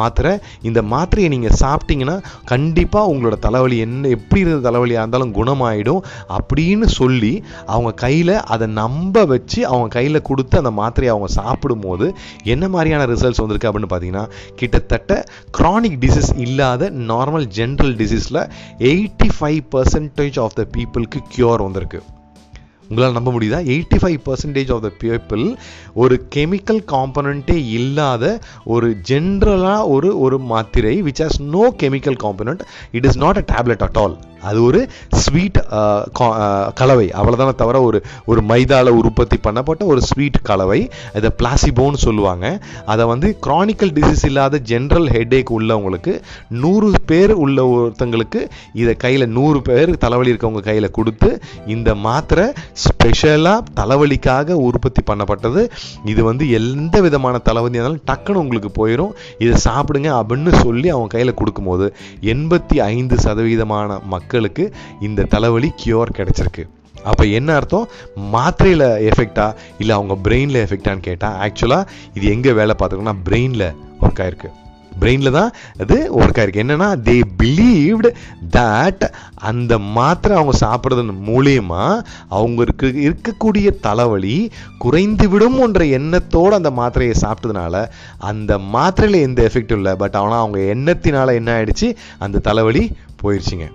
மாத்திரை. இந்த மாத்திரையை நீங்கள் சாப்பிட்டீங்கன்னா கண்டிப்பாக உங்களோட தலைவலி என்ன எப்படி இருந்த தலைவலியாக இருந்தாலும் குணமாயிடும் அப்படின்னு சொல்லி அவங்க கையில் அதை நம்ப வச்சு வச்சு அவங்க கையில் கொடுத்து அந்த மாத்திரையை அவங்க சாப்பிடும்போது என்ன மாதிரியான ரிசல்ட்ஸ் வந்திருக்கு அப்படின்னு பார்த்தீங்கன்னா கிட்டத்தட்ட க்ரானிக் டிசீஸ் இல்லாத normal general டிசீஸில் eighty five percentage of the பீப்புளுக்கு க்யூர் வந்திருக்கு. உங்களால் நம்ப முடியுதா? Eighty five percentage of the people ஒரு கெமிக்கல் காம்பனண்ட்டே இல்லாத ஒரு ஜென்ரலாக ஒரு ஒரு மாத்திரை which has no chemical component it is not a tablet at all அது ஒரு ஸ்வீட் கலவை. அவ்வளோதானே தவிர ஒரு ஒரு மைதாவில் உற்பத்தி பண்ணப்பட்ட ஒரு ஸ்வீட் கலவை. இதை பிளாசிபோன்னு சொல்லுவாங்க. அதை வந்து க்ரானிக்கல் டிசீஸ் இல்லாத ஜென்ரல் ஹெட்டேக் உள்ளவங்களுக்கு நூறு பேர் உள்ள ஒருத்தங்களுக்கு இதை கையில் நூறு பேர் தலைவலி இருக்கவங்க கையில் கொடுத்து இந்த மாத்திரை ஸ்பெஷலாக தலைவலிக்காக உற்பத்தி பண்ணப்பட்டது. இது வந்து எந்த விதமான தலைவலி இருந்தாலும் டக்குன்னு உங்களுக்கு போயிடும் இதை சாப்பிடுங்க அப்படின்னு சொல்லி அவங்க கையில் கொடுக்கும்போது எண்பத்தி ஐந்து சதவீதமான மக்களுக்கு இந்த தலைவலி கியூர் கிடைச்சிருக்கு. அப்போ என்ன அர்த்தம்? மாத்திரையில் எஃபெக்டா இல்லை அவங்க பிரெயினில் எஃபெக்டான்னு கேட்டால் ஆக்சுவலாக இது எங்கே வேலை பார்த்துக்கோன்னா பிரெயினில் ஒர்க் ஆயிருக்கு. பிரெயினில் தான் அது ஒர்க் ஆயிருக்கு. என்னன்னா தே பிலீவ்டு தட் அந்த மாத்திரை அவங்க சாப்பிட்றதன் மூலியமா அவங்களுக்கு இருக்கக்கூடிய தலைவலி குறைந்து விடும் என்ற எண்ணத்தோடு அந்த மாத்திரையை சாப்பிட்டதுனால அந்த மாத்திரையில் எந்த எஃபெக்டும் இல்லை. பட் ஆனால் அவங்க எண்ணத்தினால என்ன ஆயிடுச்சு? அந்த தலைவலி போயிடுச்சுங்க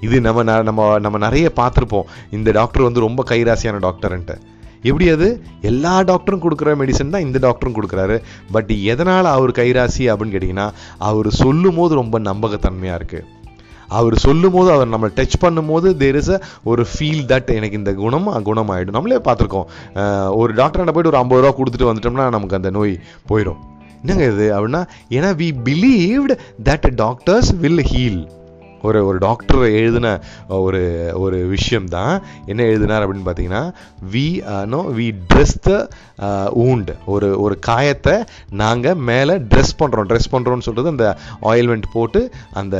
இது நம்ம ந- நம்ம நம்ம நிறைய பார்த்துருப்போம். இந்த டாக்டர் வந்து ரொம்ப கைராசியான டாக்டர்ன்ட்டு எப்படி அது? எல்லா டாக்டரும் கொடுக்குற மெடிசன் தான் இந்த டாக்டரும் கொடுக்குறாரு. பட் எதனால் அவர் கைராசி அப்படின்னு கேட்டிங்கன்னா அவர் சொல்லும் போது ரொம்ப நம்பகத்தன்மையாக இருக்குது அவர் சொல்லும் போது அவர் நம்ம டச் பண்ணும்போது தேர் இஸ் அ ஒரு ஃபீல் தட் எனக்கு இந்த குணம் குணமாயிடும். நம்மளே பார்த்துருக்கோம். ஒரு டாக்டர்கிட்ட போயிட்டு ஒரு ஐம்பது ரூபா கொடுத்துட்டு வந்துட்டோம்னா நமக்கு அந்த நோய் போயிடும். என்னங்க இது? அப்படின்னா ஏன்னா we believed that doctors will heal ஒரு ஒரு டாக்டர் எழுதின ஒரு ஒரு விஷயம் தான் என்ன எழுதினார் அப்படின்னு பார்த்தீங்கன்னா we know we dress the wound ஒரு ஒரு காயத்தை நாங்கள் மேலே ட்ரெஸ் பண்ணுறோம் ட்ரெஸ் பண்ணுறோம்னு சொல்கிறது அந்த ஆயில்மெண்ட் போட்டு அந்த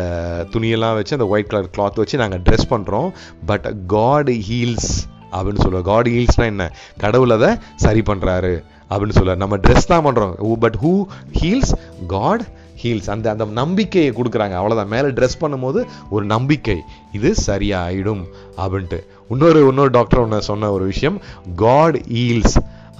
துணியெல்லாம் வச்சு அந்த ஒயிட் கலர் கிளாத் வச்சு நாங்கள் ட்ரெஸ் பண்ணுறோம் பட் காட் ஹீல்ஸ் அப்படின்னு சொல்லுவோம் காட் ஹீல்ஸ்னால் என்ன? கடவுள் அதை சரி பண்ணுறாரு அப்படின்னு சொல்லுவார். நம்ம ட்ரெஸ் தான் பண்ணுறோம் but who heals God heals அந்த அந்த நம்பிக்கையை கொடுக்குறாங்க. அவ்வளோதான் மேலே ட்ரெஸ் பண்ணும்போது ஒரு நம்பிக்கை. இது சரியாயிடும் அப்படின்ட்டு. இன்னொரு இன்னொரு டாக்டர் ஒன்று சொன்ன ஒரு விஷயம். God heals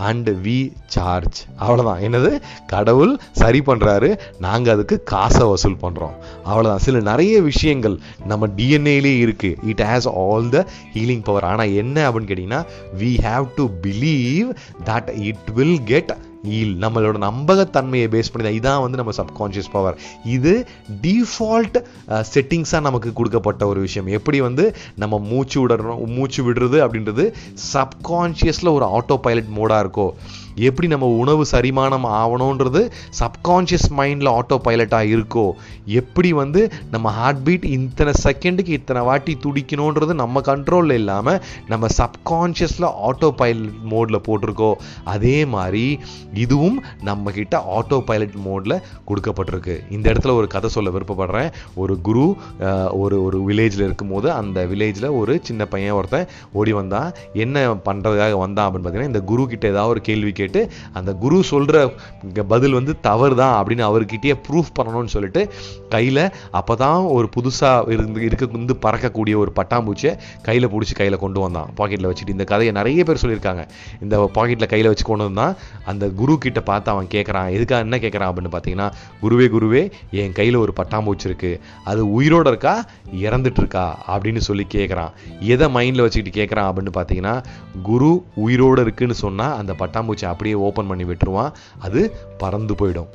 and we charge அவ்வளோதான் என்னது? கடவுள் சரி பண்ணுறாரு நாங்கள் அதுக்கு காசை வசூல் பண்ணுறோம் அவ்வளோதான் சில நிறைய விஷயங்கள் நம்ம டிஎன்ஏலே இருக்குது it has all the healing power ஆனால் என்ன அப்படின்னு கேட்டிங்கன்னா we have to believe that it will get heal நம்மளோட நம்பகத்தன்மையை பேஸ் பண்ணி தான் இதான் வந்து நம்ம சப்கான்ஷியஸ் பவர் இது டிஃபால்ட் செட்டிங்ஸாக நமக்கு கொடுக்கப்பட்ட ஒரு விஷயம். எப்படி வந்து நம்ம மூச்சு விடுறோம் மூச்சு விடுறது அப்படின்றது சப்கான்ஷியஸில் ஒரு ஆட்டோ பைலட் மோடாக இருக்கோ எப்படி நம்ம உணவு சரிமானம் ஆகணுன்றது சப்கான்ஷியஸ் மைண்டில் ஆட்டோ பைலட்டாக இருக்கோ? எப்படி வந்து நம்ம ஹார்ட் பீட் இத்தனை செகண்டுக்கு இத்தனை வாட்டி துடிக்கணுன்றது நம்ம கண்ட்ரோலில் இல்லாமல் நம்ம சப்கான்ஷியஸில் ஆட்டோ பைலட் மோடில் போட்டிருக்கோ? அதே மாதிரி இதுவும் நம்மக்கிட்ட ஆட்டோ பைலட் மோடில் கொடுக்கப்பட்டிருக்கு. இந்த இடத்துல ஒரு கதை சொல்ல விருப்பப்படுறேன். ஒரு குரு ஒரு ஒரு வில்லேஜில் இருக்கும்போது அந்த வில்லேஜில் ஒரு சின்ன பையன் ஒருத்தன் ஓடி வந்தான். என்ன பண்ணுறதுக்காக வந்தான் அப்படின்னு பார்த்தீங்கன்னா இந்த குரு கிட்ட ஏதாவது ஒரு கேள்வி கேட்டு அந்த குரு சொல்கிற பதில் வந்து தவறு தான் அப்படின்னு அவர்கிட்டயே ப்ரூஃப் பண்ணணும்னு சொல்லிட்டு கையில் அப்போ தான் ஒரு புதுசாக இருந்து இருக்க வந்து பறக்கக்கூடிய ஒரு பட்டாம்பூச்சியை கையில் பிடிச்சி கையில் கொண்டு வந்தான். பாக்கெட்டில் வச்சுட்டு இந்த கதையை நிறைய பேர் சொல்லியிருக்காங்க. இந்த பாக்கெட்டில் கையில் வச்சு கொண்டு வந்தான். அந்த குரு கிட்ட பார்த்து அவன் கேட்குறான் எதுக்காக என்ன கேட்குறான் அப்படின்னு பார்த்தீங்கன்னா குருவே குருவே என் கையில் ஒரு பட்டாம்பூச்சி இருக்கு. அது உயிரோட இருக்கா? இறந்துட்டு இருக்கா? அப்படின்னு சொல்லி கேட்குறான் எதை மைண்டில் வச்சுக்கிட்டு கேட்குறான் அப்படின்னு பார்த்தீங்கன்னா குரு உயிரோடு இருக்குன்னு சொன்னால் அந்த பட்டாம்பூச்சி அப்படியே ஓப்பன் பண்ணி விட்டுருவான். அது பறந்து போயிடும்.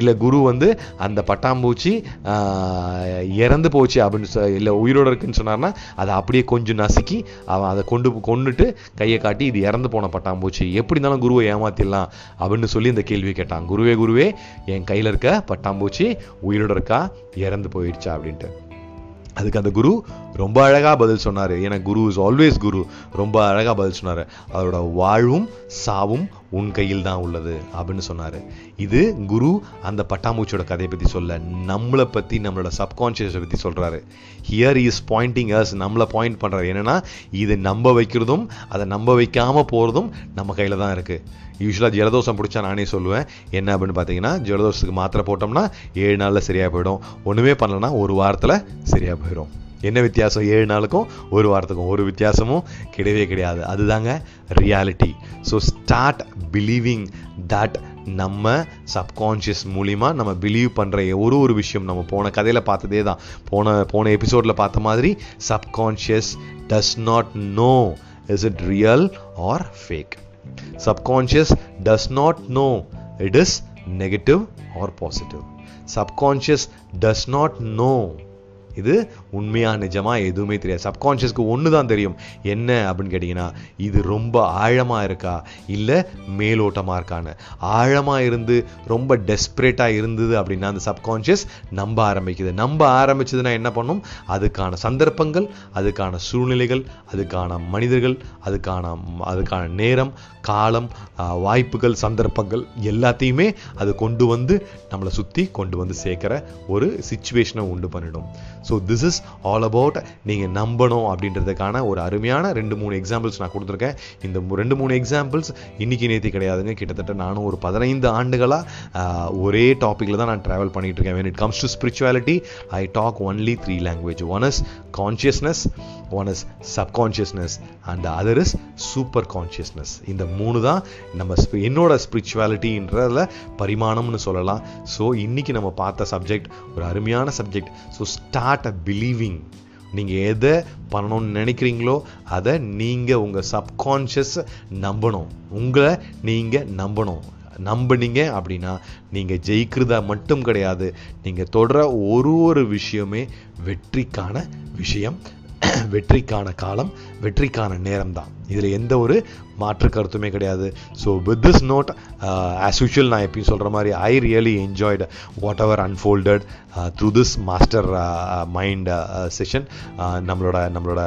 இல்லை குரு வந்து அந்த பட்டாம்பூச்சி இறந்து போச்சு அப்படின்னு சொ இல்லை உயிரோட இருக்குன்னு சொன்னார்னா அதை அப்படியே கொஞ்சம் நசுக்கி அவன் அதை கொண்டு கொண்டுட்டு கையை காட்டி இது இறந்து போன பட்டாம்பூச்சி எப்படி இருந்தாலும் குருவை ஏமாத்திடலாம் அப்படின்னு சொல்லி இந்த கேள்வி கேட்டான். குருவே குருவே என் கையில் இருக்க பட்டாம்பூச்சி உயிரோட இருக்கா? இறந்து போயிடுச்சா அப்படின்ட்டு. அதுக்கு அந்த குரு ரொம்ப அழகாக பதில் சொன்னார். ஏன்னா குரு இஸ் ஆல்வேஸ் குரு. ரொம்ப அழகாக பதில் சொன்னார். அதோட வாழ்வும் சாவும் உன் கையில் தான் உள்ளது அப்படின்னு சொன்னார். இது குரு அந்த பட்டாம்பூச்சியோட கதையை பற்றி சொல்ல நம்மளை பற்றி நம்மளோட சப்கான்ஷியஸை பற்றி சொல்கிறாரு ஹியர் இஸ் பாயிண்டிங் அஸ் நம்மளை பாயிண்ட் பண்ணுறாரு என்னென்னா இது நம்ப வைக்கிறதும் அதை நம்ப வைக்காமல் போகிறதும் நம்ம கையில் தான் இருக்குது யூஸ்வலாக ஜலதோஷம் பிடிச்சா நானே சொல்லுவேன் என்ன அப்படின்னு பார்த்தீங்கன்னா ஜலதோஷத்துக்கு மாத்திரை போட்டோம்னா ஏழு நாளில் சரியாக போயிடும். ஒன்றுமே பண்ணலன்னா ஒரு வாரத்தில் சரியாக போயிடும். என்ன வித்தியாசம்? ஏழு நாளுக்கும் ஒரு வாரத்துக்கும் ஒரு வித்தியாசமும் கிடையவே கிடையாது. அதுதாங்க reality so start believing that நம்ம சப்கான்ஷியஸ் மூலிமா நம்ம பிலீவ் பண்ணுற ஒரு ஒரு விஷயம் நம்ம போன கதையில் பார்த்ததே தான். போன போன எபிசோடில் பார்த்த மாதிரி subconscious does not know is it real or fake subconscious does not know it is negative or positive subconscious does not know இது உண்மையாக நிஜமா எதுவுமே தெரியாது. சப்கான்ஷியஸ்க்கு ஒன்று தான் தெரியும். என்ன அப்படின்னு கேட்டிங்கன்னா இது ரொம்ப ஆழமாக இருக்கா? இல்லை மேலோட்டமாக இருக்கான்னு. ஆழமாக இருந்து ரொம்ப டெஸ்பரேட்டாக இருந்தது அப்படின்னா அந்த சப்கான்ஷியஸ் நம்ப ஆரம்பிக்குது. நம்ப ஆரம்பிச்சதுன்னா என்ன பண்ணும்? அதுக்கான சந்தர்ப்பங்கள் அதுக்கான சூழ்நிலைகள் அதுக்கான மனிதர்கள் அதுக்கான அதுக்கான நேரம் காலம் வாய்ப்புகள் சந்தர்ப்பங்கள் எல்லாத்தையுமே அது கொண்டு வந்து நம்மளை சுற்றி கொண்டு வந்து சேர்க்குற ஒரு சுச்சுவேஷனை உண்டு பண்ணிடும். So this is all about நீங்கள் நம்பணும் அப்படின்றதுக்கான ஒரு அருமையான ரெண்டு மூணு எக்ஸாம்பிள்ஸ் நான் கொடுத்துருக்கேன். இந்த ரெண்டு மூணு எக்ஸாம்பிள்ஸ் இன்னைக்கு நேற்று கிடையாதுங்க. கிட்டத்தட்ட நானும் ஒரு பதினைந்து ஆண்டுகளாக ஒரே டாப்பிக்கில் தான் நான் ட்ராவல் பண்ணிகிட்டு இருக்கேன். When it comes to spirituality I talk only three language one is consciousness one is subconsciousness and other is super consciousness இந்த மூணு தான் நம்ம என்னோட ஸ்பிரிச்சுவாலிட்டின்றதில் பரிமாணம்னு சொல்லலாம். ஸோ இன்றைக்கி நம்ம பார்த்த சப்ஜெக்ட் ஒரு அருமையான subject so start a believing நீங்கள் எதை பண்ணணும்னு நினைக்கிறீங்களோ அதை நீங்கள் உங்கள் சப்கான்ஷியஸ் நம்பணும். உங்களை நீங்கள் நம்பணும். நம்புனீங்க அப்படின்னா நீங்கள் ஜெயிக்கிறதா மட்டும் கிடையாது. நீங்கள் தொடர ஒரு ஒரு விஷயமே வெற்றிக்கான விஷயம். [clears throat] வெற்றிக்கான காலம் வெற்றிக்கான நேரம் தான் இதில் எந்த ஒரு மாற்று கருத்துமே கிடையாது. So with this note as usual நான் எப்பயும் சொல்கிற மாதிரி I really enjoyed whatever unfolded through this master mind session நம்மளோட நம்மளோட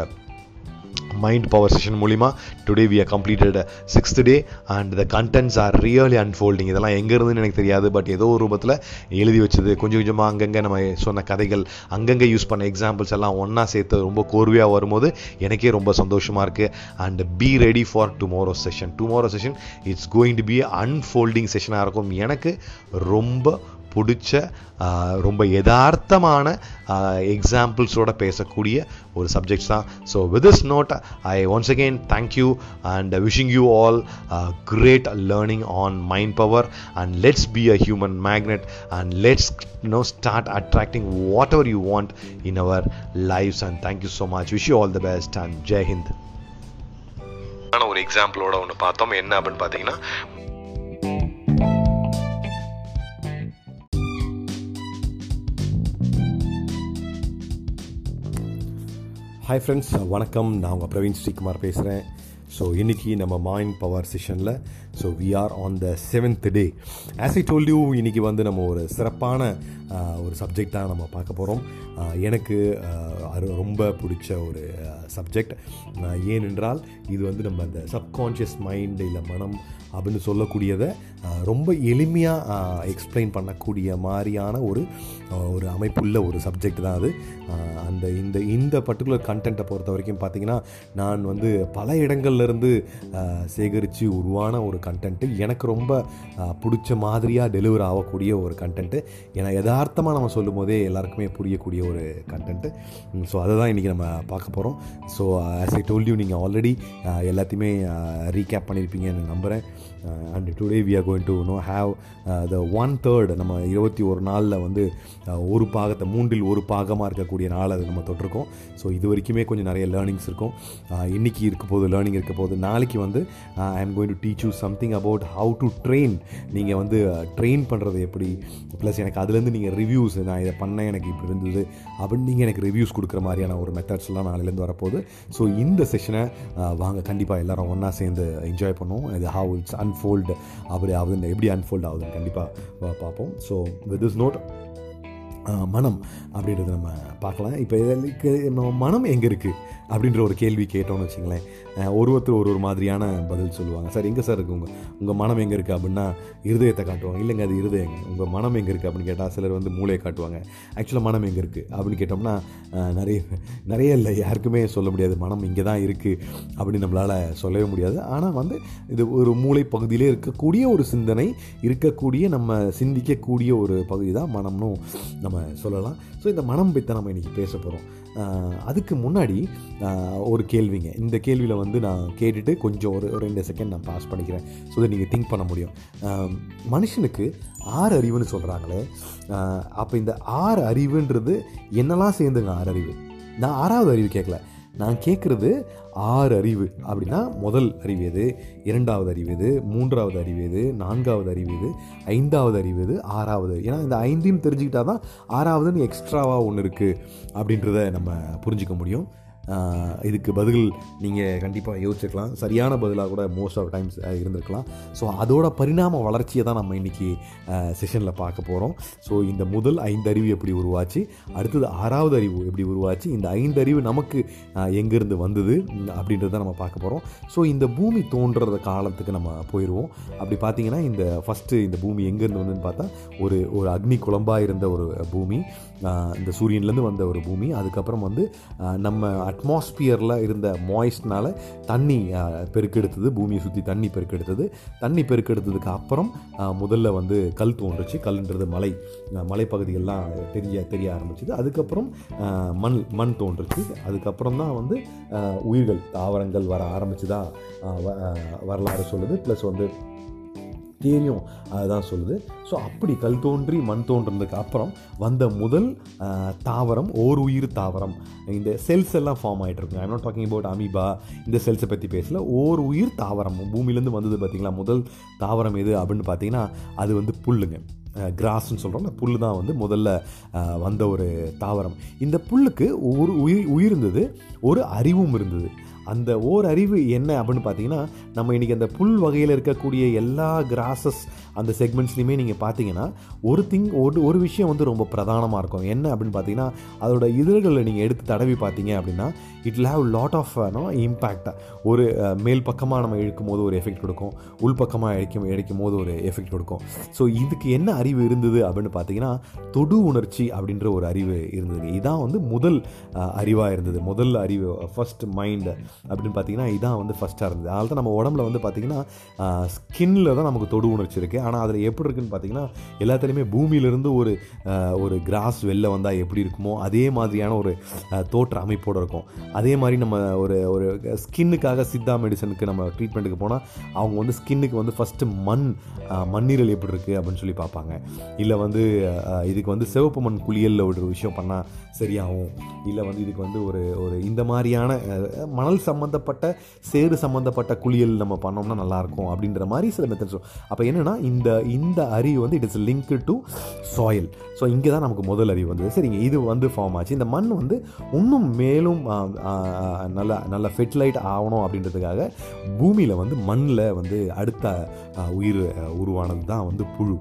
மைண்ட் பவர் செஷன் மூலிமா today we are completed sixth day and the contents are really unfolding இதெல்லாம் எங்கேருந்து எனக்கு தெரியாது பட் ஏதோ ஒரு ரூபத்தில் எழுதி வச்சது. கொஞ்சம் கொஞ்சமாக அங்கங்கே நம்ம சொன்ன கதைகள் அங்கங்கே யூஸ் பண்ண எக்ஸாம்பிள்ஸ் எல்லாம் ஒன்றா சேர்த்து ரொம்ப கோர்வையாக வரும்போது எனக்கே ரொம்ப சந்தோஷமாக இருக்குது and be ready for tomorrow session tomorrow session it's going to be unfolding செஷனாக இருக்கும். எனக்கு ரொம்ப பிடிச்ச ரொம்ப யதார்த்தமான எக்ஸாம்பிள்ஸோட பேசக்கூடிய ஒரு சப்ஜெக்ட்ஸ் தான். So with this note I once again thank you and wishing you all great learning on mind power and let's be a human magnet and let's no start attracting whatever you want in our lives and thank you so much wish you all the best and ஜெய்ஹிந்த் ஒரு எக்ஸாம்பிளோட ஒன்று பார்த்தோம். என்ன அப்படின்னு பார்த்தீங்கன்னா hi friends வணக்கம். நான் உங்கள் பிரவீன் ஸ்ரீகுமார் பேசுகிறேன் ஸோ இன்றைக்கி நம்ம மைண்ட் பவர் செஷனில் so we are on the seventh day as I told you இன்றைக்கி வந்து நம்ம ஒரு சிறப்பான ஒரு சப்ஜெக்டாக நம்ம பார்க்க போகிறோம் எனக்கு அது ரொம்ப பிடிச்ச ஒரு சப்ஜெக்ட் ஏனென்றால் இது வந்து நம்ம அந்த சப்கான்ஷியஸ் மைண்ட் இல்லை மனம் அப்படின்னு சொல்லக்கூடியதை ரொம்ப எளிமையாக எக்ஸ்பிளைன் பண்ணக்கூடிய மாதிரியான ஒரு ஒரு அமைப்புள்ள ஒரு சப்ஜெக்ட் தான் அது. அந்த இந்த இந்த பர்டிகுலர் கண்டென்ட்டை பொறுத்த வரைக்கும் பார்த்திங்கன்னா நான் வந்து பல இடங்கள்லேருந்து சேகரித்து உருவான ஒரு கண்டென்ட்டு எனக்கு ரொம்ப பிடிச்ச மாதிரியாக டெலிவர் ஆகக்கூடிய ஒரு கண்டென்ட்டு ஏன்னா யதார்த்தமாக நம்ம சொல்லும் போதே எல்லாருக்குமே புரியக்கூடிய ஒரு கண்டென்ட்டு ஸோ அதை தான் இன்றைக்கி நம்ம பார்க்க போகிறோம் ஸோ ஆஸ் ஐ டோல்யூ நீங்கள் ஆல்ரெடி எல்லாத்தையுமே ரீகேப் பண்ணியிருப்பீங்கன்னு நம்புகிறேன் and today we are going to know have the one third நம்ம இருபத்தி ஒரு நாளில் வந்து uh, ஒரு பாகத்தை மூன்றில் ஒரு பாகமாக இருக்கக்கூடிய நாள் அது நம்ம தொட்டிருக்கோம். ஸோ இது வரைக்குமே கொஞ்சம் நிறைய லேர்னிங்ஸ் இருக்கும். Uh, இன்றைக்கி இருக்க போது லேர்னிங் இருக்க போது நாளைக்கு வந்து I am going to teach you something about how to train நீங்கள் வந்து uh, ட்ரெயின் பண்ணுறது எப்படி? ப்ளஸ் எனக்கு அதுலேருந்து நீங்கள் ரிவ்யூஸ் நான் இதை பண்ணேன் எனக்கு இப்படி இருந்தது அப்படின்னு நீங்கள் எனக்கு ரிவ்யூஸ் கொடுக்குற மாதிரியான ஒரு மெத்தட்ஸ்லாம் நாளையிலேருந்து வரப்போகுது. ஸோ இந்த செஷனை வாங்க கண்டிப்பாக எல்லோரும் ஒன்றா சேர்ந்து என்ஜாய் பண்ணுவோம். இது ஹவு இட்ஸ் அன்ஃபோல்டு அப்படி ஆகுது எப்படி அன்ஃபோல்ட் ஆகுதுன்னு கண்டிப்பாக பார்ப்போம். ஸோ வித் இஸ் நோட் மனம் அப்படின்றத நம்ம பார்க்கலாம். இப்போ இதற்கு நம்ம மனம் எங்கே இருக்குது அப்படின்ற ஒரு கேள்வி கேட்டோம்னு வச்சுங்களேன் ஒருவருத்தர் ஒரு ஒரு மாதிரியான பதில் சொல்லுவாங்க. சார் எங்கே சார் இருக்குது உங்கள் உங்கள் மனம் எங்கே இருக்குது அப்படின்னா இருதயத்தை காட்டுவாங்க. இல்லைங்க அது இருதயங்க உங்கள் மனம் எங்கே இருக்குது அப்படின்னு கேட்டால் சிலர் வந்து மூளையை காட்டுவாங்க. ஆக்சுவலாக மனம் எங்கே இருக்குது அப்படின்னு கேட்டோம்னா நிறைய நிறைய இல்லை. யாருக்குமே சொல்ல முடியாது. மனம் இங்கே தான் இருக்குது அப்படின்னு நம்மளால் சொல்லவே முடியாது. ஆனால் வந்து இது ஒரு மூளை பகுதியிலே இருக்கக்கூடிய ஒரு சிந்தனை இருக்கக்கூடிய நம்ம சிந்திக்கக்கூடிய ஒரு பகுதி தான் மனம்னு நம்ம நம்ம சொல்லலாம். ஸோ இந்த மனம் பற்றி நம்ம இன்றைக்கி பேச போகிறோம் அதுக்கு முன்னாடி ஒரு கேள்விங்க. இந்த கேள்வியில் வந்து நான் கேட்டுட்டு கொஞ்சம் ஒரு ரெண்டு செகண்ட் நான் பாஸ் பண்ணிக்கிறேன். ஸோ இதை நீங்கள் திங்க் பண்ண முடியும். மனுஷனுக்கு ஆறு அறிவுன்னு சொல்கிறாங்களே அப்போ இந்த ஆறு அறிவுன்றது என்னெல்லாம் சேர்ந்துங்க ஆறு அறிவு? நான் ஆறாவது அறிவு கேட்கல நான் கேட்குறது ஆறு அறிவு அப்படின்னா முதல் அறிவு எது? இரண்டாவது அறிவு எது? மூன்றாவது அறிவு எது? நான்காவது அறிவு எது? ஐந்தாவது அறிவு எது? ஆறாவது. ஏன்னா இந்த ஐந்தையும் தெரிஞ்சுக்கிட்டா தான் ஆறாவதுன்னு எக்ஸ்ட்ராவாக ஒன்று இருக்குது அப்படின்றத நம்ம புரிஞ்சிக்க முடியும். இதுக்கு பதில் நீங்கள் கண்டிப்பாக யோசிச்சுக்கலாம் சரியான பதிலாக கூட மோஸ்ட் ஆஃப் டைம்ஸ் இருந்திருக்கலாம். ஸோ அதோட பரிணாம வளர்ச்சியை தான் நம்ம இன்றைக்கி செஷனில் பார்க்க போகிறோம் ஸோ இந்த முதல் ஐந்து அறிவு எப்படி உருவாச்சு? அடுத்தது ஆறாவது அறிவு எப்படி உருவாச்சு? இந்த ஐந்து அறிவு நமக்கு எங்கேருந்து வந்தது? அப்படின்றத நம்ம பார்க்க போகிறோம் ஸோ இந்த பூமி தோன்றுற காலத்துக்கு நம்ம போயிடுவோம் அப்படி பார்த்தீங்கன்னா இந்த ஃபஸ்ட்டு இந்த பூமி எங்கேருந்து வந்ததுன்னு பார்த்தா ஒரு ஒரு அக்னி குழம்பாக இருந்த ஒரு பூமி. இந்த சூரியன்லேருந்து வந்த ஒரு பூமி. அதுக்கப்புறம் வந்து நம்ம அட்மாஸ்பியரில் இருந்த மாய்ஸ்னால் தண்ணி பெருக்கெடுத்தது. பூமியை சுற்றி தண்ணி பெருக்கெடுத்தது. தண்ணி பெருக்கெடுத்ததுக்கு அப்புறம் முதல்ல வந்து கல் தோன்றுச்சு. கல்ன்றது மலை மலைப்பகுதிகள்லாம் தெரிய தெரிய ஆரம்பிச்சுது. அதுக்கப்புறம் மண் மண் தோன்றுச்சு. அதுக்கப்புறம் தான் வந்து உயிர்கள் தாவரங்கள் வர ஆரம்பிச்சுதா வரலாறு சொல்லுது. ப்ளஸ் வந்து தேரியும் அதுதான் சொல்லுது. ஸோ அப்படி கல் தோன்றி மண் தோன்றதுக்கு அப்புறம் வந்த முதல் தாவரம் ஓர் உயிர் தாவரம். இந்த செல்ஸ் எல்லாம் ஃபார்ம் ஆகிட்டு இருக்கும் I not talking about amoeba இந்த செல்ஸை பற்றி பேசல. ஓர் உயிர் தாவரம். பூமியிலேருந்து வந்தது பார்த்திங்களா முதல் தாவரம் எது அப்படின்னு பார்த்தீங்கன்னா அது வந்து புல்லுங்க. கிராஸ்ன்னு சொல்கிறோம்ல புல் தான் வந்து முதல்ல வந்த ஒரு தாவரம். இந்த புல்லுக்கு ஒரு உயிர் உயிர் இருந்தது ஒரு அறிவும் இருந்தது. அந்த ஓர் அறிவு என்ன அப்படின்னு பார்த்தீங்கன்னா நம்ம இன்றைக்கி அந்த புல் வகையில் இருக்கக்கூடிய எல்லா கிராசஸ் அந்த செக்மெண்ட்ஸ்லையுமே நீங்கள் பார்த்தீங்கன்னா ஒரு திங் ஒரு ஒரு விஷயம் வந்து ரொம்ப பிரதானமாக இருக்கும். என்ன அப்படின்னு பார்த்தீங்கன்னா அதோட இதழ்களை நீங்கள் எடுத்து தடவி பார்த்தீங்க அப்படின்னா it have lot of know இம்பேக்டாக ஒரு மேல் பக்கமாக நம்ம இழுக்கும் போது ஒரு எஃபெக்ட் கொடுக்கும் உள் பக்கமாக இழைக்கும் இழைக்கும் போது ஒரு எஃபெக்ட் கொடுக்கும். ஸோ இதுக்கு என்ன அறிவு இருந்தது அப்படின்னு பார்த்தீங்கன்னா தொடு உணர்ச்சி அப்படின்ற ஒரு அறிவு இருந்தது. இதான் வந்து முதல் அறிவாக இருந்தது. முதல் அறிவு ஃபஸ்ட் மைண்டு அப்படின்னு பார்த்தீங்கன்னா இதான் வந்து ஃபஸ்ட்டாக இருந்தது. அதனால தான் நம்ம உடம்புல வந்து பார்த்தீங்கன்னா ஸ்கின்னில் தான் நமக்கு தொடு உணர்ச்சி இருக்குது ஆனால் அதில் எப்படி இருக்குன்னு பார்த்தீங்கன்னா எல்லாத்துலேயுமே பூமியிலேருந்து ஒரு ஒரு கிராஸ் வெளில வந்தால் எப்படி இருக்குமோ அதே மாதிரியான ஒரு தோற்ற அமைப்போடு இருக்கும். அதே மாதிரி நம்ம ஒரு ஒரு ஸ்கின்னுக்காக சித்தா மெடிசனுக்கு நம்ம ட்ரீட்மெண்ட்டுக்கு போனால் அவங்க வந்து ஸ்கின்னுக்கு வந்து ஃபஸ்ட்டு மண் மண்ணீரல் எப்படி இருக்குது அப்படின்னு சொல்லி பார்ப்பாங்க. இல்லை வந்து இதுக்கு வந்து சிவப்பு மண் குளியலில் ஒரு விஷயம் பண்ணால் சரியாகும். இல்லை வந்து இதுக்கு வந்து ஒரு ஒரு இந்த மாதிரியான மணல் சம்மந்தப்பட்ட சேறு சம்மந்தப்பட்ட குளியல் நம்ம பண்ணோம்னா நல்லாயிருக்கும் அப்படின்ற மாதிரி சில மெத்தட்ஸ் அப்போ என்னென்னா இந்த இந்த அறிவு வந்து it is link to soil so இங்கே தான் நமக்கு முதல் அறிவு வந்தது. சரிங்க இது வந்து ஃபார்ம் ஆச்சு. இந்த மண் வந்து இன்னும் மேலும் நல்ல நல்ல ஃபெர்டிலைட் ஆகணும் அப்படின்றதுக்காக பூமியில் வந்து மண்ணில் வந்து அடுத்த உயிர் உருவானது தான் வந்து புழு.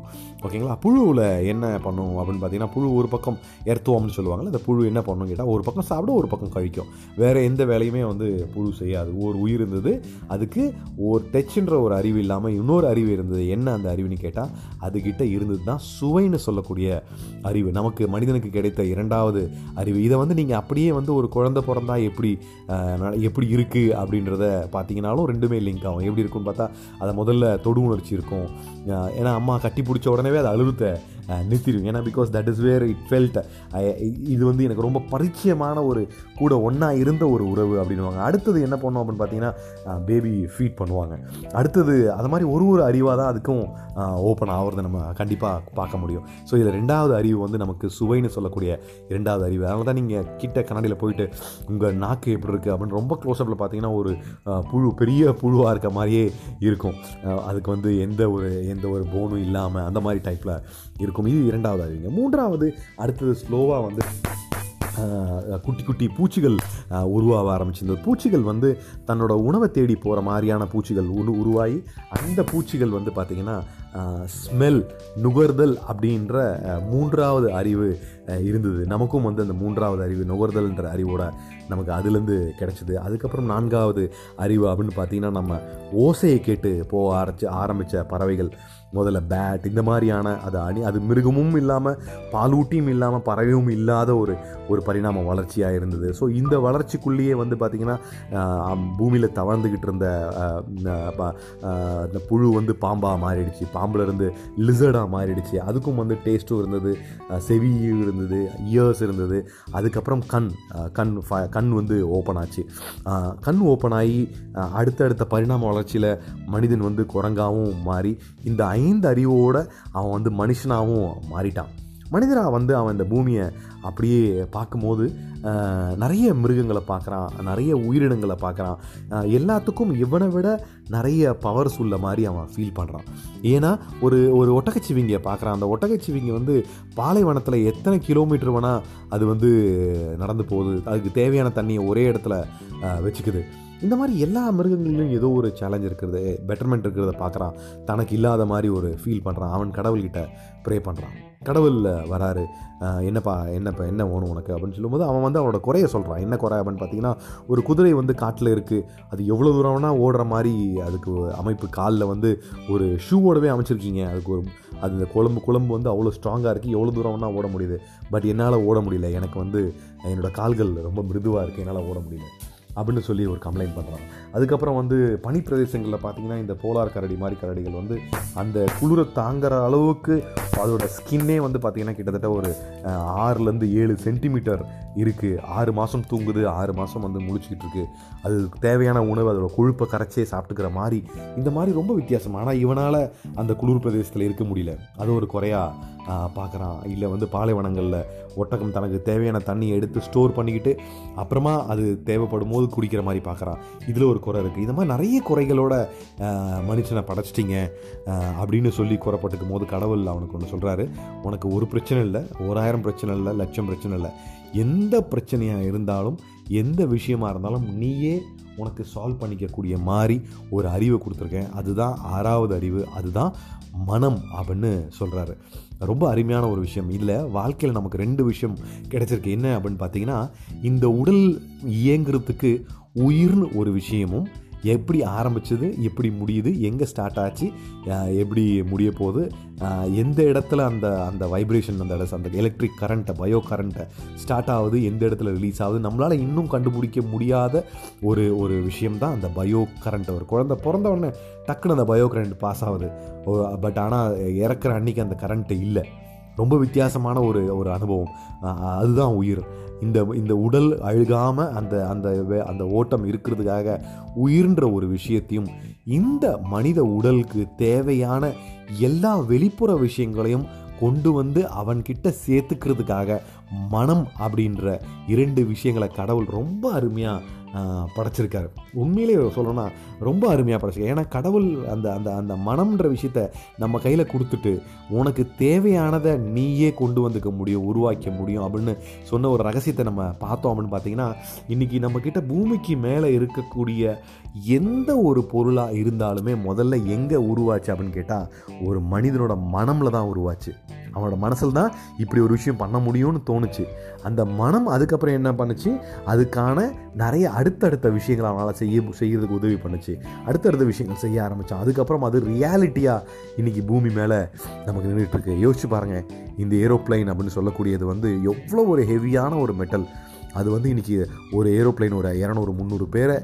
ஓகேங்களா? புழுவில் என்ன பண்ணும் அப்படின்னு பார்த்தீங்கன்னா புழு ஒரு பக்கம் எர்த்துவோம்னு சொல்லுவாங்கல்ல அந்த புழு என்ன பண்ணும் கேட்டால் ஒரு பக்கம் சாப்பிட ஒரு பக்கம் கழிக்கும். வேறு எந்த வேலையுமே வந்து புழு செய்யாது. ஒரு உயிர் இருந்தது அதுக்கு ஒரு டச்சுன்ற ஒரு அறிவு இல்லாமல் இன்னொரு அறிவு இருந்தது. என்ன அந்த அறிவுன்னு கேட்டால் அதுகிட்ட இருந்தது தான் சுவைன்னு சொல்லக்கூடிய அறிவு நமக்கு மனிதனுக்கு கிடைத்த இரண்டாவது அறிவு. இதை வந்து நீங்கள் அப்படியே வந்து ஒரு குழந்தை பிறந்தா எப்படி எப்படி இருக்குது அப்படின்றத பார்த்தீங்கன்னாலும் ரெண்டுமே லிங்க் ஆகும். எப்படி இருக்குன்னு பார்த்தா அதை முதல்ல தொடு உணர்ச்சி இருக்கும். ஏன்னா அம்மா கட்டி பிடிச்ச உடனே அதை அழுத்த நிறுத்திடும் ஏன்னா because that is where it felt இது வந்து எனக்கு ரொம்ப பரிச்சயமான ஒரு கூட ஒன்றா இருந்த ஒரு உறவு அப்படின்னுவாங்க. அடுத்தது என்ன பண்ணோம் அப்படின்னு பார்த்தீங்கன்னா பேபி ஃபீட் பண்ணுவாங்க. அடுத்தது அது மாதிரி ஒரு ஒரு அறிவாக தான் அதுக்கும் ஓப்பன் ஆகிறத நம்ம கண்டிப்பாக பார்க்க முடியும். ஸோ இதில் ரெண்டாவது அறிவு வந்து நமக்கு சுவைன்னு சொல்லக்கூடிய இரண்டாவது அறிவு. அதனால தான் நீங்கள் கிட்ட கண்ணாடியில் போயிட்டு உங்கள் நாக்கு எப்படி இருக்குது அப்படின்னு ரொம்ப க்ளோஸ்அப்பில் பார்த்தீங்கன்னா ஒரு புழு பெரிய புழுவாக இருக்க மாதிரியே இருக்கும். அதுக்கு வந்து எந்த ஒரு எந்த ஒரு போனும் இல்லாமல் அந்த மாதிரி டைப்பில் இருக்கும். இது இரண்டாவது அறிவுங்க. மூன்றாவது அடுத்தது ஸ்லோவாக வந்து குட்டி குட்டி பூச்சிகள் உருவாக ஆரம்பிச்சிருந்தது. பூச்சிகள் வந்து தன்னோட உணவை தேடி போகிற மாதிரியான பூச்சிகள் உரு உருவாகி அந்த பூச்சிகள் வந்து பார்த்திங்கன்னா ஸ்மெல் நுகர்தல் அப்படின்ற மூன்றாவது அறிவு இருந்தது. நமக்கும் வந்து அந்த மூன்றாவது அறிவு நுகர்தல்ன்ற அறிவோட நமக்கு அதுலேருந்து கிடச்சிது. அதுக்கப்புறம் நான்காவது அறிவு அப்படின்னு பார்த்தீங்கன்னா நம்ம ஓசையை கேட்டு போக ஆரம்பிச்சு ஆரம்பித்த பறவைகள். முதல்ல பேட் இந்த மாதிரியான அது அணி அது மிருகமும் இல்லாமல் பாலூட்டியும் இல்லாமல் பறவையும் இல்லாத ஒரு ஒரு பரிணாம வளர்ச்சியாக இருந்தது. ஸோ இந்த வளர்ச்சிக்குள்ளேயே வந்து பார்த்திங்கன்னா பூமியில் தவழ்ந்துக்கிட்டு இருந்த ப- இந்த புழு வந்து பாம்பாக மாறிடுச்சு. பாம்புலேருந்து லிசர்டாக மாறிடுச்சு. அதுக்கும் வந்து டேஸ்ட்டும் இருந்தது. செவியும் செவி இருந்தது. இயர்ஸ் இருந்தது. அதுக்கப்புறம் கண் கண் ஃப- கண் வந்து ஓப்பன் ஆச்சு. கண் ஓப்பன் ஆகி அடுத்தடுத்த பரிணாம வளர்ச்சியில் மனிதன் வந்து குரங்காகவும் மாறி இந்த ஐந்து அறிவோட அவன் வந்து மனுஷனாகவும் மாறிட்டான். மனிதராக வந்து அவன் இந்த பூமியை அப்படியே பார்க்கும்போது நிறைய மிருகங்களை பார்க்குறான் நிறைய உயிரினங்களை பார்க்குறான். எல்லாத்துக்கும் இவனை விட நிறைய பவர்ஸ் உள்ள மாதிரி அவன் ஃபீல் பண்ணுறான் ஏன்னா ஒரு ஒரு ஒட்டகச்சிவிங்கியை பார்க்குறான். அந்த ஒட்டகச்சிவிங்கி வந்து பாலைவனத்தில் எத்தனை கிலோமீட்டர் வேணால் அது வந்து நடந்து போகுது. அதுக்கு தேவையான தண்ணியை ஒரே இடத்துல வச்சுக்குது. இந்த மாதிரி எல்லா மிருகங்களிலும் ஏதோ ஒரு சேலஞ்ச் இருக்கிறது பெட்டர்மெண்ட் இருக்கிறத பார்க்குறான். தனக்கு இல்லாத மாதிரி ஒரு ஃபீல் பண்ணுறான் அவன் கடவுள்கிட்ட ப்ரே பண்ணுறான் கடவுளில் வராரு என்னப்பா என்னப்பா என்ன வேணும் உனக்கு? அப்படின்னு சொல்லும்போது அவன் வந்து அவனோட குறைய சொல்கிறான் என்ன குறை? அப்படின்னு பார்த்தீங்கன்னா ஒரு குதிரை வந்து காட்டில் இருக்குது அது எவ்வளோ தூரம்னா ஓடுற மாதிரி அதுக்கு அமைப்பு காலில் வந்து ஒரு ஷூவோடவே அமைச்சிருக்கீங்க. அதுக்கு ஒரு அது இந்த குழம்பு குழம்பு வந்து அவ்வளோ ஸ்ட்ராங்காக இருக்குது எவ்வளோ தூரம்னா ஓட முடியுது. பட் என்னால் ஓட முடியல. எனக்கு வந்து என்னோடய கால்கள் ரொம்ப மிருதுவாக இருக்குது என்னால் ஓட முடியல. அப்படின்னு சொல்லி ஒரு கம்ப்ளைண்ட் பண்ணுறாங்க அதுக்கப்புறம் வந்து பனி பிரதேசங்களில் பார்த்தீங்கன்னா இந்த போலார் கரடி மாதிரி கரடிகள் வந்து அந்த குளிரை தாங்குற அளவுக்கு அதோட ஸ்கின்னே வந்து பார்த்திங்கன்னா கிட்டத்தட்ட ஒரு ஆறுலேருந்து ஏழு சென்டிமீட்டர் இருக்குது ஆறு மாதம் தூங்குது ஆறு மாதம் வந்து முழிச்சிக்கிட்டு இருக்குது அதுக்கு தேவையான உணவு அதோட கொழுப்பை கரைச்சே சாப்பிட்டுக்கிற மாதிரி இந்த மாதிரி ரொம்ப வித்தியாசம். ஆனால் இவனால் அந்த குளிர் பிரதேசத்தில் இருக்க முடியல. அது ஒரு குறையாக பார்க்குறான் இல்லை வந்து பாலைவனங்களில் ஒட்டகம் தனக்கு தேவையான தண்ணியை எடுத்து ஸ்டோர் பண்ணிக்கிட்டு அப்புறமா அது தேவைப்படும் போது குடிக்கிற மாதிரி பார்க்குறான். இதில் ஒரு குறை இருக்குது இந்த மாதிரி நிறைய குறைகளோட மனுஷனை படைச்சிட்டிங்க அப்படின்னு சொல்லி குறைப்பட்டுக்கும் போது கடவுள் அவனுக்கு ஒன்று சொல்கிறாரு உனக்கு ஒரு பிரச்சனை இல்லை ஓராயிரம் பிரச்சனை இல்லை லட்சம் பிரச்சனை இல்லை. எந்த பிரச்சனையாக இருந்தாலும் எந்த விஷயமா இருந்தாலும் நீயே உனக்கு சால்வ் பண்ணிக்கக்கூடிய மாதிரி ஒரு அறிவை கொடுத்துருக்கேன். அதுதான் ஆறாவது அறிவு. அதுதான் மனம் அப்படின்னு சொல்கிறாரு ரொம்ப அருமையான ஒரு விஷயம். இதில் வாழ்க்கையில் நமக்கு ரெண்டு விஷயம் கிடைச்சிருக்கு. என்ன அப்படின்னு பார்த்தீங்கன்னா இந்த உடல் இயங்குறதுக்கு உயிர்னு ஒரு விஷயமும் எப்படி ஆரம்பிச்சது எப்படி முடியுது எங்கே ஸ்டார்ட் ஆச்சு எப்படி முடிய போகுது எந்த இடத்துல அந்த அந்த வைப்ரேஷன் அந்த இடத்துல அந்த எலக்ட்ரிக் கரண்ட்டை பயோ கரண்ட்டை ஸ்டார்ட் ஆகுது எந்த இடத்துல ரிலீஸ் ஆகுது நம்மளால் இன்னும் கண்டுபிடிக்க முடியாத ஒரு ஒரு விஷயம் தான் அந்த பயோ கரண்ட் ஒரு குழந்தை பிறந்த உடனே டக்குன்னு அந்த பயோ கரண்ட் பாஸ் ஆகுது. பட் ஆனால் இறக்குற அன்னைக்கு அந்த கரண்ட்டு இல்லை. ரொம்ப வித்தியாசமான ஒரு ஒரு அனுபவம். அதுதான் உயிர். இந்த இந்த உடல் அழுகாமல் அந்த அந்த வே- அந்த ஓட்டம் இருக்கிறதுக்காக உயிர்ன்ற ஒரு விஷயத்தையும் இந்த மனித உடலுக்கு தேவையான எல்லா வெளிப்புற விஷயங்களையும் கொண்டு வந்து அவன்கிட்ட சேர்த்துக்கிறதுக்காக மனம் அப்படின்ற இரண்டு விஷயங்களை கடவுள் ரொம்ப அருமையாக படைச்சிருக்காரு. உண்மையிலே சொல்லணும்னா ரொம்ப அருமையாக படைச்சிருக்காரு. ஏன்னா கடவுள் அந்த அந்த அந்த மனம்ன்ற விஷயத்த நம்ம கையில் கொடுத்துட்டு உனக்கு தேவையானதை நீயே கொண்டு வந்துக்க முடியும் உருவாக்க முடியும் அப்படின்னு சொன்ன ஒரு ரகசியத்தை நம்ம பார்த்தோம் அப்படின்னு பார்த்தீங்கன்னா இன்றைக்கி நம்மக்கிட்ட பூமிக்கு மேலே இருக்கக்கூடிய எந்த ஒரு பொருளாக இருந்தாலுமே முதல்ல எங்கே உருவாச்சு அப்படின்னு கேட்டால் ஒரு மனிதனோட மனமில் தான் உருவாச்சு. அவனோட மனசில் தான் இப்படி ஒரு விஷயம் பண்ண முடியும்னு தோணுச்சு. அந்த மனம் அதுக்கப்புறம் என்ன பண்ணுச்சு? அதுக்கான நிறைய அடுத்தடுத்த விஷயங்கள் அவனால் செய்ய செய்கிறதுக்கு உதவி பண்ணுச்சு. அடுத்தடுத்த விஷயங்கள் செய்ய ஆரம்பித்தான் அதுக்கப்புறம் அது ரியாலிட்டியாக இன்றைக்கி பூமி மேலே நமக்கு நின்றுட்டுருக்கு யோசிச்சு பாருங்கள் இந்த ஏரோப்ளைன் அப்படின்னு சொல்லக்கூடியது வந்து எவ்வளோ ஒரு ஹெவியான ஒரு மெட்டல் அது வந்து இன்றைக்கி ஒரு ஏரோப்ளைன் ஒரு இரநூறு முந்நூறு பேரை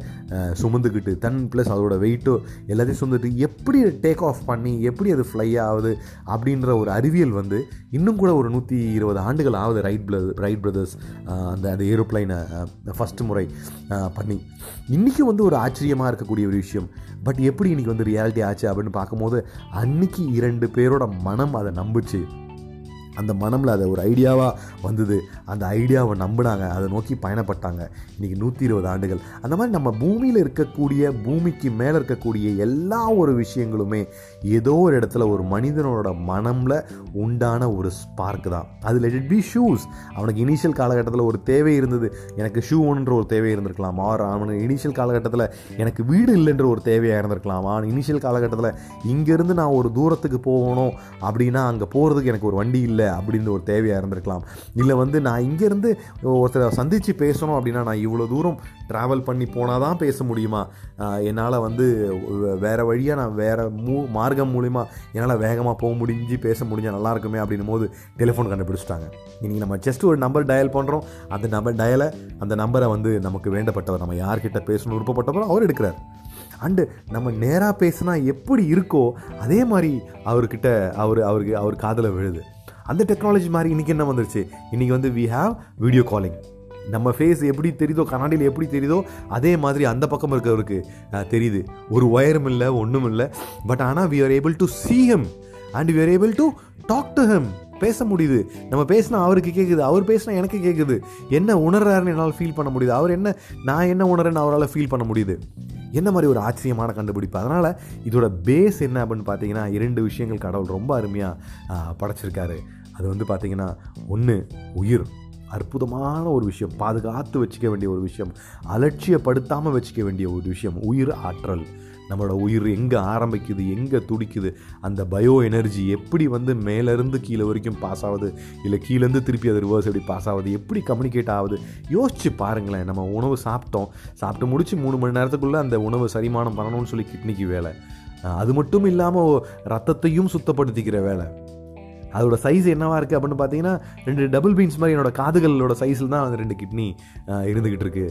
சுமந்துக்கிட்டு தன் ப்ளஸ் அதோட வெயிட்டோ எல்லாத்தையும் சுமந்துட்டு எப்படி டேக் ஆஃப் பண்ணி எப்படி அது ஃப்ளை ஆகுது அப்படின்ற ஒரு அறிவியல் வந்து இன்னும் கூட ஒரு நூற்றி இருபது ஆண்டுகள் ஆகுது ரைட் பிர ரைட் பிரதர்ஸ் அந்த அந்த ஏரோப்ளைனை ஃபஸ்ட்டு முறை பண்ணி. இன்றைக்கும் வந்து ஒரு ஆச்சரியமாக இருக்கக்கூடிய ஒரு விஷயம். பட் எப்படி இன்றைக்கி வந்து ரியாலிட்டி ஆச்சு அப்படின்னு பார்க்கும்போது அன்னைக்கு இரண்டு பேரோட மனம் அதை நம்புச்சு. அந்த மனமில் அதை ஒரு ஐடியாவாக வந்தது. அந்த ஐடியாவை நம்பினாங்க. அதை நோக்கி பயணப்பட்டாங்க. இன்றைக்கி நூற்றி இருபது ஆண்டுகள். அந்த மாதிரி நம்ம பூமியில் இருக்கக்கூடிய பூமிக்கு மேலே இருக்கக்கூடிய எல்லா ஒரு விஷயங்களுமே ஏதோ ஒரு இடத்துல ஒரு மனிதனோட மனமில் உண்டான ஒரு ஸ்பார்க் தான். அது லெட் இட் பி ஷூஸ் அவனுக்கு இனிஷியல் காலகட்டத்தில் ஒரு தேவை இருந்தது. எனக்கு ஷூ ஒன்ற ஒரு தேவை இருந்திருக்கலாம். ஆர் அவனுக்கு இனிஷியல் காலகட்டத்தில் எனக்கு வீடு இல்லைன்ற ஒரு தேவையாக இருந்திருக்கலாம். ஆனால் இனிஷியல் காலகட்டத்தில் இங்கேருந்து நான் ஒரு தூரத்துக்கு போகணும் அப்படின்னா அங்கே போகிறதுக்கு எனக்கு ஒரு வண்டி இல்லை அப்படின்ற ஒரு தேவையாக இருந்திருக்கலாம். இல்லை வந்து நான் இங்கேருந்து ஒருத்தரை சந்தித்து பேசணும் அப்படின்னா நான் இவ்வளோ தூரம் ட்ராவல் பண்ணி போனால் தான் பேச முடியுமா? என்னால் வந்து வேறு வழியாக நான் வேறு மூ மார்க்கம் மூலிமா என்னால் வேகமாக போக முடிஞ்சு பேச முடிஞ்சால் நல்லா இருக்குமே அப்படின்னும் போது டெலிஃபோன் கண்டுபிடிச்சிட்டாங்க. இன்றைக்கி நம்ம ஜஸ்ட் ஒரு நம்பர் டயல் பண்ணுறோம் அந்த நம்பர் டயலை அந்த நம்பரை வந்து நமக்கு வேண்டப்பட்டவர் நம்ம யார்கிட்ட பேசணும் விருப்பப்பட்டவரோ அவர் எடுக்கிறார். அண்டு நம்ம நேராக பேசினா எப்படி இருக்கோ அதே மாதிரி அவர்கிட்ட அவர் அவருக்கு அவர் காதில் விழுது. அந்த டெக்னாலஜி மாதிரி இன்றைக்கி என்ன வந்துருச்சு? இன்றைக்கி வந்து வி ஹாவ் வீடியோ காலிங் நம்ம ஃபேஸ் எப்படி தெரியுதோ கண்ணாடியில் எப்படி தெரியுதோ அதே மாதிரி அந்த பக்கம் இருக்கிறவருக்கு தெரியுது. ஒரு ஒயரும் இல்லை ஒன்றும் இல்லை. பட் ஆனால் we are able to see him and we are able to talk to him பேச முடியுது. நம்ம பேசினா அவருக்கு கேட்குது அவர் பேசினா எனக்கு கேட்குது என்ன உணர்றாருன்னு என்னால் ஃபீல் பண்ண முடியுது. அவர் என்ன நான் என்ன உணர்றேன்னு அவரால் ஃபீல் பண்ண முடியுது. என்ன மாதிரி ஒரு ஆச்சரியமான கண்டுபிடிப்பு. அதனால் இதோட பேஸ் என்ன அப்படின்னு பார்த்தீங்கன்னா இரண்டு விஷயங்கள் கடவுள் ரொம்ப அருமையாக படைச்சிருக்காரு. அது வந்து பார்த்திங்கன்னா ஒன்று உயிர். அற்புதமான ஒரு விஷயம். பாதுகாத்து வச்சுக்க வேண்டிய ஒரு விஷயம். அலட்சியப்படுத்தாமல் வச்சுக்க வேண்டிய ஒரு விஷயம். உயிர் ஆற்றல். நம்மளோட உயிர் எங்கே ஆரம்பிக்குது எங்கே துடிக்குது அந்த பயோ எனர்ஜி எப்படி வந்து மேலேருந்து கீழே வரைக்கும் பாஸ் ஆகுது இல்லை கீழேருந்து திருப்பி அது ரிவர்ஸ் எப்படி பாஸ் ஆகுது எப்படி கம்யூனிகேட் ஆகுது? யோசிச்சு பாருங்களேன் நம்ம உணவு சாப்பிட்டோம். சாப்பிட்டு முடிச்சு மூணு மணி நேரத்துக்குள்ளே அந்த உணவு சரிமானம் பண்ணணும்னு சொல்லி கிட்னிக்கு வேலை. அது மட்டும் இல்லாமல் ரத்தத்தையும் சுத்தப்படுத்திக்கிற வேலை. அதோட சைஸ் என்னவாக இருக்குது அப்படின்னு பார்த்தீங்கன்னா ரெண்டு டபுள் பீன்ஸ் மாதிரி என்னோடய காதுகளோட சைஸில் தான் அந்த ரெண்டு கிட்னி இருந்துக்கிட்டு இருக்கு.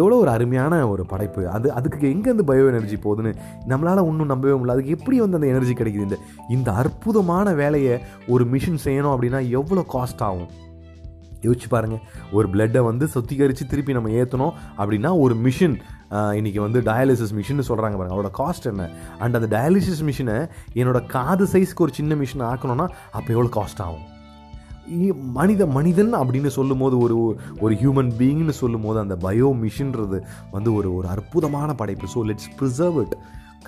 எவ்வளோ ஒரு அருமையான ஒரு படைப்பு. அது அதுக்கு எங்கேருந்து பயோ எனர்ஜி போகுதுன்னு நம்மளால் ஒன்றும் நம்பவே முடியல. அதுக்கு எப்படி வந்து அந்த எனர்ஜி கிடைக்குது? இந்த இந்த அற்புதமான வேலையை ஒரு மிஷின் செய்யணும் அப்படின்னா எவ்வளோ காஸ்ட் ஆகும்? யோசிச்சு பாருங்கள் ஒரு பிளட்டை வந்து சுத்திகரித்து திருப்பி நம்ம ஏற்றணும் அப்படின்னா ஒரு மிஷின் இன்றைக்கி வந்து டயாலிசிஸ் மிஷின் சொல்கிறாங்க பாருங்க. அதோட காஸ்ட் என்ன? அண்ட் அந்த டயாலிசிஸ் மிஷினை என்னோட காது சைஸ்க்கு ஒரு சின்ன மிஷின் ஆக்கணும்னா அப்போ எவ்வளோ காஸ்ட் ஆகும்? மனித மனிதன் அப்படின்னு சொல்லும்போது ஒரு ஒரு ஹியூமன் பீயிங்னு சொல்லும்போது அந்த பயோ மிஷின்றது வந்து ஒரு ஒரு அற்புதமான படைப்பு. ஸோ லெட்ஸ் ப்ரிசர்வ் இட்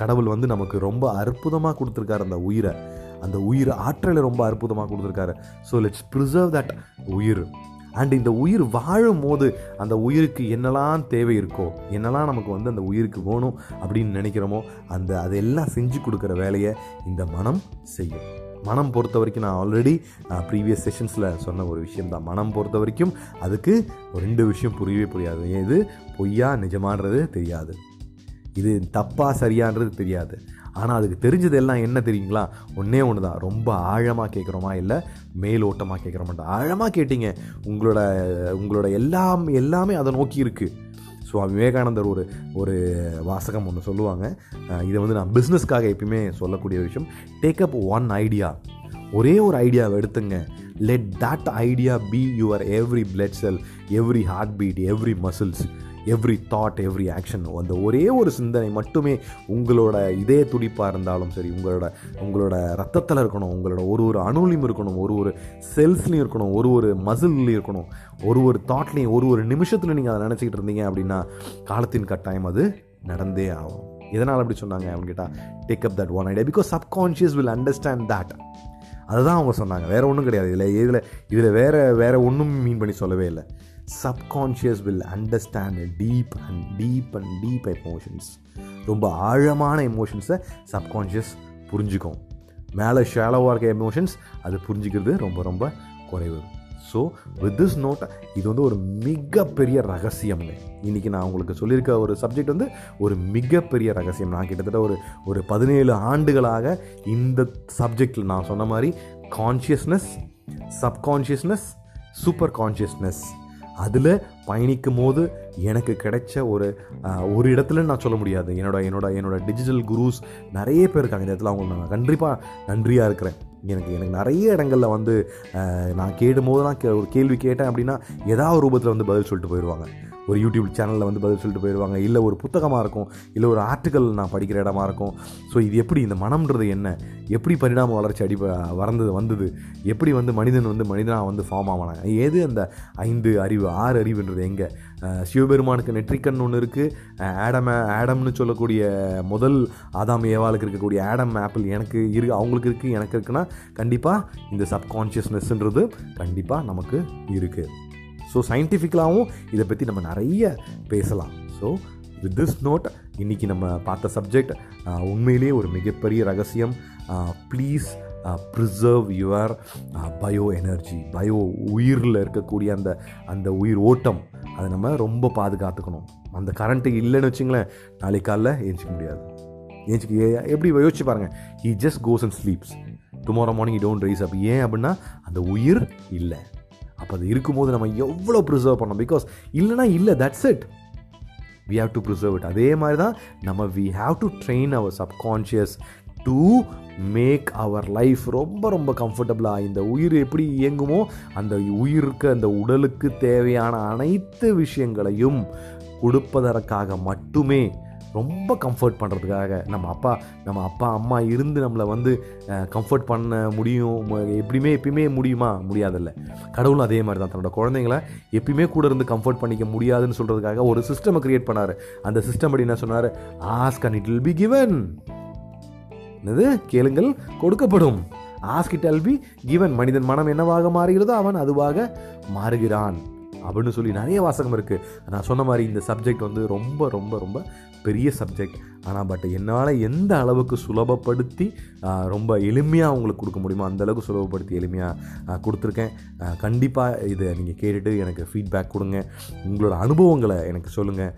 கடவுள் வந்து நமக்கு ரொம்ப அற்புதமாக கொடுத்துருக்காரு அந்த உயிரை. அந்த உயிர் ஆற்றலை ரொம்ப அற்புதமாக கொடுத்துருக்காரு. ஸோ லெட்ஸ் ப்ரிசர்வ் தட் உயிர். அண்ட் இந்த உயிர் வாழும் போது அந்த உயிருக்கு என்னெல்லாம் தேவை இருக்கோ என்னெல்லாம் நமக்கு வந்து அந்த உயிருக்கு வேணும் அப்படின்னு நினைக்கிறோமோ அந்த அதெல்லாம் செஞ்சு கொடுக்குற வேலையை இந்த மனம் செய்யும். மனம் பொறுத்த வரைக்கும் நான் ஆல்ரெடி ப்ரீவியஸ் செஷன்ஸில் சொன்ன ஒரு விஷயம் தான் மனம் பொறுத்த வரைக்கும் அதுக்கு ரெண்டு விஷயம் புரியவே புரியாது. இது பொய்யா நிஜமான்றது தெரியாது. இது தப்பாக சரியான்றது தெரியாது. ஆனால் அதுக்கு தெரிஞ்சது எல்லாம் என்ன தெரியுங்களா? ஒன்றே ஒன்று தான் ரொம்ப ஆழமாக கேட்குறோமா இல்லை மேலோட்டமாக கேட்குறோமாட்டா ஆழமாக கேட்டீங்க. உங்களோட உங்களோட எல்லாம் எல்லாமே அதை நோக்கி இருக்குது ஸோ விவேகானந்தர் ஒரு ஒரு வாசகம் ஒன்று சொல்லுவாங்க. இதை வந்து நான் பிஸ்னஸ்க்காக எப்பயுமே சொல்லக்கூடிய விஷயம். டேக் அப் ஒன் ஐடியா ஒரே ஒரு ஐடியாவை எடுத்துங்க. Let that idea be your every blood cell every heart beat every muscles every thought every action அந்த ஒரே ஒரு சிந்தனை மட்டுமே உங்களோட இதே துடிப்பாக இருந்தாலும் சரி உங்களோட உங்களோட ரத்தத்தில் இருக்கணும் உங்களோட ஒரு ஒரு அணுலையும் இருக்கணும் ஒரு ஒரு செல்ஸ்லையும் இருக்கணும் ஒரு ஒரு மசில்லையும் இருக்கணும் ஒரு ஒரு தாட்லையும் ஒரு ஒரு நிமிஷத்தில் நீங்கள் அதை நினச்சிக்கிட்டு இருந்தீங்க அப்படின்னா காலத்தின் கட்டாயம் அது நடந்தே ஆகும். எதனால் அப்படி சொன்னாங்க அப்படின்னு கேட்டால் take up that one idea because subconscious will understand that அதுதான் அவங்க சொன்னாங்க. வேறு ஒன்றும் கிடையாது. இதில் இதில் இதில் வேறு வேறு ஒன்றும் மீன் பண்ணி சொல்லவே இல்லை. Subconscious will understand deep and deep and deep emotions ரொம்ப ஆழமான எமோஷன்ஸை சப்கான்ஷியஸ் புரிஞ்சுக்கும். மேலே ஷேலோவாக இருக்க எமோஷன்ஸ் அது புரிஞ்சுக்கிறது ரொம்ப ரொம்ப குறைவு. ஸோ வித் திஸ் நோட் இது வந்து ஒரு மிகப்பெரிய ரகசியம்ங்க இன்றைக்கி நான் உங்களுக்கு சொல்லியிருக்க ஒரு சப்ஜெக்ட் வந்து ஒரு மிகப்பெரிய ரகசியம். நான் கிட்டத்தட்ட ஒரு ஒரு பதினேழு ஆண்டுகளாக இந்த சப்ஜெக்டில் நான் சொன்ன மாதிரி கான்ஷியஸ்னஸ் சப்கான்ஷியஸ்னஸ் சூப்பர் கான்ஷியஸ்னஸ் அதில் பயணிக்கும் போது எனக்கு கிடைச்ச ஒரு ஒரு இடத்துல நான் சொல்ல முடியாது. என்னோட என்னோட என்னோட டிஜிட்டல் குருஸ் நிறைய பேர் இருக்காங்க இந்த இடத்துல. அவங்க நான் கண்டிப்பாக நன்றியாக இருக்கிறேன். எனக்கு எனக்கு நிறைய இடங்களில் வந்து நான் கேடும் போது நான் கே- ஒரு கேள்வி கேட்டேன் அப்படின்னா ஏதாவது ரூபத்தில் வந்து பதில் சொல்லிட்டு போயிடுவாங்க ஒரு யூடியூப் சேனலில் வந்து பதில் சொல்லிட்டு போயிடுவாங்க இல்லை ஒரு புத்தகமாக இருக்கும். இல்லை ஒரு ஆர்டிக்கல் நான் படிக்கிற இடமா இருக்கும். ஸோ இது எப்படி இந்த மனம்ன்றது என்ன? எப்படி பரிணாம வளர்ச்சி அடி வறந்தது வந்தது? எப்படி வந்து மனிதன் வந்து மனிதனாக வந்து ஃபார்ம் ஆவானாங்க? ஏது அந்த ஐந்து அறிவு ஆறு அறிவுன்றது எங்கே? சிவபெருமானுக்கு நெற்றிக்கண் ஒன்று இருக்குது ஆடம் ஆடம்னு சொல்லக்கூடிய முதல் ஆதாம் ஏவாளுக்கு இருக்கக்கூடிய ஆடம் ஆப்பிள் எனக்கு இரு அவங்களுக்கு இருக்குது எனக்கு இருக்குன்னா கண்டிப்பாக இந்த சப்கான்ஷியஸ்னஸ்ன்றது கண்டிப்பாக நமக்கு இருக்குது ஸோ சயின்டிஃபிக்கலாகவும் இதை பற்றி நம்ம நிறைய பேசலாம். ஸோ வித் திஸ் நோட் இன்றைக்கி நம்ம பார்த்த சப்ஜெக்ட் உண்மையிலேயே ஒரு மிகப்பெரிய ரகசியம். Please preserve your bio energy bio உயிரில் இருக்கக்கூடிய அந்த அந்த உயிர் ஓட்டம் அதை நம்ம ரொம்ப பாதுகாத்துக்கணும். அந்த கரண்ட்டு இல்லைன்னு வச்சுங்களேன் நாளைக்கு காலைல ஏஞ்சிக்க முடியாது. ஏஞ்சிக்க ஏ- எப்படி யோசிச்சு பாருங்கள் he just goes and sleeps tomorrow morning don't rise up ஏன் அப்படின்னா அந்த உயிர் இல்லை. அப்போ அது இருக்கும்போது நம்ம எவ்வளோ ப்ரிசர்வ் பண்ணோம் பிகாஸ் இல்லைனா இல்லை that's it we have to preserve it அதே மாதிரி தான் நம்ம we have to train our subconscious to make our life ரொம்ப ரொம்ப கம்ஃபர்டபுளாக இந்த உயிர் எப்படி இயங்குமோ அந்த உயிருக்கு அந்த உடலுக்கு தேவையான அனைத்து விஷயங்களையும் கொடுப்பதற்காக மட்டுமே ரொம்ப கம்ஃபர்ட் பண்ணுறதுக்காக நம்ம அப்பா நம்ம அப்பா அம்மா இருந்து நம்மளை வந்து கம்ஃபர்ட் பண்ண முடியும் எப்படியுமே எப்பயுமே முடியுமா? முடியாதில்ல. கடவுளும் அதே மாதிரி தான். தன்னோட குழந்தைங்கள எப்பயுமே கூட இருந்து கம்ஃபர்ட் பண்ணிக்க முடியாதுன்னு சொல்கிறதுக்காக ஒரு சிஸ்டமை க்ரியேட் பண்ணார். அந்த சிஸ்டம் படி என்ன சொன்னார்? Ask and it will be given என்னது? கேளுங்கள் கொடுக்கப்படும். ஆஸ்க் இட் பி கிவன் மனிதன் மனம் என்னவாக மாறுகிறதோ அவன் அதுவாக மாறுகிறான். அப்படின்னு சொல்லி நிறைய வாசகம் இருக்குது நான் சொன்ன மாதிரி இந்த சப்ஜெக்ட் வந்து ரொம்ப ரொம்ப ரொம்ப பெரிய சப்ஜெக்ட் ஆனால் பட் என்னால் எந்த அளவுக்கு சுலபப்படுத்தி ரொம்ப எளிமையாக உங்களுக்கு கொடுக்க முடியுமோ அந்த அளவுக்கு சுலபப்படுத்தி எளிமையாக கொடுத்துருக்கேன். கண்டிப்பாக இதை நீங்கள் கேட்டுட்டு எனக்கு ஃபீட்பேக் கொடுங்க. உங்களோட அனுபவங்களை எனக்கு சொல்லுங்கள்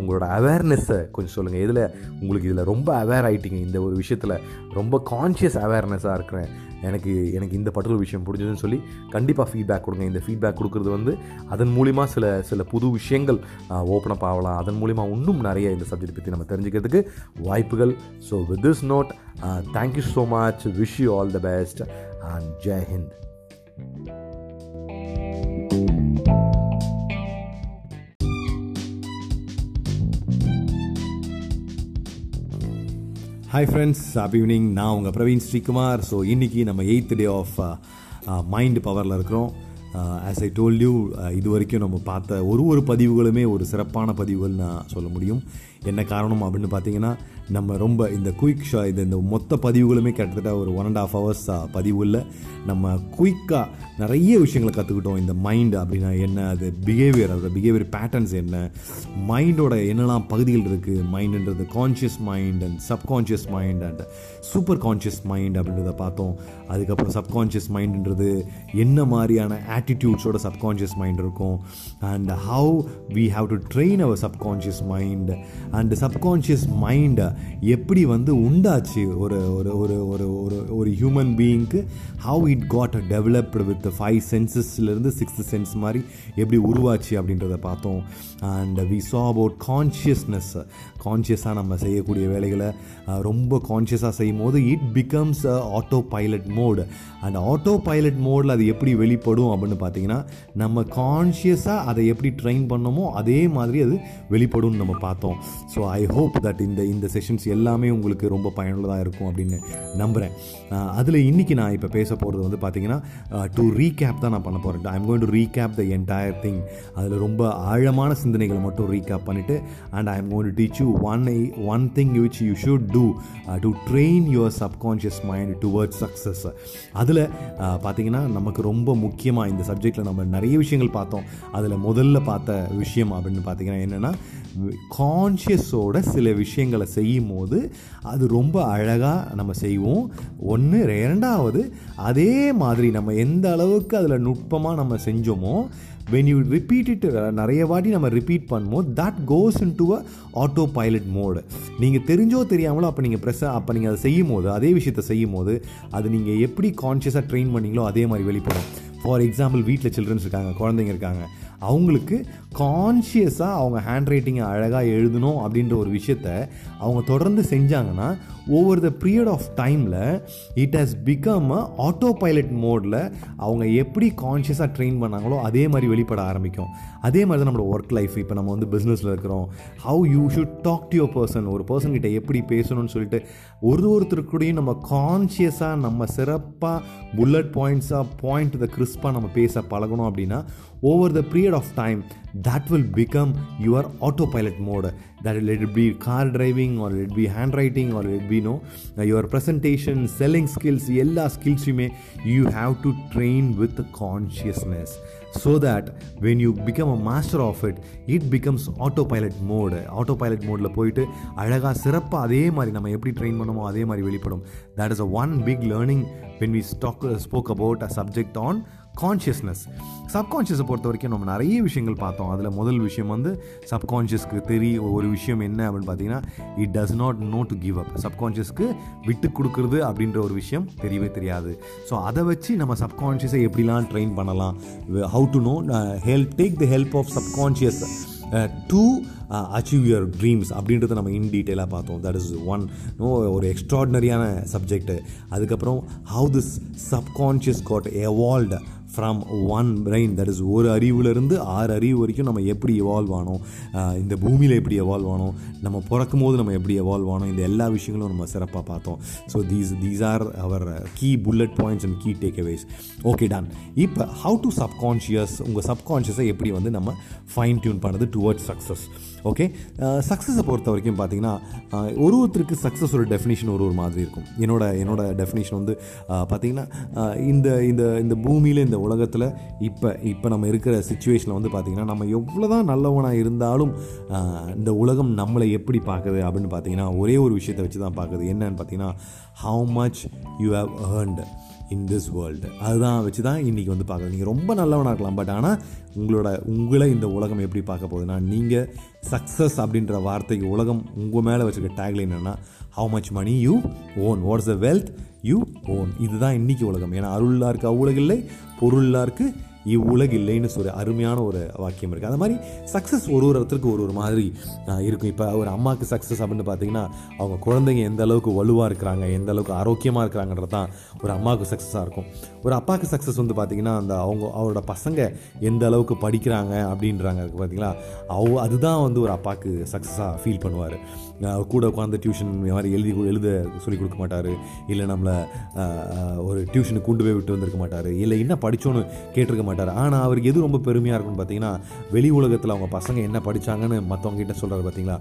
உங்களோட அவேர்னஸை கொஞ்சம் சொல்லுங்கள் இதில் உங்களுக்கு இதில் ரொம்ப அவேர் ஆகிட்டீங்க இந்த ஒரு விஷயத்தில் ரொம்ப கான்ஷியஸ் அவேர்னஸாக இருக்கிறேன். எனக்கு எனக்கு இந்த பர்டிகுலர் விஷயம் பிடிச்சதுன்னு சொல்லி கண்டிப்பாக ஃபீட்பேக் கொடுங்க. இந்த ஃபீட்பேக் கொடுக்குறது வந்து அதன் மூலிமா சில சில புது விஷயங்கள் ஓப்பன் அப் ஆகலாம். அதன் மூலிமா இன்னும் நிறைய இந்த சப்ஜெக்ட் பற்றி நம்ம தெரிஞ்சுக்கிறதுக்கு வாய்ப்புகள். So with this note thank you so much wish you all the best and Jai Hind hi friends happy evening நான் உங்கள் பிரவீன் ஸ்ரீகுமார். ஸோ இன்றைக்கி நம்ம எயித் டே ஆஃப் மைண்டு பவரில் இருக்கிறோம். ஆஸ் ஐ டோல் யூ இது வரைக்கும் நம்ம பார்த்த ஒரு ஒரு பதிவுகளுமே ஒரு சிறப்பான பதிவுகள் சொல்ல முடியும். என்ன காரணம் அப்படின்னு பார்த்தீங்கன்னா நம்ம ரொம்ப இந்த குயிக் ஷா இது இந்த மொத்த பதிவுகளுமே கிட்டத்தட்ட ஒரு ஒன் அண்ட் ஆஃப் ஹவர்ஸ் பதிவுகளில் நம்ம குயிக்காக நிறைய விஷயங்களை கற்றுக்கிட்டோம் இந்த மைண்ட் அப்படின்னா என்ன? அது பிஹேவியர் அதோட பிஹேவியர் பேட்டர்ன்ஸ் என்ன? மைண்டோட என்னெல்லாம் பகுதிகள் இருக்குது மைண்டுன்றது conscious mind and subconscious mind and super conscious mind அப்படின்றத பார்த்தோம். அதுக்கப்புறம் சப்கான்ஷியஸ் மைண்டுன்றது என்ன மாதிரியான ஆட்டிடியூட்ஸோட சப்கான்ஷியஸ் மைண்ட் இருக்கும்? And how we have to train our subconscious mind and subconscious மைண்டை எப்படி வந்து உண்டாச்சு? ஒரு ஒரு ஒரு ஒரு ஒரு ஒரு human பீயிங்க்கு how it got developed with five சென்சஸ்லேருந்து sixth sense மாதிரி எப்படி உருவாச்சு அப்படின்றத பார்த்தோம். And we saw about consciousness கான்ஷியஸாக நம்ம செய்யக்கூடிய வேலைகளை ரொம்ப கான்ஷியஸாக செய்யும் போது it becomes autopilot mode and autopilot மோடில் அது எப்படி வெளிப்படும் அப்படின்னு பார்த்தீங்கன்னா நம்ம கான்ஷியஸாக அதை எப்படி ட்ரெயின் பண்ணோமோ அதே மாதிரி அது வெளிப்படும்னு நம்ம பார்த்தோம். ஸோ ஐ ஹோப் தட் இந்த இந்த செஷன்ஸ் எல்லாமே உங்களுக்கு ரொம்ப பயனுள்ளதாக இருக்கும் அப்படின்னு நம்புகிறேன் அதில் இன்றைக்கி நான் இப்போ பேச போகிறது வந்து பார்த்தீங்கன்னா டு ரீகேப் தான் நான் பண்ண போகிறேன் I'm going to recap the entire thing அதில் ரொம்ப ஆழமான சிந்தனைகளை மட்டும் ரீகேப் பண்ணிவிட்டு and I am going to teach you one one thing which you should do to train your subconscious mind towards success அதில் பார்த்தீங்கன்னா நமக்கு ரொம்ப முக்கியமாக இந்த சப்ஜெக்டில் நம்ம நிறைய விஷயங்கள் பார்த்தோம். அதில் முதல்ல பார்த்த விஷயம் அப்படின்னு பார்த்தீங்கன்னா என்னென்னா கான்ஷியஸோட சில விஷயங்களை செய்யும் போது அது ரொம்ப அழகாக நம்ம செய்வோம். ஒன்று இரண்டாவது அதே மாதிரி நம்ம எந்த அளவுக்கு அதில் நுட்பமாக நம்ம செஞ்சோமோ வென் யூ ரிப்பீட் இட் நிறைய வாட்டி நம்ம ரிப்பீட் பண்ணும்போது that goes in to a autopilot mode நீங்கள் தெரிஞ்சோ தெரியாமலோ அப்போ நீங்கள் ப்ரெஸ் அப்போ நீங்கள் அதை செய்யும் போது அதே விஷயத்தை செய்யும் போது அது நீங்கள் எப்படி கான்ஷியஸாக ட்ரெயின் பண்ணீங்களோ அதே மாதிரி வெளிப்படும். ஃபார் எக்ஸாம்பிள் வீட்டில் சில்ட்ரன்ஸ் இருக்காங்க குழந்தைங்க இருக்காங்க. அவங்களுக்கு கான்ஷியஸாக அவங்க ஹேண்ட் ரைட்டிங்கை அழகாக எழுதணும் அப்படின்ற ஒரு விஷயத்த அவங்க தொடர்ந்து செஞ்சாங்கன்னா ஓவர் த பீரியட் ஆஃப் டைமில் it has become a autopilot மோடில் அவங்க எப்படி கான்ஷியஸாக ட்ரெயின் பண்ணாங்களோ அதே மாதிரி வெளிப்பட ஆரம்பிக்கும். அதே மாதிரி தான் நம்மளோட ஒர்க் லைஃப் இப்போ நம்ம வந்து பிஸ்னஸில் இருக்கிறோம். How you should talk to your person ஒரு பர்சன் கிட்ட எப்படி பேசணும்னு சொல்லிட்டு ஒரு ஒருத்தருக்கூடையும் நம்ம கான்ஷியஸாக நம்ம சிறப்பாக புல்லட் பாயிண்ட்ஸாக பாயிண்ட் த கிறிஸ்பாக நம்ம பேச பழகணும் அப்படின்னா over the period of time that will become your autopilot mode that let it be car driving or let it be handwriting or let it be no your presentation selling எல்லா ஸ்கில்ஸுமே you have to train with consciousness so that when you become a master of it it becomes autopilot mode autopilot மோடில் போயிட்டு அழகாக சிறப்பாக அதே மாதிரி நம்ம எப்படி train பண்ணுமோ அதே மாதிரி வெளிப்படும் that is a one big learning when we stock spoke about a subject on consciousness சப்கான்ஷியஸை பொறுத்த வரைக்கும் நம்ம நிறைய விஷயங்கள் பார்த்தோம். அதில் முதல் விஷயம் வந்து சப்கான்ஷியஸ்க்கு தெரிய ஒரு விஷயம் என்ன அப்படின்னு பார்த்தீங்கன்னா it does not know to give up சப்கான்ஷியஸ்க்கு விட்டு கொடுக்குறது அப்படின்ற ஒரு விஷயம் தெரியவே தெரியாது. ஸோ அதை வச்சு நம்ம சப்கான்ஷியஸை எப்படிலாம் ட்ரெயின் பண்ணலாம்? How to know help take the help of subconscious to achieve your dreams அப்படின்றத நம்ம இன் டீட்டெயிலாக பார்த்தோம். தட் இஸ் ஒன் நோ ஒரு எக்ஸ்ட்ராடினரியான சப்ஜெக்ட் அதுக்கப்புறம் how this subconscious got evolved from one brain that is ஒரு அறிவுலேருந்து ஆறு அறிவு வரைக்கும் நம்ம எப்படி எவால்வ் ஆனோம்? இந்த பூமியில் எப்படி எவால்வ் ஆனோம்? நம்ம பிறக்கும் போது நம்ம எப்படி எவால்வ் ஆனோம்? இந்த எல்லா விஷயங்களும் நம்ம சிறப்பாக பார்த்தோம். So these these are our key bullet points and key takeaways okay done இப்போ ஹவு டு சப்கான்ஷியஸ் உங்கள் சப்கான்ஷியஸை எப்படி வந்து நம்ம ஃபைன் டியூன் பண்ணுறது டுவர்ட்ஸ் சக்ஸஸ் ஓகே சக்ஸஸை uh, பொறுத்த வரைக்கும் பார்த்தீங்கன்னா uh, ஒரு ஒருத்தருக்கு சக்ஸஸ் ஒரு டெஃபினேஷன் ஒரு ஒரு மாதிரி இருக்கும். என்னோட என்னோட டெஃபினேஷன் வந்து uh, பார்த்திங்கன்னா இந்த இந்த இந்த பூமியில் இந்த உலகத்தில் இப்போ இப்போ நம்ம இருக்கிற சுச்சுவேஷனில் வந்து பார்த்திங்கன்னா நம்ம எவ்வளோ தான் நல்லவனாக இருந்தாலும் இந்த உலகம் நம்மளை எப்படி பார்க்குது அப்படின்னு பார்த்தீங்கன்னா ஒரே ஒரு விஷயத்தை வச்சு தான் பார்க்குது என்னன்னு பார்த்தீங்கன்னா how much you have earned in this world அதுதான் வச்சு தான் இன்றைக்கி வந்து பார்க்குறது நீங்கள் ரொம்ப நல்லவனாக இருக்கலாம் பட் ஆனால் உங்களோட உங்களை இந்த உலகம் எப்படி பார்க்க போகுதுன்னா நீங்கள் சக்ஸஸ் அப்படின்ற வார்த்தைக்கு உலகம் உங்கள் மேலே வச்சுருக்க டேக்லைன் என்னென்னா how much money you own what's the wealth you own இதுதான் இன்றைக்கி உலகம். ஏன்னா அருளாருக்கு அவ்வுலகில்லை இருக்குது இவ்வுலகு இல்லைன்னு சொல்லி அருமையான ஒரு வாக்கியம் இருக்குது அந்த மாதிரி சக்ஸஸ் ஒரு ஒரு இடத்துக்கு ஒரு ஒரு மாதிரி இருக்கும். இப்போ ஒரு அம்மாவுக்கு சக்ஸஸ் அப்படின்னு பார்த்தீங்கன்னா அவங்க குழந்தைங்க எந்த அளவுக்கு வலுவாக இருக்கிறாங்க எந்த அளவுக்கு ஆரோக்கியமாக இருக்கிறாங்கன்றது தான் ஒரு அம்மாவுக்கு சக்ஸஸாக இருக்கும். ஒரு அப்பாவுக்கு சக்ஸஸ் வந்து பார்த்தீங்கன்னா அந்த அவங்க அவரோட பசங்க எந்த அளவுக்கு படிக்கிறாங்க அப்படின்றாங்க பார்த்தீங்களா அவ அதுதான் வந்து ஒரு அப்பாவுக்கு சக்ஸஸாக ஃபீல் பண்ணுவார். கூட உட்காந்து டியூஷன் இந்த மாதிரி எழுதி எழுத சொல்லிக் கொடுக்க மாட்டார். இல்லை நம்மளை ஒரு டியூஷனுக்கு கொண்டு போய் விட்டு வந்திருக்க மாட்டார். இல்லை என்ன படித்தோன்னு கேட்டிருக்க மாட்டார். ஆனால் அவருக்கு எது ரொம்ப பெருமையாக இருக்கும்னு பார்த்தீங்கன்னா வெளி உலகத்தில் அவங்க பசங்க என்ன படித்தாங்கன்னு மற்றவங்க கிட்ட சொல்கிறாரு பார்த்தீங்களா?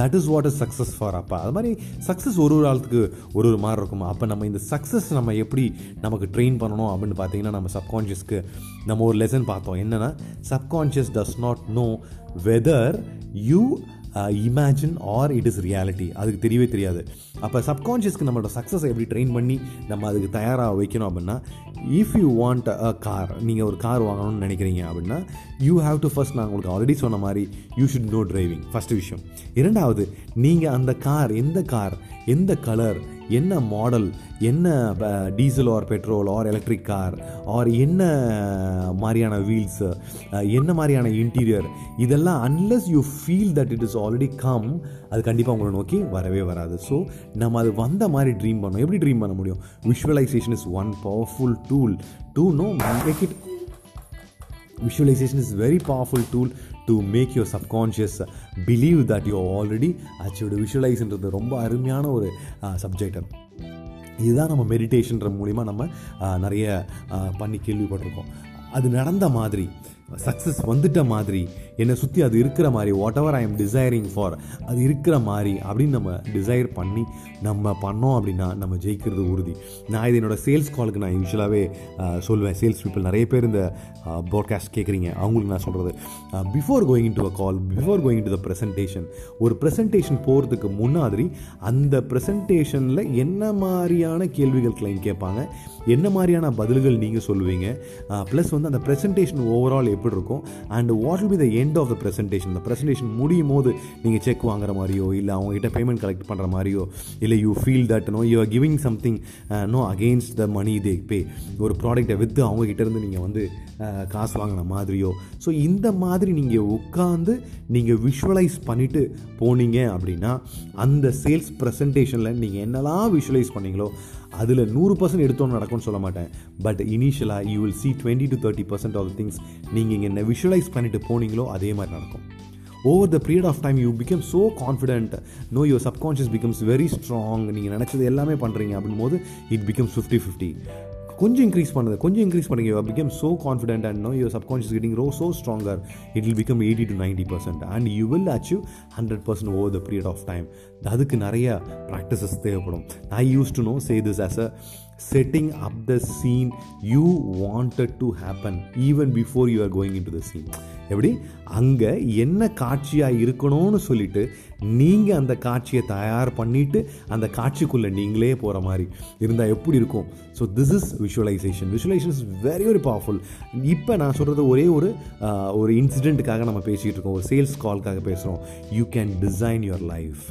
That is what is success for அப்பா. அது மாதிரி சக்ஸஸ் ஒரு ஒரு ஆளுக்கு ஒரு ஒரு மாதிரி இருக்கும். அப்போ நம்ம இந்த சக்ஸஸ் நம்ம எப்படி நமக்கு ட்ரெயின் பண்ணணும் அப்படின்னு பார்த்தீங்கன்னா நம்ம சப்கான்ஷியஸ்க்கு நம்ம ஒரு லெசன் பார்த்தோம். என்னென்னா subconscious does not know whether you imagine or it is reality அதுக்கு தெரியவே தெரியாது. அப்போ சப்கான்ஷியஸ்க்கு நம்மளோட சக்ஸஸ் எப்படி ட்ரெயின் பண்ணி நம்ம அதுக்கு தயாராக வைக்கணும் அப்படின்னா if you want a car நீங்கள் ஒரு கார் வாங்கணும்னு நினைக்கிறீங்க அப்படின்னா யூ ஹாவ் டு ஃபஸ்ட் நான் உங்களுக்கு ஆல்ரெடி சொன்ன மாதிரி you should know driving first விஷயம். இரண்டாவது நீங்கள் அந்த கார் எந்த கார் எந்த கலர் என்ன மாடல் என்ன diesel or petrol or electric car or என்ன மாதிரியான வீல்ஸு என்ன மாதிரியான இன்டீரியர் இதெல்லாம் unless you feel that it is already come அது கண்டிப்பாக உங்களை நோக்கி வரவே வராது. ஸோ நம்ம அது வந்த மாதிரி ட்ரீம் பண்ணோம் எப்படி ட்ரீம் பண்ண முடியும்? Visualisation is one powerful tool to know make it visualisation is very powerful tool to make your subconscious believe that you already அச்சோட விஷுவலைஸ்ன்றது ரொம்ப அருமையான ஒரு சப்ஜெக்ட் இதுதான் நம்ம மெடிடேஷன்ற மூலிமா நம்ம நிறைய பண்ணி கேள்விப்பட்டிருக்கோம். அது நடந்த மாதிரி சக்ஸஸ் வந்துட்ட மாதிரி என்னை சுற்றி அது இருக்கிற மாதிரி whatever I am desiring for அது இருக்கிற மாதிரி அப்படின்னு நம்ம டிசைர் பண்ணி நம்ம பண்ணோம் அப்படின்னா நம்ம ஜெயிக்கிறது உறுதி. நான் இது என்னோட சேல்ஸ் காலுக்கு நான் யூஸ்வலாகவே சொல்லுவேன் சேல்ஸ் பீப்புள் நிறைய பேர் இந்த ப்ராட்காஸ்ட் கேட்குறீங்க அவங்களுக்கு நான் சொல்கிறது before going to a call before going to the presentation ஒரு ப்ரெசன்டேஷன் போகிறதுக்கு முன்னாடி அந்த ப்ரெசன்டேஷனில் என்ன மாதிரியான கேள்விகள் கிளைம் கேட்பாங்க என்ன மாதிரியான பதில்கள் நீங்கள் சொல்லுவீங்க ப்ளஸ் வந்து அந்த ப்ரெசன்டேஷன் ஓவரால் எப்படி இருக்கும் and what will be the end of the presentation அந்த ப்ரெசன்டேஷன் முடியும் போது நீங்கள் செக் வாங்குற மாதிரியோ இல்லை அவங்ககிட்ட பேமெண்ட் கலெக்ட் பண்ணுற மாதிரியோ இல்லை you feel that know you are giving something know against the money they pay ஒரு ப்ராடக்ட்டை விற்று அவங்ககிட்டேருந்து நீங்கள் வந்து uh, காசு வாங்கின மாதிரியோ. ஸோ இந்த மாதிரி நீங்கள் உட்காந்து நீங்கள் விஷுவலைஸ் பண்ணிவிட்டு போனீங்க அப்படின்னா அந்த சேல்ஸ் ப்ரெசன்டேஷனில் நீங்கள் என்னெல்லாம் விஷுவலைஸ் பண்ணீங்களோ அதில் நூறு பர்சன்ட் எடுத்தோன்னு நடக்கும்னு சொல்ல மாட்டேன். பட் இனிஷியலாக you will see twenty to thirty percent of things நீங்கள் இங்கே என்ன விஷுவலைஸ் பண்ணிட்டு போனீங்களோ அதே மாதிரி நடக்கும். Over the period of time you become so confident know your subconscious becomes very strong நீங்கள் நினச்சது எல்லாமே பண்ணுறீங்க அப்படின் போது இட் பிகம்ஸ் ஃபிஃப்டி ஃபிஃப்டி கொஞ்சம் இன்க்ரீஸ் பண்ணுது கொஞ்சம் இன்க்ரீஸ் பண்ணுங்க. You become so confident and know your subconscious getting row so stronger it will become eighty to ninety percent and you will achieve hundred percent over the period of time அதுக்கு நிறைய practices தேவைப்படும். I use to know say this as a setting up the scene you wanted to happen even before you are going in to the scene எப்படி? அங்கே என்ன காட்சியாக இருக்கணும்னு சொல்லிட்டு நீங்கள் அந்த காட்சியை தயார் பண்ணிவிட்டு அந்த காட்சிக்குள்ளே நீங்களே போகிற மாதிரி இருந்தால் எப்படி இருக்கும்? So this is visualisation visualisation is very very powerful இப்போ நான் சொல்கிறது ஒரே ஒரு ஒரு இன்சிடெண்ட்டுக்காக நம்ம பேசிகிட்டு இருக்கோம். ஒரு சேல்ஸ் கால்க்காக பேசுகிறோம் you can design your life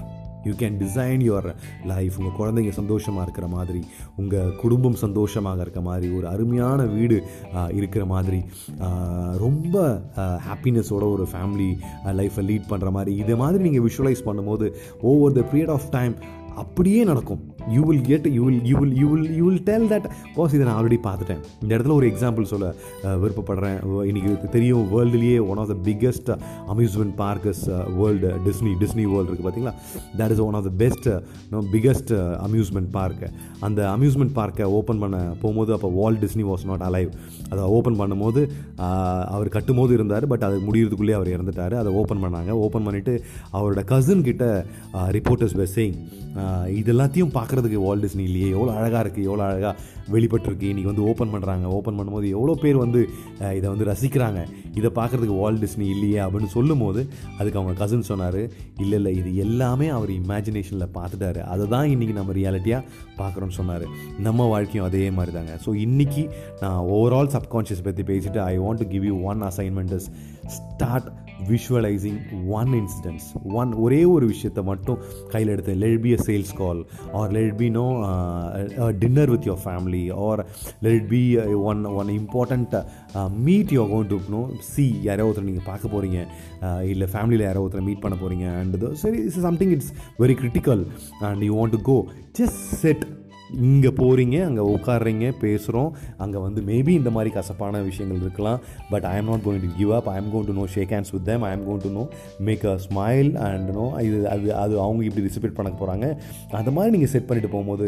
you can design your life உங்கள் குழந்தைங்க சந்தோஷமாக இருக்கிற மாதிரி உங்கள் குடும்பம் சந்தோஷமாக இருக்க மாதிரி ஒரு அருமையான வீடு இருக்கிற மாதிரி ரொம்ப ஹாப்பினஸோட ஒரு ஃபேமிலி லைஃப்பை லீட் பண்ணுற மாதிரி இதை மாதிரி நீங்கள் விஷுவலைஸ் பண்ணும்போது over the period of time அப்படியே நடக்கும். You will get you will you will you will you will tell that goes இதை நான் ஆல்ரெடி பார்த்துட்டேன். இந்த இடத்துல ஒரு எக்ஸாம்பிள் சொல்ல விருப்பப்படுறேன். இன்றைக்கி தெரியும் வேர்ல்டுலேயே one of the biggest amusement parks world Disney Disney World இருக்குது பார்த்தீங்களா that is one of the best know biggest amusement park அந்த அம்யூஸ்மெண்ட் பார்க்கை ஓப்பன் பண்ண போகும்போது அப்போ Walt Disney was not alive அதை ஓப்பன் பண்ணும்போது அவர் கட்டும்போது இருந்தார் பட் அது முடியறதுக்குள்ளே அவர் இறந்துட்டார். அதை ஓப்பன் பண்ணாங்க. ஓப்பன் பண்ணிவிட்டு அவரோட கசின் கிட்ட ரிப்போர்ட்டர்ஸ் வெசைங் இது எல்லாத்தையும் பார்க்குறதுக்கு வால் டிஸ்னி இல்லையே? எவ்வளோ அழகாக இருக்குது எவ்வளோ அழகாக வெளிப்பட்டிருக்கு. இன்றைக்கி வந்து ஓப்பன் பண்ணுறாங்க ஓப்பன் பண்ணும்போது எவ்வளோ பேர் வந்து இதை வந்து ரசிக்கிறாங்க. இதை பார்க்குறதுக்கு வால் டிஸ்னி இல்லையே அப்படின்னு சொல்லும்போது அதுக்கு அவங்க கசின் சொன்னார் இல்லை இல்லை இது எல்லாமே அவர் இமேஜினேஷனில் பார்த்துட்டாரு. அதை தான் இன்றைக்கி நம்ம ரியாலிட்டியாக பார்க்குறோன்னு சொன்னார். நம்ம வாழ்க்கையும் அதே மாதிரி தாங்க ஸோ இன்றைக்கி நான் ஓவரால் சப்கான்ஷியஸ் பற்றி பேசிட்டு I want to give you one assignment is start visualising one incidents one ஒரே ஒரு விஷயத்தை மட்டும் கையில் எடுத்து let be a sales call or let be know dinner with your family or let be one one important meet you're going to know see யாரோ ஒருத்தர் நீங்கள் பார்க்க போகிறீங்க இல்லை ஃபேமிலியில் யாரோ ஒருத்தர் மீட் பண்ண போகிறீங்க அண்ட் சரி it's something it's very critical and you want to go just set இங்கே போகிறீங்க அங்கே உட்காடுறீங்க பேசுகிறோம் அங்கே வந்து மேபி இந்த மாதிரி கசப்பான விஷயங்கள் இருக்கலாம். But I am not going to give up I am going to know shake hands with them I am going to know make a smile and know இது அது அது அவங்க இப்படி ரிசிபேட் பண்ண போகிறாங்க அந்த மாதிரி நீங்கள் செட் பண்ணிட்டு போகும்போது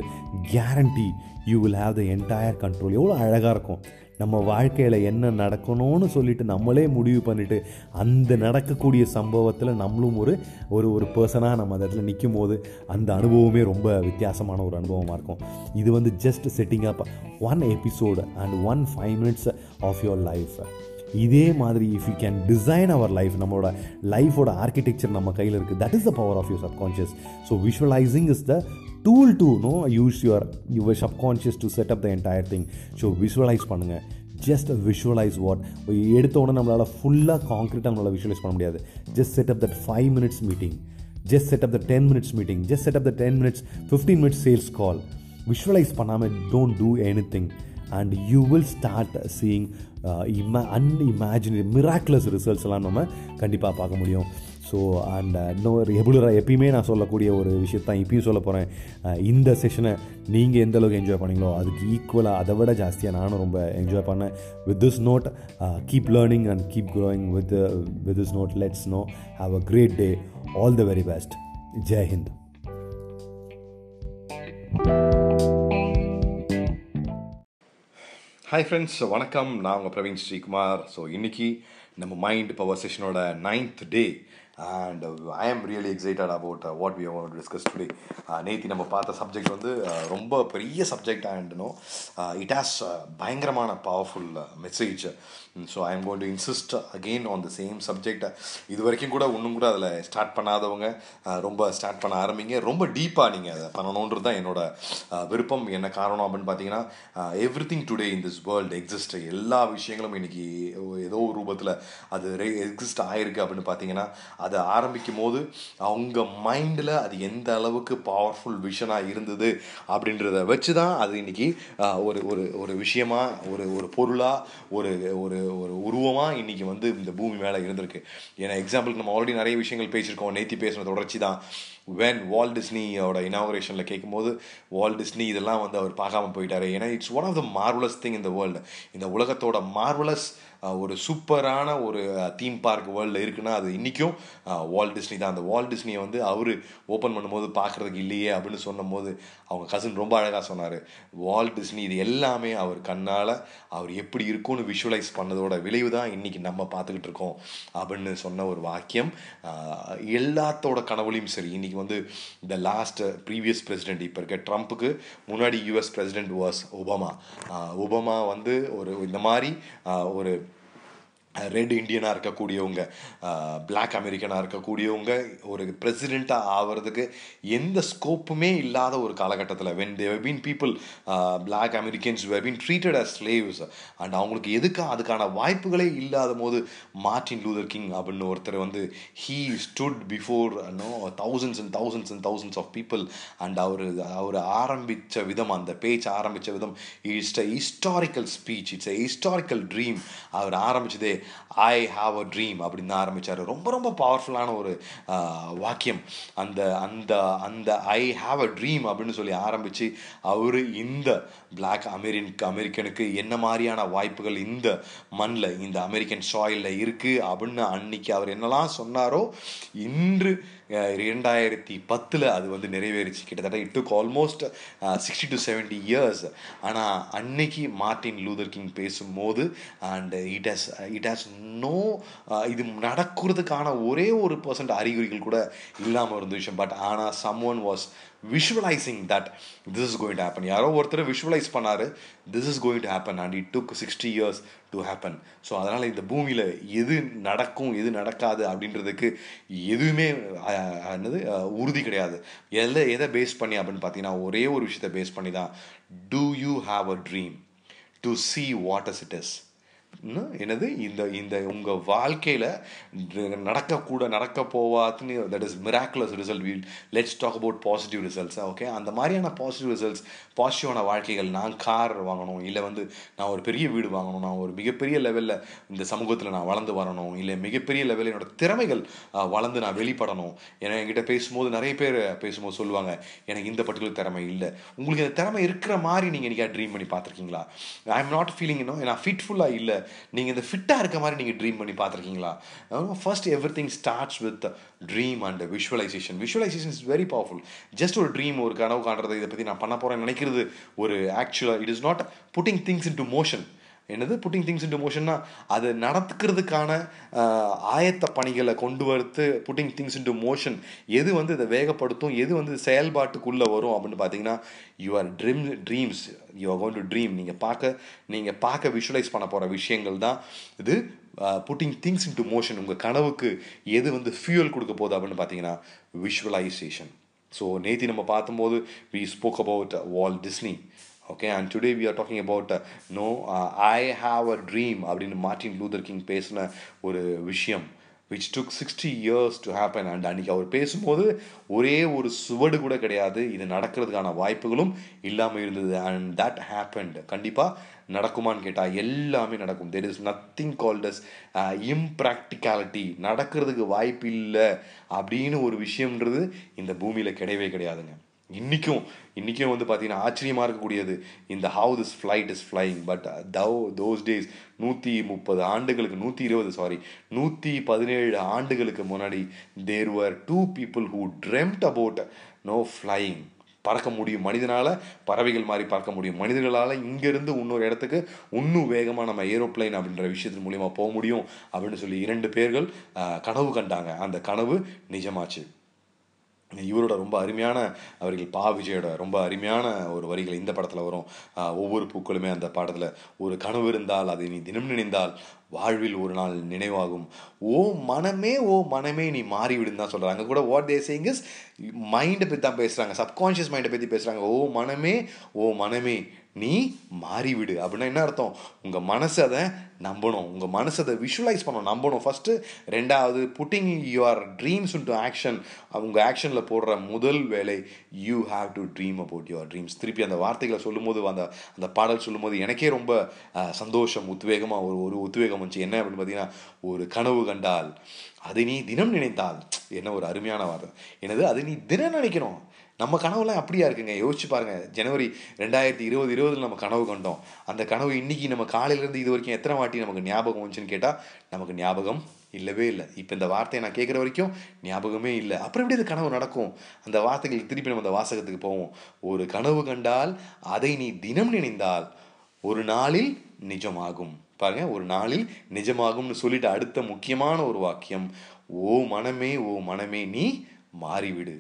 guarantee you will have the entire control எவ்வளோ அழகாக இருக்கும். நம்ம வாழ்க்கையில் என்ன நடக்கணும்னு சொல்லிட்டு நம்மளே முடிவு பண்ணிவிட்டு அந்த நடக்கக்கூடிய சம்பவத்தில் நம்மளும் ஒரு ஒரு ஒரு பர்சனாக நம்ம அந்த இடத்துல நிற்கும் போது அந்த அனுபவமே ரொம்ப வித்தியாசமான ஒரு அனுபவமாக இருக்கும். இது வந்து just setting up one episode and one five minutes of your life இதே மாதிரி if you can design our life நம்மளோட லைஃபோட ஆர்கிடெக்சர் நம்ம கையில் இருக்குது that is the power of your subconscious so visualising is the tool to know use your your subconscious to set up the entire thing so visualise பண்ணுங்கள் just visualise what எடுத்த உடனே நம்மளால் ஃபுல்லாக காங்க்ரீட்டாக நம்மளால் விஷுவலைஸ் பண்ண முடியாது. Just set up that five minutes meeting just set up the ten minutes meeting just set up the ten minutes fifteen minutes sales call visualise பண்ணாமல் don't do anything and you will start seeing un unimaginary miraculous results எல்லாம் நம்ம கண்டிப்பாக பார்க்க முடியும். So and இன்னொரு ரெகுலராக எப்பயுமே நான் சொல்லக்கூடிய ஒரு விஷயத்தான் இப்பயும் சொல்ல போகிறேன் uh, இந்த செஷனை நீங்கள் எந்த அளவுக்கு என்ஜாய் பண்ணீங்களோ அதுக்கு ஈக்குவலாக அதை விட ஜாஸ்தியாக நானும் ரொம்ப என்ஜாய் பண்ணேன். With this note keep learning and keep growing with with this note let's know have a great day all the very best Jai Hind hi friends வணக்கம். நான் உங்கள் பிரவீன் ஸ்ரீகுமார். ஸோ இன்றைக்கி நம்ம mind power செஷனோட ninth day and I am really excited about what we want discuss today நேத்தி நம்ம பார்த்த subject வந்து ரொம்ப பெரிய subject and you know it has பயங்கரமான powerful message so I am going to insist again on the same subject இது வரைக்கும் கூட இன்னும் கூட அதில் ஸ்டார்ட் பண்ணாதவங்க ரொம்ப ஸ்டார்ட் பண்ண ஆரம்பிங்க. ரொம்ப டீப்பாக நீங்கள் அதை பண்ணணுன்றது தான் என்னோட விருப்பம். என்ன காரணம் அப்படின்னு பார்த்தீங்கன்னா everything today in this world exist எல்லா விஷயங்களும் இன்னைக்கு ஏதோ ஒரு ரூபத்தில் அது எக்ஸிஸ்ட் ஆகிருக்கு அப்படின்னு பார்த்தீங்கன்னா அதை ஆரம்பிக்கும் போது அவங்க மைண்டில் அது எந்த அளவுக்கு பவர்ஃபுல் விஷனாக இருந்தது அப்படின்றத வச்சு தான் அது இன்னைக்கு ஒரு ஒரு ஒரு விஷயமா ஒரு ஒரு பொருளாக ஒரு ஒரு ஒரு உருவமாக இன்றைக்கி வந்து இந்த பூமி மேலே இருந்திருக்கு. ஏன்னா எக்ஸாம்பிளுக்கு நம்ம ஆல்ரெடி நிறைய விஷயங்கள் பேசியிருக்கோம். நேத்தி பேசின தொடர்ச்சி தான் வென் வால் டிஸ்னியோட இனாகரேஷனில் கேட்கும்போது வால் டிஸ்னி இதெல்லாம் வந்து அவர் பார்க்காம போயிட்டார். ஏன்னா it's one of the marvellous thing இந்த வேர்ல்டு இந்த உலகத்தோட மார்வலஸ் ஒரு சூப்பரான ஒரு தீம் பார்க் வேர்ல்டில் இருக்குன்னா அது இன்றைக்கும் வால் டிஸ்னி தான். அந்த வால் டிஸ்னியை வந்து அவர் ஓப்பன் பண்ணும்போது பார்க்குறதுக்கு இல்லையே அப்படின்னு சொன்னபோது அவங்க கசின் ரொம்ப அழகாக சொன்னார். வால் டிஸ்னி இது எல்லாமே அவர் கண்ணால் அவர் எப்படி இருக்கும்னு விஷுவலைஸ் பண்ணதோட விளைவு தான் இன்றைக்கி நம்ம பார்த்துக்கிட்டு இருக்கோம் அப்படின்னு சொன்ன ஒரு வாக்கியம். எல்லாத்தோட கனவுலையும் சரி இன்றைக்கி வந்து இந்த லாஸ்ட் ப்ரீவியஸ் பிரசிடென்ட் இப்போ இருக்க ட்ரம்ப்புக்கு முன்னாடி US president was Obama Obama வந்து ஒரு இந்த மாதிரி ஒரு ரெட் இண்டியனாக இருக்கக்கூடியவங்க பிளாக் அமெரிக்கனாக இருக்கக்கூடியவங்க ஒரு பிரசிடெண்ட்டாக ஆகிறதுக்கு எந்த ஸ்கோப்புமே இல்லாத ஒரு காலகட்டத்தில் when they been people black Americans have been treated as slaves and அவங்களுக்கு எதுக்கு அதுக்கான வாய்ப்புகளே இல்லாத போது மார்ட்டின் லூதர் கிங் அப்படின்னு ஒருத்தர் வந்து he stood before no thousands and thousands and thousands of people and அவர் அவர் ஆரம்பித்த விதம் அந்த பேச்சு ஆரம்பித்த விதம் it's a historical speech it's a historical dream அவர் ஆரம்பிச்சதே ஐ ஹாவ் அ ட்ரீம் அப்படின்னு தான் ஆரம்பித்தார் ரொம்ப ரொம்ப பவர்ஃபுல்லான ஒரு வாக்கியம். அந்த அந்த அந்த ஐ ஹாவ் அ ட்ரீம் அப்படின்னு சொல்லி ஆரம்பிச்சு அவர் இந்த பிளாக் அமெரின் அமெரிக்கனுக்கு என்ன மாதிரியான வாய்ப்புகள் இந்த மண்ணில் இந்த அமெரிக்கன் சாயிலில் இருக்குது அப்படின்னு அன்னைக்கு அவர் என்னெல்லாம் சொன்னாரோ இன்று இரண்டாயிரத்தி பத்தில் அது வந்து நிறைவேறிச்சு. கிட்டத்தட்ட it took almost sixty to seventy years ஆனால் அன்னைக்கு மார்ட்டின் லூதர் கிங் பேசும்போது and it has it has know இது நடக்கிறதுக்கான ஒரே ஒரு பர்சன்ட் அறிகுறிகள் கூட இல்லாமல் இருந்துச்சு. பட் ஆனால் some one was visualising that this is going to happen யாரோ ஒருத்தர் விஷுவலைஸ் பண்ணார் this is going to happen and it took sixty years to happen so அதனால் இந்த பூமியில் எது நடக்கும் எது நடக்காது அப்படின்றதுக்கு எதுவுமே என்னது உறுதி கிடையாது. எதை எதை பேஸ் பண்ணி அப்படின்னு பார்த்தீங்கன்னா ஒரே ஒரு விஷயத்தை பேஸ் பண்ணி தான் do you have a dream to see what is it is என்னது? இந்த இந்த உங்கள் வாழ்க்கையில் நடக்கக்கூட நடக்க போவாதுன்னு that is miraculous result we'll let's talk about positive results okay அந்த மாதிரியான பாசிட்டிவ் ரிசல்ட்ஸ் பாசிட்டிவான வாழ்க்கைகள் நான் கார் வாங்கணும் இல்லை வந்து நான் ஒரு பெரிய வீடு வாங்கணும் நான் ஒரு மிகப்பெரிய லெவலில் இந்த சமூகத்தில் நான் வளர்ந்து வரணும் இல்லை மிகப்பெரிய லெவலில் என்னோட திறமைகள் வளர்ந்து நான் வெளிப்படணும். ஏன்னா என்கிட்ட பேசும்போது நிறைய பேர் பேசும்போது சொல்லுவாங்க எனக்கு இந்த பர்டிகுலர் திறமை இல்லை. உங்களுக்கு இந்த திறமை இருக்கிற மாதிரி நீங்கள் இன்றைக்கா ட்ரீம் பண்ணி பார்த்துருக்கீங்களா? ஐ எம் நாட் ஃபீலிங் இன்னும் நான் ஃபிட்ஃபுல்லாக இல்லை. நீங்கள் இந்த ஃபிட்டாக இருக்க மாதிரி நீங்கள் ட்ரீம் பண்ணி பார்த்துருக்கீங்களா? First everything starts with dream and visualisation visualisation is very powerful just ஒரு ட்ரீம் ஒரு கனவு காண்றது இதை பற்றி நான் பண்ண போகிறேன் நினைக்கிறது ஒரு ஆக்சுவலாக it is not putting things into motion என்னது புட்டிங் திங்ஸ் இன்டு மோஷன்னா அது நடத்துக்கிறதுக்கான ஆயத்த பணிகளை கொண்டு வரத்து புட்டிங் திங்ஸ் இன்டு மோஷன் எது வந்து இதை வேகப்படுத்தும்? எது வந்து செயல்பாட்டுக்குள்ளே வரும்? அப்படின்னு பார்த்தீங்கன்னா your dream dreams you are going to dream நீங்கள் பார்க்க நீங்கள் பார்க்க விஷுவலைஸ் பண்ண போகிற விஷயங்கள் தான் இது புட்டிங் திங்ஸ் இன்டு மோஷன் உங்கள் கனவுக்கு எது வந்து ஃபியூயல் கொடுக்க போகுது அப்படின்னு பார்த்தீங்கன்னா விஷுவலைசேஷன் ஸோ நேத்தி நம்ம பார்த்தும்போது we spoke about Walt Disney okay and today we are talking about no I have a dream அப்படின்னு மார்ட்டின் லூதர் கிங் பேசின ஒரு விஷயம். Which took sixty years to happen and அன்றைக்கி அவர் பேசும்போது ஒரே ஒரு சுவடு கூட கிடையாது. இது நடக்கிறதுக்கான வாய்ப்புகளும் இல்லாமல் இருந்தது. அண்ட் தட் ஹேப்பன்ட் கண்டிப்பாக நடக்குமான்னு கேட்டால் எல்லாமே நடக்கும். There is nothing called impracticality நடக்கிறதுக்கு வாய்ப்பு இல்லை அப்படின்னு ஒரு விஷயம்ன்றது இந்த பூமியில் கிடையவே கிடையாதுங்க. இன்றைக்கும் இன்றைக்கும் வந்து பார்த்திங்கன்னா ஆச்சரியமாக இருக்கக்கூடியது. இந்த how this flight is flying but though those days நூற்றி முப்பது ஆண்டுகளுக்கு நூற்றி இருபது சாரி நூற்றி பதினேழு ஆண்டுகளுக்கு முன்னாடி there were two people who dreamt about no flying பறக்க முடியும் மனிதனால் பறவைகள் மாதிரி பறக்க முடியும் மனிதர்களால் இங்கேருந்து இன்னொரு இடத்துக்கு இன்னும் வேகமாக நம்ம ஏரோப்ளைன் அப்படின்ற விஷயத்தின் மூலிமா போக முடியும் அப்படின்னு சொல்லி இரண்டு பேர்கள் uh, கனவு கண்டாங்க. அந்த கனவு நிஜமாச்சு. இவரோட ரொம்ப அருமையான அவர்கள் பா விஜயோட ரொம்ப அருமையான ஒரு வரிகள் இந்த படத்தில் வரும். ஒவ்வொரு பூக்களுமே அந்த பாடத்தில் ஒரு கனவு இருந்தால் அதை நீ தினம் நினைந்தால் வாழ்வில் ஒரு நாள் நினைவாகும். ஓ மனமே ஓ மனமே நீ மாறிவிடுன்னு தான் சொல்கிறாங்க கூட வாட் தே சேயிங் இஸ் மைண்டை பற்றி தான் பேசுகிறாங்க சப்கான்ஷியஸ் மைண்டை பற்றி பேசுகிறாங்க ஓ மனமே ஓ மனமே நீ மாறிவிடு. அப்படின்னா என்ன அர்த்தம்? உங்கள் மனசு அதை நம்பணும். உங்கள் மனசு அதை விஷுவலைஸ் பண்ணணும். நம்பணும். ஃபஸ்ட்டு ரெண்டாவது putting your dreams into action உங்கள் ஆக்ஷனில் போடுற முதல் வேலை you have to dream about your dreams திருப்பி அந்த வார்த்தைகளை சொல்லும்போது அந்த அந்த பாடல் சொல்லும்போது எனக்கே ரொம்ப சந்தோஷம் உத்வேகமாக ஒரு ஒரு உத்வேகம் வந்துச்சு. என்ன அப்படின்னு பார்த்தீங்கன்னா ஒரு கனவு கண்டால் அதை நீ தினம் நினைத்தால். என்ன ஒரு அருமையான வார்த்தை. என்னது? அது நீ தினம் நினைக்கணும். நம்ம கனவுலாம் அப்படியா இருக்குங்க? யோசிச்சு பாருங்க. ஜனவரி ரெண்டாயிரத்தி இருபது இருபதுல நம்ம கனவு கண்டோம். அந்த கனவு இன்னைக்கு நம்ம காலையிலேருந்து இது வரைக்கும் எத்தனை வாட்டி நமக்கு ஞாபகம் வந்துச்சுன்னு கேட்டால் நமக்கு ஞாபகம் இல்லவே இல்லை. இப்போ இந்த வார்த்தையை நான் கேட்குற வரைக்கும் ஞாபகமே இல்லை. அப்புறம் எப்படி அது கனவு நடக்கும்? அந்த வார்த்தைகளுக்கு திருப்பி நம்ம அந்த வாசகத்துக்கு போவோம். ஒரு கனவு கண்டால் அதை நீ தினம் நினைந்தால் ஒரு நாளில் நிஜமாகும். பாருங்க ஒரு நாளில் நிஜமாகும்னு சொல்லிட்டு அடுத்த முக்கியமான ஒரு வாக்கியம் ஓ மனமே ஓ மனமே நீ மாறிவிடு.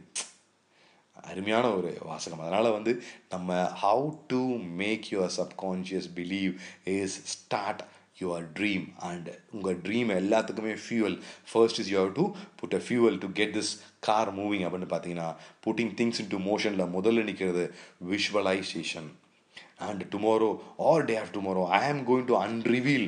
அருமையான ஒரு வாசகம். அதனால் வந்து நம்ம how to make your subconscious believe is start your dream and உங்கள் ட்ரீம் எல்லாத்துக்குமே fuel first is you have to put a fuel to get this car moving அப்படின்னு பார்த்தீங்கன்னா புட்டிங் திங்ஸ் இன் டு மோஷனில் முதல்ல நிற்கிறது visualisation and tomorrow or day of tomorrow I am going to அன்ரிவீல்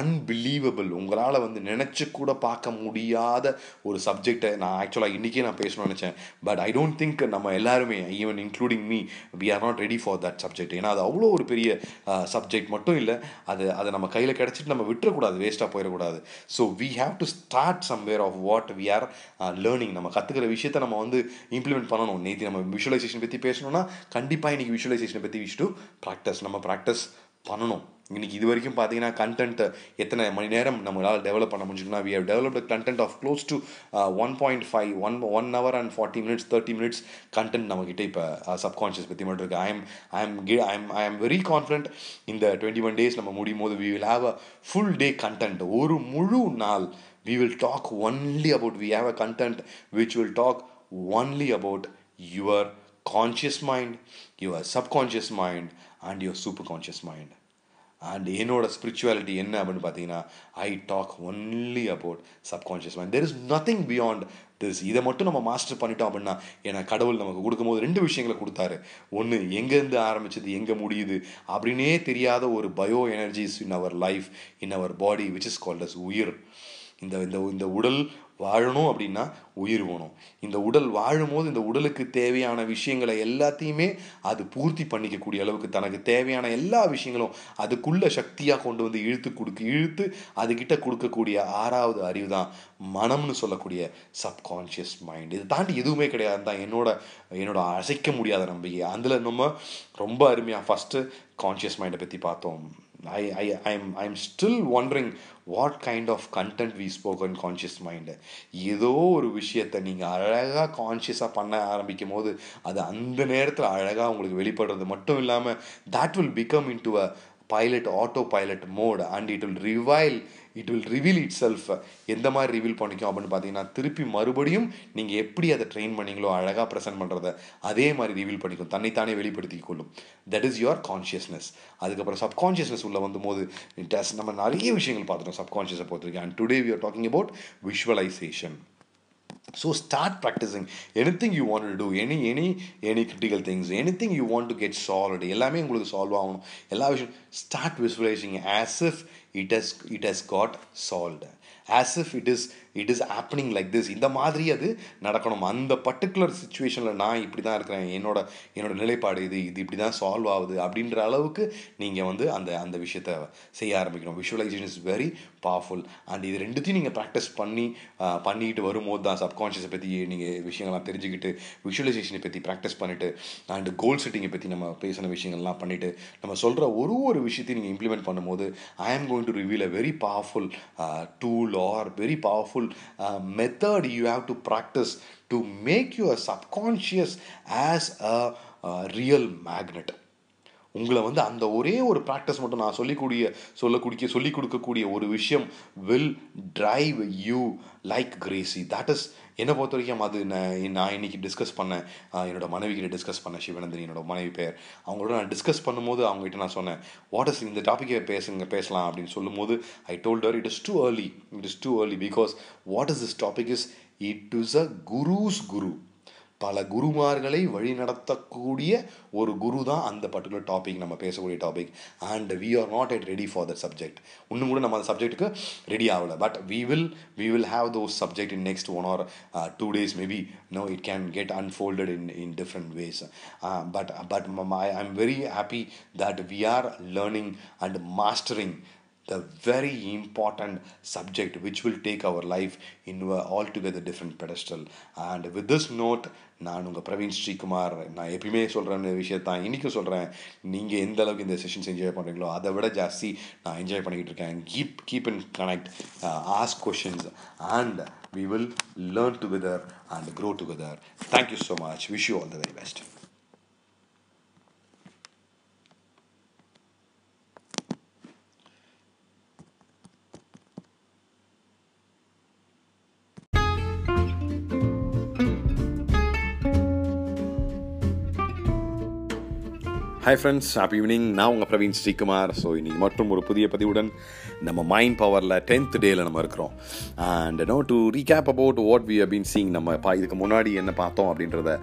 unbelievable உங்களால் வந்து நினச்சி கூட பார்க்க முடியாத ஒரு சப்ஜெக்டை நான் ஆக்சுவலாக இன்றைக்கே நான் பேசணும்னு நினச்சேன். பட் ஐ டோன்ட் திங்க் நம்ம எல்லாருமே even including me we are not ready for that subject ஏன்னா அது அவ்வளோ ஒரு பெரிய uh, சப்ஜெக்ட் மட்டும் இல்லை. அது அதை நம்ம கையில் கிடச்சிட்டு நம்ம விட்டுறக்கூடாது வேஸ்ட்டாக போயிடக்கூடாது. So we have to start somewhere of what we are learning நம்ம கற்றுக்கிற விஷயத்தை நம்ம வந்து இம்ப்ளிமெண்ட் பண்ணணும். நேற்று நம்ம விஷுவலைசேஷன் பற்றி பேசணும்னா கண்டிப்பாக இன்னைக்கு விஷுவலைசேஷனை பற்றி விஷ் டு ப்ராக்டிஸ் நம்ம ப்ராக்டிஸ் பண்ணணும். இன்றைக்கி இது வரைக்கும் பார்த்தீங்கன்னா கண்டென்ட் எத்தனை மணி நேரம் நம்மளால் டெவலப் பண்ண முடிஞ்சுன்னா we have developed content of close to one point five one one hour and forty minutes thirty minutes content நம்மக்கிட்ட இப்போ சப்கான்ஷியஸ் பற்றி மட்டும் இருக்குது I am I am I am I am very confident இந்த twenty one days நம்ம முடியும் போது we will have a full day content ஒரு முழு நாள் we will talk only about we have a content which will talk only about your conscious mind your subconscious mind and your super conscious mind and என்னோட spirituality என்ன அப்படின்னு பார்த்தீங்கன்னா I talk only about subconscious mind there is nothing beyond this இதை மட்டும் நம்ம master பண்ணிட்டோம் அப்படின்னா ஏன்னா கடவுள் நமக்கு கொடுக்கும்போது ரெண்டு விஷயங்களை கொடுத்தாரு. ஒன்று எங்கேருந்து ஆரம்பிச்சது எங்கே முடியுது அப்படின்னே தெரியாத ஒரு bio energies in our life in our body which is called as உயிர். இந்த இந்த இந்த உடல் வாழணும் அப்படின்னா உயிர் வேணும். இந்த உடல் வாழும்போது இந்த உடலுக்கு தேவையான விஷயங்களை எல்லாத்தையுமே அது பூர்த்தி பண்ணிக்கக்கூடிய அளவுக்கு தனக்கு தேவையான எல்லா விஷயங்களும் அதுக்குள்ள சக்தியாக கொண்டு வந்து இழுத்து கொடுக்கு இழுத்து அதுகிட்ட கொடுக்கக்கூடிய ஆறாவது அறிவு தான் மனம்னு சொல்லக்கூடிய சப்கான்ஷியஸ் மைண்ட் இதை தாண்டி எதுவுமே கிடையாது. தான் என்னோட என்னோட அசைக்க முடியாத நம்பிக்கை. அதில் நம்ம ரொம்ப அருமையாக ஃபஸ்ட்டு கான்ஷியஸ் மைண்டை பற்றி பார்த்தோம். I, I, I'm, I'm still wondering what kind of content we spoken conscious mind ஏதோ ஒரு விஷயத்தை நீங்கள் அழகாக கான்ஷியஸாக பண்ண ஆரம்பிக்கும் போது அது அந்த நேரத்தில் அழகாக உங்களுக்கு வெளிப்படுறது மட்டும் இல்லாமல் that will become into a pilot auto pilot mode and it will reveal it will reveal itself எந்த மாதிரி ரிவீல் பண்ணிக்கும் அப்படின்னு பார்த்தீங்கன்னா திருப்பி மறுபடியும் நீங்கள் எப்படி அதை ட்ரெயின் பண்ணீங்களோ அழகாக ப்ரெசென்ட் பண்ணுறத அதே மாதிரி ரிவீல் பண்ணிக்கும். தன்னைத்தானே வெளிப்படுத்தி கொள்ளும். தட் இஸ் யுவர் கான்ஷியஸ்னஸ் அதுக்கப்புறம் சப்கான்ஷியஸ்னஸ் உள்ள வந்தும்போது டஸ் நம்ம நிறைய விஷயங்கள் பார்த்துட்டோம். சப்கான்ஷியஸை வரைக்கும் and today we are talking about visualisation so start practicing anything you want to do any any any critical things anything you want to get solved எல்லாமே உங்களுக்கு சால்வ் ஆகணும் எல்லா விஷயம் start visualizing as if it has it has got solved as if it is it is happening like this இந்த மாதிரி அது நடக்கணும். அந்த பர்டிகுலர் சுச்சுவேஷனில் நான் இப்படி தான் இருக்கிறேன். என்னோட என்னோட நிலைப்பாடு இது இது இப்படி தான் சால்வ் ஆகுது அப்படின்ற அளவுக்கு நீங்கள் வந்து அந்த அந்த விஷயத்தை செய்ய ஆரம்பிக்கணும். Visualisation is very powerful and இது ரெண்டுத்தையும் நீங்கள் ப்ராக்டிஸ் பண்ணி பண்ணிக்கிட்டு வரும்போது தான் சப்கான்ஷியஸை பற்றி நீங்கள் விஷயங்கள்லாம் தெரிஞ்சுக்கிட்டு விஷுவலைசேஷனை பற்றி ப்ராக்டிஸ் பண்ணிவிட்டு அண்ட் கோல் செட்டிங்கை பற்றி நம்ம பேசின விஷயங்கள்லாம் பண்ணிவிட்டு நம்ம சொல்கிற ஒரு ஒரு விஷயத்தையும் நீங்கள் இம்ப்ளிமெண்ட் பண்ணும்போது I am going to reveal a very powerful tool or very powerful uh, method you have to practice to make your subconscious as a, a real magnet. உங்களை வந்து அந்த ஒரே ஒரு ப்ராக்டிஸ் மட்டும் நான் சொல்லிக்கூடிய சொல்லக்கூடிய சொல்லிக் கொடுக்கக்கூடிய ஒரு விஷயம் will drive you like crazy that is என்னை பொறுத்த வரைக்கும் அது நான் நான் இன்னைக்கு டிஸ்கஸ் பண்ணேன் என்னோட மனைவி கிட்ட டிஸ்கஸ் பண்ணேன் சிவநந்தினி என்னோட மனைவி பேர். அவங்களோட நான் டிஸ்கஸ் பண்ணும்போது அவங்ககிட்ட நான் சொன்னேன் வாட் இஸ் இந்த டாப்பிக்கை பேசுங்க பேசலாம் அப்படின்னு சொல்லும்போது I told her it is too early it is too early because what is this topic is it is a gurus guru பல குருமார்களை வழி நடத்தக்கூடிய ஒரு குரு தான் அந்த பர்டிகுலர் டாபிக் நம்ம பேசக்கூடிய topic and we are not yet ready for that subject இன்னும் கூட நம்ம அந்த சப்ஜெக்ட்டுக்கு ரெடி ஆகலை. But we will we will have those subject in next one or two days maybe no it can get unfolded in in different ways but but I I'm very happy that we are learning and mastering the very important subject which will take our life into a altogether different pedestal. And with this note நான் உங்கள் பிரவீன் ஸ்ரீகுமார் நான் எப்பயுமே சொல்கிற விஷயத்தான் இன்றைக்கும் சொல்கிறேன் நீங்கள் எந்த அளவுக்கு இந்த செஷன்ஸ் என்ஜாய் பண்ணுறீங்களோ அதை விட ஜாஸ்தி நான் என்ஜாய் பண்ணிக்கிட்டு இருக்கேன். Keep keep in connect ask questions and we will learn together and grow together thank you so much wish you all the very best hi friends happy evening நான் உங்கள் Praveen Sreekumar. So இன்றைக்கி மற்றும் ஒரு புதிய பதிவுடன் நம்ம மைண்ட் பவரில் டென்த் டேயில் நம்ம இருக்கிறோம். And no to recap about what we been seeing நம்ம பா இதுக்கு முன்னாடி என்ன பார்த்தோம் அப்படின்றத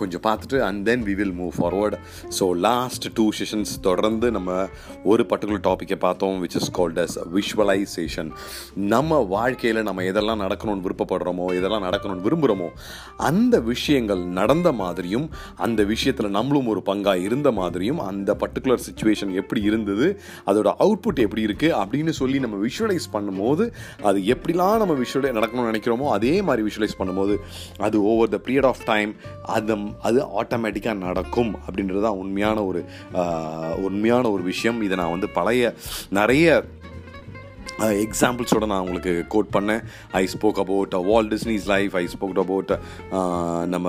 கொஞ்சம் பார்த்துட்டு and then we will move forward so last two sessions தொடர்ந்து நம்ம ஒரு பர்டிகுலர் டாப்பிக்கை பார்த்தோம் which is called as visualisation நம்ம வாழ்க்கையில் நம்ம எதெல்லாம் நடக்கணும்னு விருப்பப்படுறோமோ எதெல்லாம் நடக்கணும்னு விரும்புகிறோமோ அந்த விஷயங்கள் நடந்த மாதிரியும் அந்த விஷயத்தில் நம்மளும் ஒரு பங்காக இருந்த மாதிரி மாதிரியும் அந்த பர்டிகுலர் சுச்சுவேஷன் எப்படி இருந்தது அதோட அவுட்புட் எப்படி இருக்குது அப்படின்னு சொல்லி நம்ம விஷுவலைஸ் பண்ணும்போது அது எப்படிலாம் நம்ம விஷுவலை நடக்கணும்னு நினைக்கிறோமோ அதே மாதிரி விஷுவலைஸ் பண்ணும்போது அது over the period of time அது அது ஆட்டோமேட்டிக்காக நடக்கும் அப்படின்றது தான் உண்மையான ஒரு உண்மையான ஒரு விஷயம். இதை நான் வந்து பழைய நிறைய Uh, எக்ஸாம்பிள்ஸோட நான் உங்களுக்கு கோட் பண்ணேன். I spoke about Walt Disney's life I spoke about நம்ம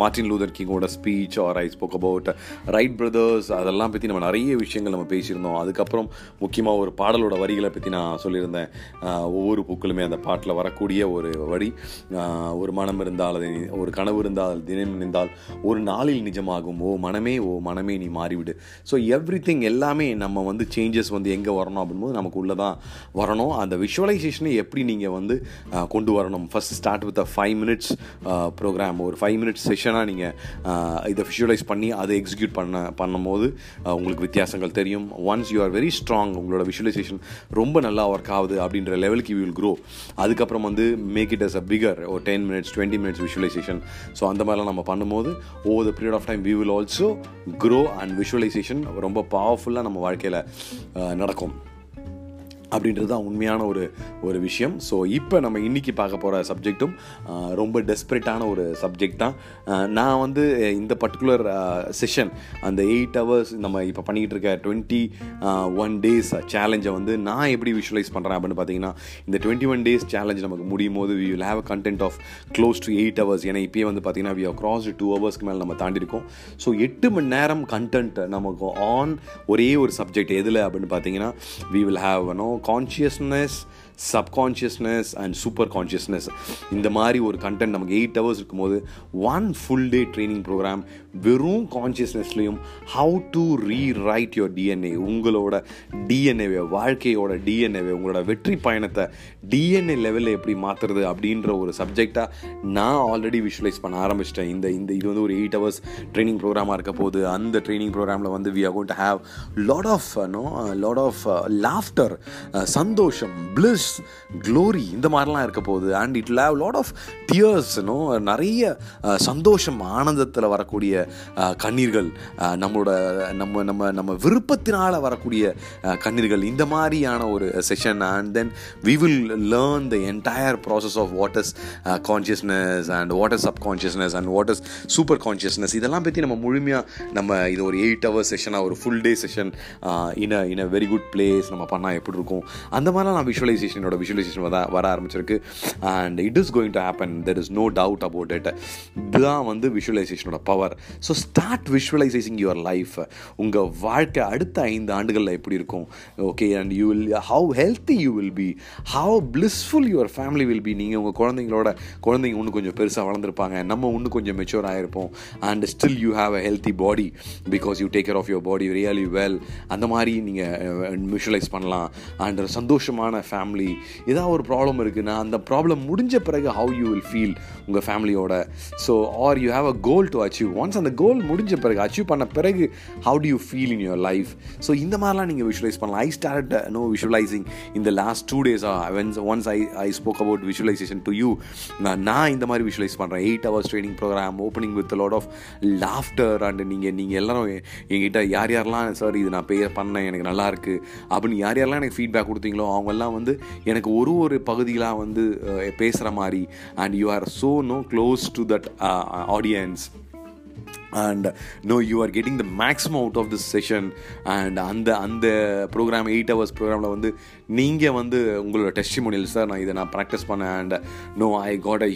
Martin Luther கிங்கோட speech or I spoke about Wright brothers அதெல்லாம் பற்றி நம்ம நிறைய விஷயங்கள் நம்ம பேசியிருந்தோம். அதுக்கப்புறம் முக்கியமாக ஒரு பாடலோட வரிகளை பற்றி நான் சொல்லியிருந்தேன். Uh, ஒவ்வொரு பூக்களுமே அந்த பாட்டில் வரக்கூடிய ஒரு வரி. Uh, ஒரு மனம் இருந்தால் அதை ஒரு கனவு இருந்தால் தினம் நினைந்தால் ஒரு நாளில் நிஜமாகும். ஓ மனமே ஓ மனமே நீ மாறிவிடு. ஸோ எவ்ரி எல்லாமே நம்ம வந்து சேஞ்சஸ் வந்து எங்கே வரணும் அப்படின்போது நமக்கு உள்ளே தான் வரணும். அந்த விஷுவலைசேஷனை எப்படி நீங்கள் வந்து கொண்டு வரணும்? First start with a five minutes programme ஒரு ஃபைவ் மினிட்ஸ் செஷனாக நீங்கள் இதை விஷுவலைஸ் பண்ணி அதை எக்ஸிக்யூட் பண்ண பண்ணும்போது உங்களுக்கு வித்தியாசங்கள் தெரியும். Once you are very strong உங்களோட விஷுவலைசேஷன் ரொம்ப நல்லா ஒர்க் ஆகுது அப்படின்ற லெவலுக்கு யூ வில் க்ரோ அதுக்கப்புறம் வந்து make it as a figure ஒரு ten minutes twenty minutes visualisation so அந்த மாதிரிலாம் நம்ம பண்ணும்போது over the period of time we will also grow and visualisation ரொம்ப பவர்ஃபுல்லாக நம்ம வாழ்க்கையில் நடக்கும். அப்படின்றது தான் உண்மையான ஒரு ஒரு விஷயம். ஸோ இப்போ நம்ம இன்றைக்கி பார்க்க போகிற சப்ஜெக்ட்டும் ரொம்ப டெஸ்பரேட்டான ஒரு சப்ஜெக்ட் தான். நான் வந்து இந்த பர்டிகுலர் செஷன் அந்த எயிட் ஹவர்ஸ் நம்ம இப்போ பண்ணிக்கிட்டு இருக்க டுவெண்ட்டி ஒன் டேஸ் சேலஞ்சை வந்து நான் எப்படி விஷுவலைஸ் பண்ணுறேன் அப்படின்னு பார்த்தீங்கன்னா இந்த டுவெண்ட்டி ஒன் டேஸ் சேலஞ்ச் நமக்கு முடியும் போது we will have a content of close to eight hours ஏன்னா இப்போயே வந்து பார்த்தீங்கன்னா வி ஹவ் கிராஸ் டூ ஹவர்ஸ்க்கு மேலே நம்ம தாண்டிருக்கோம் ஸோ எட்டு மணி நேரம் கண்டென்ட் நமக்கு ஆன் ஒரே ஒரு சப்ஜெக்ட் எதில் அப்படின்னு பார்த்தீங்கன்னா we will have no consciousness subconsciousness and super consciousness இந்த மாதிரி ஒரு கண்டென்ட் நமக்கு எயிட் ஹவர்ஸ் இருக்கும்போது one full day training programme வெறும் கான்ஷியஸ்னஸ்லையும் how to rewrite your DNA உங்களோட டிஎன்ஏவை வாழ்க்கையோட டிஎன்ஏவை உங்களோட வெற்றி பயணத்தை டிஎன்ஏ லெவலில் எப்படி மாற்றுறது அப்படின்ற ஒரு சப்ஜெக்டாக நான் ஆல்ரெடி விஷுவலைஸ் பண்ண ஆரம்பிச்சிட்டேன். இந்த இந்த இது வந்து ஒரு எயிட் ஹவர்ஸ் ட்ரைனிங் ப்ரோக்ராமாக இருக்க போது அந்த ட்ரைனிங் ப்ரோக்ராமில் வந்து we are gonna to have lot of no lot of laughter சந்தோஷம் பிளிஸ் க்ளோரி இந்த மாதிரிலாம் இருக்க போகுது. And it have lot of tears no நிறைய uh, சந்தோஷம் ஆனந்தத்தில் வரக்கூடிய கண்ணீர்கள் நம்மளோட நம்ம நம்ம நம்ம விருப்பத்தினால் வரக்கூடிய கண்ணீர்கள். இந்த மாதிரியான ஒரு session and then we will learn the entire process of what is consciousness and what is subconsciousness and what is super consciousness இதெல்லாம் பற்றி நம்ம முழுமையாக நம்ம இது ஒரு எயிட் ஹவர்ஸ் செஷனாக ஒரு full day session in a in a very good place நம்ம பண்ணால் எப்படி இருக்கும்? அந்த மாதிரிலாம் நான் விஷுவலைசேஷனோட விஷுவலைசேஷன் வர வர ஆரம்பிச்சிருக்கு. And it is going to happen there is no doubt about it இதுதான் வந்து விஷுவலைசேஷனோட power so start visualising your life உங்கள் வாழ்க்கை அடுத்த ஐந்து ஆண்டுகளில் எப்படி இருக்கும்? Okay and you will how healthy you will be how blissful your family will be நீங்கள் உங்கள் குழந்தைங்களோட குழந்தைங்க இன்னும் கொஞ்சம் பெருசாக வளர்ந்துருப்பாங்க. நம்ம இன்னும் கொஞ்சம் mature ஆகிருப்போம் and still you have a healthy body because you take care of your body really well அந்த மாதிரி நீங்கள் விஷுவலைஸ் uh, பண்ணலாம். அண்ட் சந்தோஷமான ஃபேமிலி ஏதாவது ஒரு ப்ராப்ளம் இருக்குன்னா அந்த ப்ராப்ளம் முடிஞ்ச பிறகு ஹவு யூ வில் ஃபீல் உங்கள் ஃபேமிலியோட so are you have a goal to achieve once அந்த கோல் முடிஞ்ச பிறகு அச்சீவ் பண்ண பிறகு how do you feel in your life so இந்த மாதிரிலாம் நீங்கள் விஷுவலைஸ் பண்ணலாம். ஐ ஸ்டார்ட் நோ விஷுவலைசிங் இந்த last two டேஸா whence once I I spoke about visualisation to you நான் இந்த மாதிரி விஷுவலைஸ் பண்ணுறேன் eight hours training programme opening with lot of laughter and நீங்கள் நீங்கள் எல்லாரும் எ- என்கிட்ட யார் யாரெல்லாம் சார் இது நான் பே பண்ணேன் எனக்கு நல்லா இருக்குது அப்படின்னு யார் யாரெல்லாம் எனக்கு ஃபீட்பேக் கொடுத்தீங்களோ அவங்கெல்லாம் வந்து எனக்கு ஒரு ஒரு பகுதியெலாம் வந்து பேசுகிற மாதிரி. And you are so no close to that audience and no you are getting the maximum out of this session and அந்த அந்த ப்ரோக்ராம் எயிட் ஹவர்ஸ் ப்ரோக்ராமில் வந்து நீங்கள் வந்து உங்களோட டெஸ்டிமோனியல் சார் நான் இதை நான் ப்ராக்டிஸ் பண்ணேன். And no I got a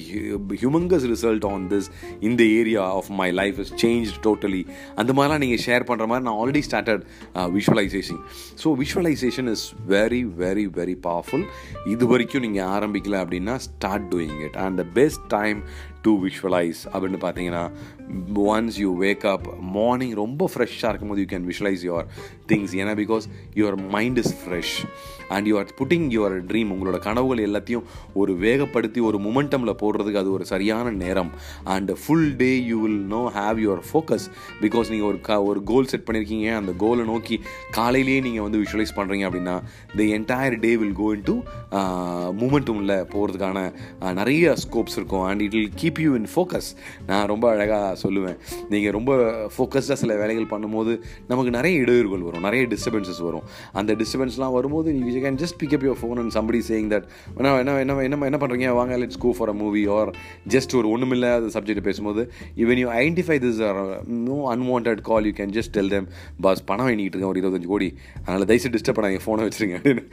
humongous result on this இந்த area of my life is change totally அந்த மாதிரிலாம் நீங்கள் ஷேர் பண்ணுற மாதிரி நான் already started visualisation so visualisation is very very very powerful இது வரைக்கும் நீங்கள் ஆரம்பிக்கல அப்படின்னா start doing it and the best time to visualise அப்படின்னு பார்த்தீங்கன்னா once you wake up morning ரொம்ப ஃப்ரெஷ்ஷாக இருக்கும்போது you can visualise your things ஏன்னா because your mind is fresh and you are putting your dream உங்களோட கனவுகள் எல்லாத்தையும் ஒரு வேகப்படுத்தி ஒரு மொமெண்டமில் போடுறதுக்கு அது ஒரு சரியான நேரம். And full day you will no have your focus because நீங்கள் ஒரு க ஒரு கோல் செட் பண்ணியிருக்கீங்க அந்த கோலை நோக்கி காலையிலேயே நீங்கள் வந்து விஷுவலைஸ் பண்ணுறீங்க அப்படின்னா the entire day will go in to மூமெண்ட்டுமில் போகிறதுக்கான நிறைய ஸ்கோப்ஸ் இருக்கும். And it will keep you in focus நான் ரொம்ப அழகாக சொல்லுவேன். நீங்கள் ரொம்ப ஃபோக்கஸ்டாக சில வேலைகள் பண்ணும்போது நமக்கு நிறைய இடையூறுகள் வரும் நிறைய டிஸ்டர்பன்சஸ் வரும். அந்த டிஸ்டர்பன்ஸ்லாம் வரும்போது you can just pick up your phone and somebody saying that என்ன என்ன என்ன என்ன என்ன பண்ணுறீங்க வாங்க let's go for a movie or just ஒரு ஒன்றுமில்லாத சப்ஜெக்ட் பேசும்போது even you identify this no unwanted call you can just tell them boss பணம் வாங்கிட்டு இருக்கேன் ஒரு இருபத்தஞ்சு கோடி. அதனால் தயவுசு டிஸ்டர்ப் பண்ணாங்க ஃபோனை வச்சுருங்க. அப்படின்னு.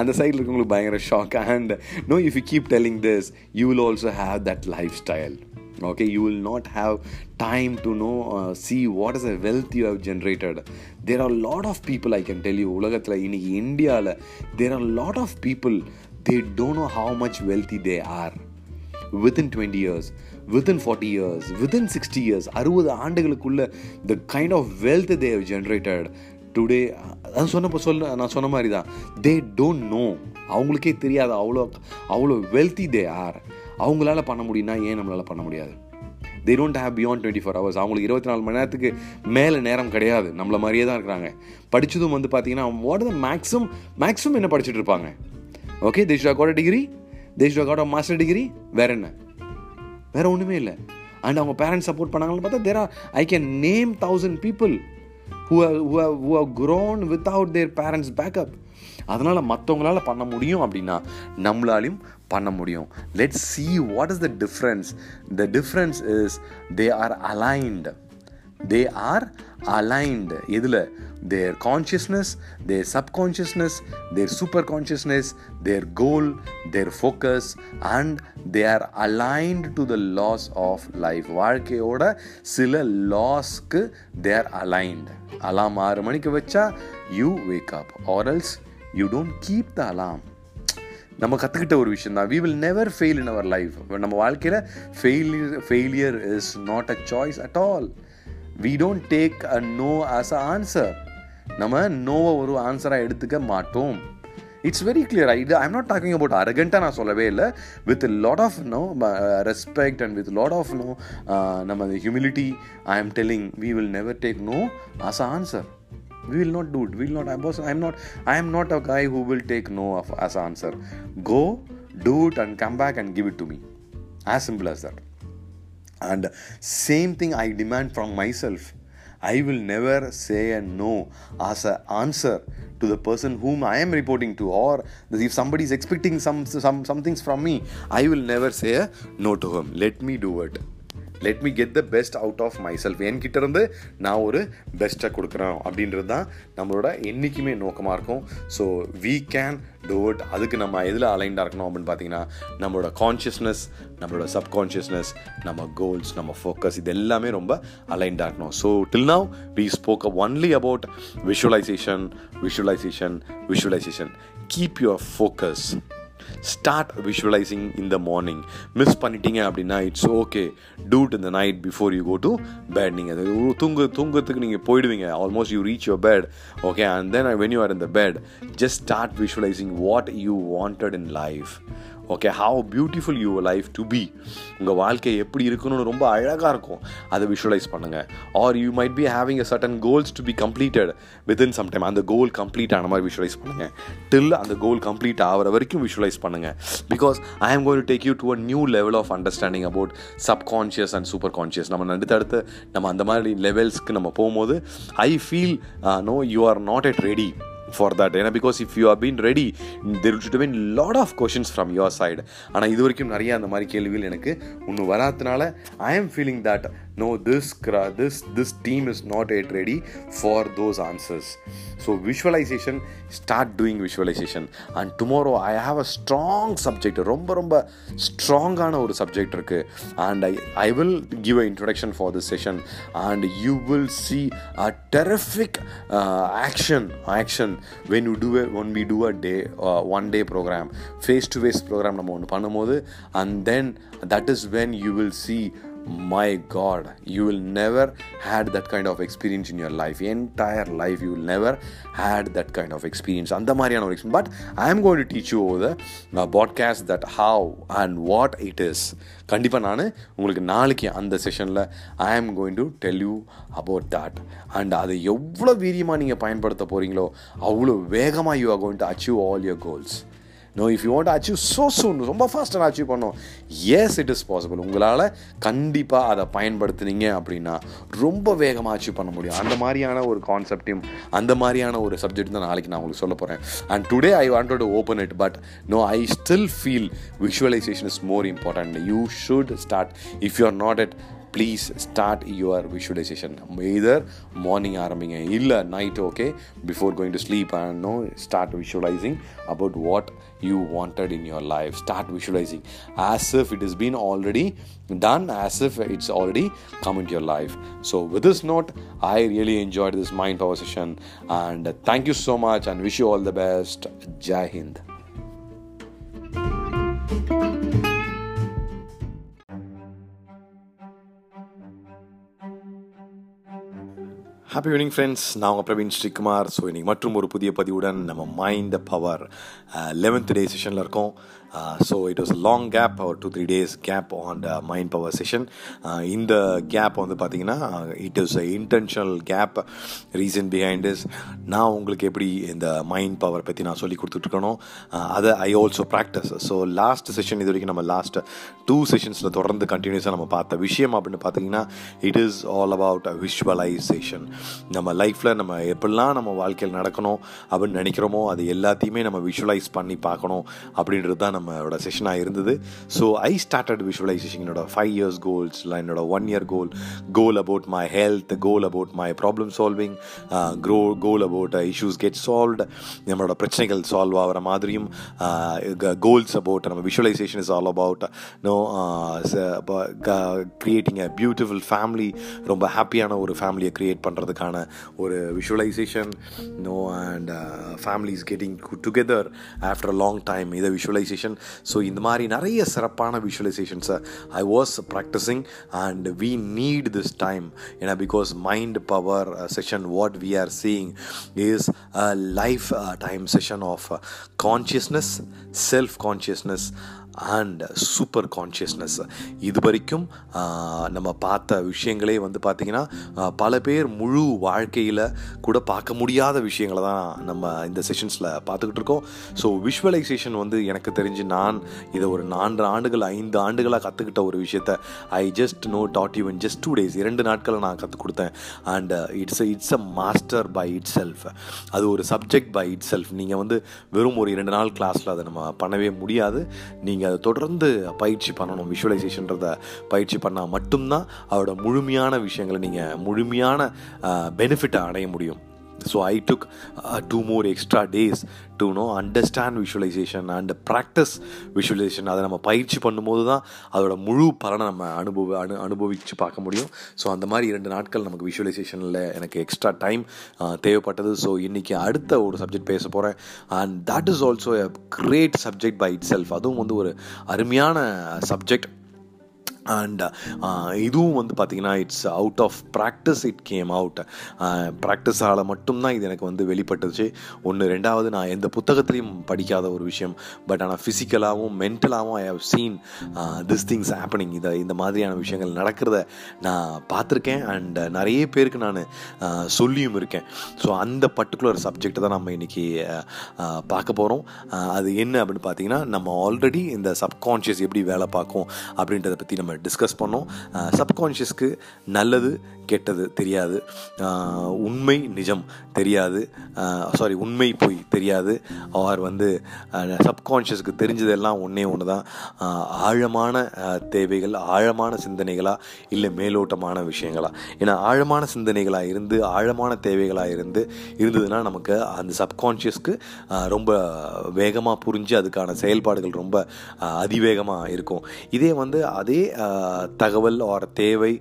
அந்த சைடில் இருக்கவங்களுக்கு பயங்கர shock and no if you keep telling this you will also have that life style okay you will not have time to know uh, see what is the wealth you have generated there are a lot of people i can tell you உலகத்தில் இன்னைக்கு இந்தியாவில் there are a lot of people they don't know how much wealthy they are within 20 years within 40 years within 60 years அறுபது ஆண்டுகளுக்குள்ள the kind of wealth they have generated today அது சொன்னப்போ சொல்ல நான் சொன்ன மாதிரி தான் தே டோன்ட் நோ அவங்களுக்கே தெரியாது அவ்வளோ அவ்வளோ வெல்த்தி தே ஆர் அவங்களால பண்ண முடியும்னா ஏன் நம்மளால் பண்ண முடியாது? They don't have beyond twenty four hours அவங்களுக்கு இருபத்தி நாலு மணி நேரத்துக்கு மேலே நேரம் கிடையாது. நம்மள மாதிரியே தான் இருக்கிறாங்க. படித்ததும் வந்து பார்த்தீங்கன்னா வாட் த மேக்ஸிமம் மேக்ஸிமம் என்ன படிச்சுட்டு இருப்பாங்க? Okay they've got degree they've got master degree வேற என்ன? வேற ஒன்றுமே இல்லை. அண்ட் அவங்க பேரண்ட்ஸ் சப்போர்ட் பண்ணாங்கன்னு பார்த்தா there are I can name thousand people who who who grown without their parents backup அதனால் மற்றவங்களால பண்ண முடியும் அப்படின்னா நம்மளாலையும் பண்ண முடியும். Let see what is the difference the difference is they are aligned they are aligned இதில் their consciousness their subconsciousness their super consciousness their goal their focus and they are aligned to the laws of life வாழ்க்கையோட சில லாஸ்க்கு தே are aligned அலாம் ஆறு மணிக்கு வச்சா you wake up or else you don't keep the alarm நம்ம கற்றுக்கிட்ட ஒரு விஷயம் தான். We will never fail in our life நம்ம வாழ்க்கையில் failure failure is not a choice at all we don't take a no as a answer நம்ம நோவை ஒரு ஆன்சராக எடுத்துக்க மாட்டோம். இட்ஸ் வெரி கிளியர் இது ஐம் நாட் டாக்கிங் அபவுட் அரகண்ட்டாக நான் சொல்லவே இல்லை. With lot of no respect and with lot of no நம்ம humility I am telling we will never take no as a answer we will not do it. We will not. I'm i'm not i am not a guy who will take no as answer. Go do it and come back and give it to me. As simple as that. And same thing i demand from myself. I will never say a no as an answer to the person whom i am reporting to or if somebody is expecting some some some things from me i will never say a no to him. Let me do it let me get the best out of my self என்கிட்ட இருந்து நான் ஒரு பெஸ்ட்டை கொடுக்குறேன் அப்படின்றது தான் நம்மளோட என்றைக்குமே நோக்கமாக இருக்கும். So we can do it அதுக்கு நம்ம எதில் அலைண்டாக இருக்கணும் அப்படின்னு பார்த்தீங்கன்னா நம்மளோட கான்ஷியஸ்னஸ் நம்மளோட சப்கான்ஷியஸ்னஸ் நம்ம கோல்ஸ் நம்ம ஃபோக்கஸ் இது எல்லாமே ரொம்ப அலைண்டாக இருக்கணும். So till now we spoke only about visualisation visualisation visualisation keep your focus start visualising in the morning miss பண்ணிட்டீங்க அப்படின்னா இட்ஸ் ஓகே டூட் இன் இந்த night before you go to bed நீங்கள் தூங்கு தூங்கத்துக்கு நீங்கள் போயிடுவீங்க. Almost you reach your bed okay and then when you are in the bed just start visualising what you wanted in life okay have beautiful your life to be உங்கள் வாழ்க்கை எப்படி இருக்கணும்னு ரொம்ப அழகாக இருக்கும். அதை விஷுவலைஸ் பண்ணுங்கள் or you might be having a certain goals to be completed within some time அந்த கோல் கம்ப்ளீட் ஆன மாதிரி விஷுவலைஸ் பண்ணுங்கள் டில் அந்த கோல் கம்ப்ளீட் ஆகிற வரைக்கும் விஷுவலைஸ் பண்ணுங்கள் because I am going to take you to a new level of understanding about subconscious and super conscious நம்ம அடுத்தடுத்து நம்ம அந்த மாதிரி லெவல்ஸ்க்கு நம்ம போகும்போது I feel no you are not yet ready for that ஏன்னா because if you are been ready there should been lot of questions from your side ஆனால் இது வரைக்கும் நிறைய அந்த மாதிரி கேள்விகள் எனக்கு ஒன்று வராதனால I am feeling that no this கிரா this this team is not yet ready for those answers so visualisation start doing visualisation and tomorrow I have a strong subject ரொம்ப ரொம்ப ஸ்ட்ராங்கான ஒரு சப்ஜெக்ட் இருக்குது and I I will give a introduction for this session and you will see a terrific action action when you do one we do a day one day programme face to face programme நம்ம ஒன்று பண்ணும்போது and then that is when you will see my god you will never had that kind of experience in your life entire life you will never had that kind of experience அந்த மாதிரியான ஒரு experience but I am going to teach you over the uh, podcast that how and what it is கண்டிப்பாக நான் உங்களுக்கு நாளைக்கு அந்த செஷனில் I am going to tell you about that and அதை எவ்வளோ வீரியமாக நீங்கள் பயன்படுத்த போகிறீங்களோ அவ்வளோ வேகமாக you are going to achieve all your goals no if you want achieve so soon ரொம்ப ஃபாஸ்ட்டாக அச்சீவ் பண்ணோம் எஸ் இட் இஸ் பாசிபிள் உங்களால் கண்டிப்பாக அதை பயன்படுத்துனீங்க அப்படின்னா ரொம்ப வேகமாக அச்சீவ் பண்ண முடியும். அந்த மாதிரியான ஒரு கான்செப்டையும் அந்த மாதிரியான ஒரு சப்ஜெக்ட் தான் நாளைக்கு நான் உங்களுக்கு சொல்ல போகிறேன் and today I want to open it but no I still feel visualisation is more important you should start if you are not yet please start your visualisation either morning ஆரம்பிங்க இல்லை night okay before going to sleep and no start visualising about what you wanted in your life start visualizing as if it has been already done as if it's already come into your life so with this note i really enjoyed this mind power session and thank you so much and wish you all the best jai hind Happy evening friends நான் உங்கள் Praveen Sreekumar. So இன்றைக்கி மற்றும் ஒரு புதிய பதிவுடன் நம்ம mind power eleventh day செஷனில் இருக்கோம். So it was long gap ஒரு two three days gap on mind power session இந்த கேப் வந்து பார்த்தீங்கன்னா it is a intentional gap reason behind is நான் உங்களுக்கு எப்படி இந்த மைண்ட் பவர் பற்றி நான் சொல்லி கொடுத்துட்ருக்கணும் uh, அதை I also practice so last session இது வரைக்கும் நம்ம லாஸ்ட் டூ செஷன்ஸில் தொடர்ந்து கண்டினியூஸாக நம்ம பார்த்த விஷயம் அப்படின்னு பார்த்தீங்கன்னா it is all about visualisation நம்ம லைஃப்பில் நம்ம எப்படிலாம் நம்ம வாழ்க்கையில் நடக்கணும் அப்படின்னு நினைக்கிறோமோ அது எல்லாத்தையுமே நம்ம விஷுவலைஸ் பண்ணி பார்க்கணும் அப்படின்றது தான் நம்மளோட செஷனாக இருந்தது. ஸோ ஐ ஸ்டார்டட் விஷுவலைசேஷன் என்னோட ஃபைவ் இயர்ஸ் கோல்ஸ் என்னோட one year goal goal about my health goal about my problem solving grow goal about issues get solved நம்மளோட பிரச்சனைகள் சால்வ் ஆகிற மாதிரியும் கோல்ஸ் அபவுட் நம்ம visualisation is all about no creating a beautiful family ரொம்ப ஹாப்பியான ஒரு ஃபேமிலியை க்ரியேட் பண்ணுறதுக்கான ஒரு visualisation no and families getting together after long time இதை விஷுவலைசேஷன் ஸோ இந்த மாதிரி நிறைய சிறப்பான விஷுவலைசேஷன்ஸை I was practising and we need this time ஏன்னா because mind power session what we are seeing is a life time session of consciousness self consciousness and super consciousness இது வரைக்கும் நம்ம பார்த்த விஷயங்களே வந்து பார்த்திங்கன்னா பல பேர் முழு வாழ்க்கையில் கூட பார்க்க முடியாத விஷயங்களை தான் நம்ம இந்த செஷன்ஸில் பார்த்துக்கிட்டு இருக்கோம். ஸோ விஷுவலைசேஷன் வந்து எனக்கு தெரிஞ்சு நான் இதை ஒரு நான்கு ஆண்டுகள் ஐந்து ஆண்டுகளாக கற்றுக்கிட்ட ஒரு விஷயத்த I just no that even just two days இரண்டு நாட்களை நான் கற்றுக் கொடுத்தேன். And it's it's a master by it self அது ஒரு சப்ஜெக்ட் பை இட் செல்ஃப் நீங்கள் வந்து வெறும் ஒரு இரண்டு நாள் கிளாஸில் அதை நம்ம பண்ணவே முடியாது. நீங்கள் அதை தொடர்ந்து பயிற்சி பண்ணணும். விஷுவலைசேஷன்றத பயிற்சி பண்ணால் மட்டும்தான் அதோட முழுமையான விஷயங்களை நீங்கள் முழுமையான பெனிஃபிட்டை அடைய முடியும். So I took two more extra days to no understand visualisation and practice visualisation அதை நம்ம பயிற்சி பண்ணும்போது தான் அதோட முழு பலனை நம்ம அனுபவ அனு அனுபவித்து பார்க்க முடியும். ஸோ அந்த மாதிரி இரண்டு நாட்கள் நமக்கு விஷுவலைசேஷனில் எனக்கு எக்ஸ்ட்ரா டைம் தேவைப்பட்டது. ஸோ இன்றைக்கி அடுத்த ஒரு சப்ஜெக்ட் பேச போகிறேன் and that is also a great subject by it self அதுவும் வந்து ஒரு அருமையான சப்ஜெக்ட் அண்ட் uh, இதுவும் வந்து பார்த்திங்கன்னா it's out of practice it came out ப்ராக்டிஸால் மட்டும்தான் இது எனக்கு வந்து வெளிப்பட்டுச்சு. ஒன்று ரெண்டாவது நான் எந்த புத்தகத்துலேயும் படிக்காத ஒரு விஷயம். பட் ஆனால் ஃபிசிக்கலாகவும் மென்டலாகவும் I have seen this things happening இதை இந்த மாதிரியான விஷயங்கள் நடக்கிறத நான் பார்த்துருக்கேன். அண்ட் நிறைய பேருக்கு நான் uh, சொல்லியும் இருக்கேன். ஸோ அந்த பர்டிகுலர் சப்ஜெக்டை தான் நம்ம இன்றைக்கி uh, பார்க்க போகிறோம் அது என்ன அப்படின்னு பார்த்தீங்கன்னா நம்ம ஆல்ரெடி இந்த சப்கான்ஷியஸ் எப்படி வேலை பார்க்கும் அப்படின்றத பற்றி நம்ம டிஸ்கஸ் பண்ணோம். சப்கான்ஷியஸ்க்கு நல்லது கெட்டது தெரியாது. உண்மை நிஜம் தெரியாது. சாரி உண்மை பொய் தெரியாது. அவர் வந்து சப்கான்ஷியஸ்க்கு தெரிஞ்சதெல்லாம் ஒன்றே ஒன்று தான் ஆழமான தேவைகள் ஆழமான சிந்தனைகளாக இல்லை மேலோட்டமான விஷயங்களா? ஏன்னா ஆழமான சிந்தனைகளாக இருந்து ஆழமான தேவைகளாக இருந்து இருந்ததுன்னா நமக்கு அந்த சப்கான்ஷியஸ்க்கு ரொம்ப வேகமாக புரிஞ்சு அதுக்கான செயல்பாடுகள் ரொம்ப அதிவேகமாக இருக்கும். இதே வந்து அதே தகவல் ஆர் தேவை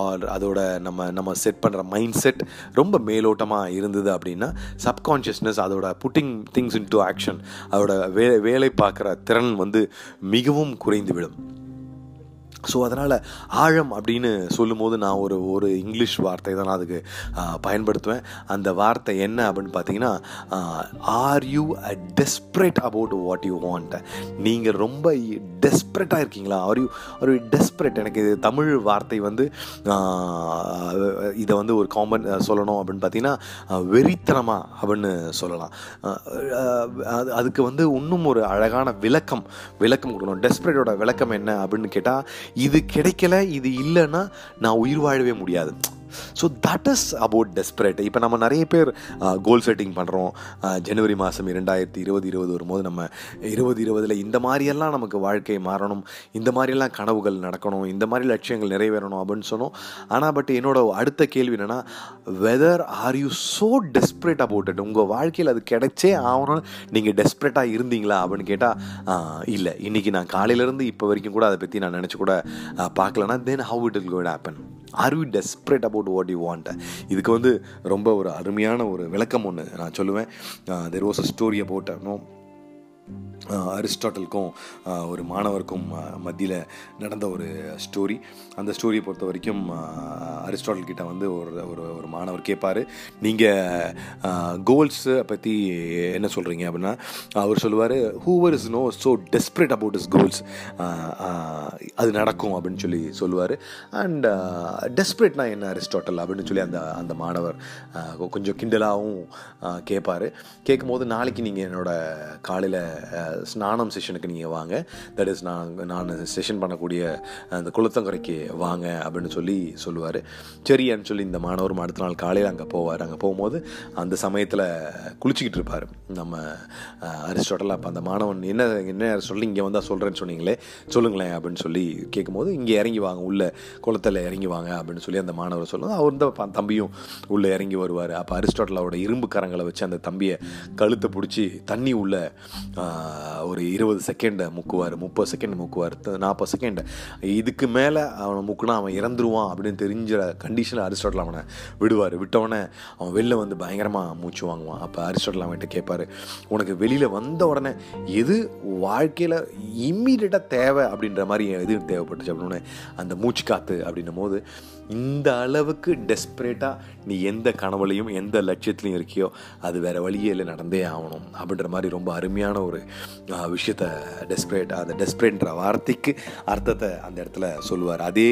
ஆர் அதோட நம்ம நம்ம செட் பண்ணுற மைண்ட் செட் ரொம்ப மேலோட்டமாக இருந்தது அப்படின்னா சப்கான்ஷியஸ்னஸ் அதோட putting things in to action அதோட வே வேலை பார்க்குற திறன் வந்து மிகவும் குறைந்து விடும். ஸோ அதனால் ஆழம் அப்படின்னு சொல்லும்போது நான் ஒரு ஒரு இங்கிலீஷ் வார்த்தை தான் நான் அதுக்கு பயன்படுத்துவேன். அந்த வார்த்தை என்ன அப்படின்னு பார்த்தீங்கன்னா are you a desperate about what you want நீங்கள் ரொம்ப டெஸ்பரேட்டாக இருக்கீங்களா? ஆர் யூ ஆர் டெஸ்பரேட் எனக்கு இது தமிழ் வார்த்தை வந்து இதை வந்து ஒரு காமன் சொல்லணும் அப்படின்னு பார்த்தீங்கன்னா வெறித்தனமாக அப்படின்னு சொல்லலாம். அது அதுக்கு வந்து இன்னும் ஒரு அழகான விளக்கம் விளக்கம் கொடுக்கணும். டெஸ்பரேட்டோட விளக்கம் என்ன அப்படின்னு கேட்டால் இது கிடைக்கல இது இல்லைன்னா நான் உயிர் வாழவே முடியாது. So that is about desperate இப்போ நம்ம நிறைய பேர் கோல் செட்டிங் பண்ணுறோம் ஜனவரி மாதம் இரண்டாயிரத்தி இருபது இருபது வரும்போது நம்ம இருபது இருபதில் இந்த மாதிரியெல்லாம் நமக்கு வாழ்க்கை மாறணும். இந்த மாதிரியெல்லாம் கனவுகள் நடக்கணும். இந்த மாதிரி லட்சியங்கள் நிறைவேறணும் அப்படின்னு சொன்னோம். ஆனால் பட் என்னோட அடுத்த கேள்வி என்னென்னா whether are you so desperate about it உங்கள் வாழ்க்கையில் அது கிடைச்சே ஆகணும் நீங்கள் டெஸ்பரேட்டாக இருந்தீங்களா அப்படின்னு கேட்டால் இல்லை. இன்றைக்கி நான் காலையிலேருந்து இப்போ வரைக்கும் கூட அதை பற்றி நான் நினச்சி கூட பார்க்கலன்னா பார்க்கலனா then how it will got happen are we desperate about what you want இதுக்கு வந்து ரொம்ப ஒரு அருமையான ஒரு விளக்கம் ஒன்று நான் சொல்லுவேன். There was a story about no அரிஸ்டாட்டலுக்கும் ஒரு மாணவருக்கும் மத்தியில் நடந்த ஒரு ஸ்டோரி அந்த ஸ்டோரியை பொறுத்த வரைக்கும் அரிஸ்டாட்டல்கிட்ட அரிஸ்டாட்டல் கிட்ட வந்து ஒரு ஒரு ஒரு மாணவர் கேட்பார் நீங்கள் கோல்ஸை பற்றி என்ன சொல்கிறீங்க அப்படின்னா அவர் சொல்லுவார் whoever is no so desperate about is goals அது நடக்கும் அப்படின்னு சொல்லி சொல்லுவார். அண்ட் டெஸ்பரேட்னா என்ன அரிஸ்டாட்டல் அப்படின்னு சொல்லி அந்த அந்த மாணவர் கொஞ்சம் கிண்டலாகவும் கேட்பார் கேட்கும்போது நாளைக்கு நீங்கள் என்னோடய காலையில் ஸ்நானம் செஷனுக்கு நீங்கள் வாங்க. தட் இஸ் நான் நான் செஷன் பண்ணக்கூடிய அந்த குளத்தங்கரைக்கு வாங்க அப்படின்னு சொல்லி சொல்லுவார். சரின்னு சொல்லி இந்த மாணவரும் அடுத்த நாள் காலையில் அங்கே போவார். அங்கே போகும்போது அந்த சமயத்தில் குளிச்சுக்கிட்டு இருப்பார். நம்ம அரிஸ்டோட்டல் அப்போ அந்த மாணவன் என்ன என்ன சொல்லி இங்கே வந்தால் சொல்கிறேன்னு சொன்னீங்களே சொல்லுங்களேன் அப்படின்னு சொல்லி கேட்கும்போது இங்கே இறங்கி வாங்க. உள்ள குளத்தில் இறங்கி வாங்க. அப்படின்னு சொல்லி அந்த மாணவர் சொல்லுவோம் அவர் தான் தம்பியும் உள்ளே இறங்கி வருவார். அப்போ அரிஸ்டோட்டலோட இரும்பு கரங்களை வச்சு அந்த தம்பியை கழுத்தை பிடிச்சி தண்ணி உள்ள ஒரு இருபது செகண்டு முக்குவார் முப்பது செகண்ட் முக்குவார் நாற்பது செகண்ட் இதுக்கு மேலே அவனை முக்குனா அவன் இறந்துருவான் அப்படின்னு தெரிஞ்ச கண்டிஷனில் அரிஸ்டாட்டல் அவனை விடுவார். விட்டவொடனே அவன் வெளில வந்து பயங்கரமாக மூச்சு வாங்குவான். அப்போ அரிஸ்டாட்டல் அவன்கிட்ட கேட்பாரு உனக்கு வெளியில் வந்த உடனே எது வாழ்க்கையில் இம்மீடியட்டாக தேவை? அப்படின்ற மாதிரி எது தேவைப்பட்டுச்சு. அப்படின்னு அந்த மூச்சு காற்று அப்படின்னும் போது இந்த அளவுக்கு டெஸ்பரேட்டாக நீ எந்த கனவுலையும் எந்த லட்சியத்துலையும் இருக்கியோ அது வேறு வழியே இல்லை நடந்தே ஆகணும் அப்படின்ற மாதிரி ரொம்ப அருமையான ஒரு விஷயத்த டெஸ்பரேட் அந்த டெஸ்பரேட்ன்ற வார்த்தைக்கு அர்த்தத்தை அந்த இடத்துல சொல்லுவார். அதே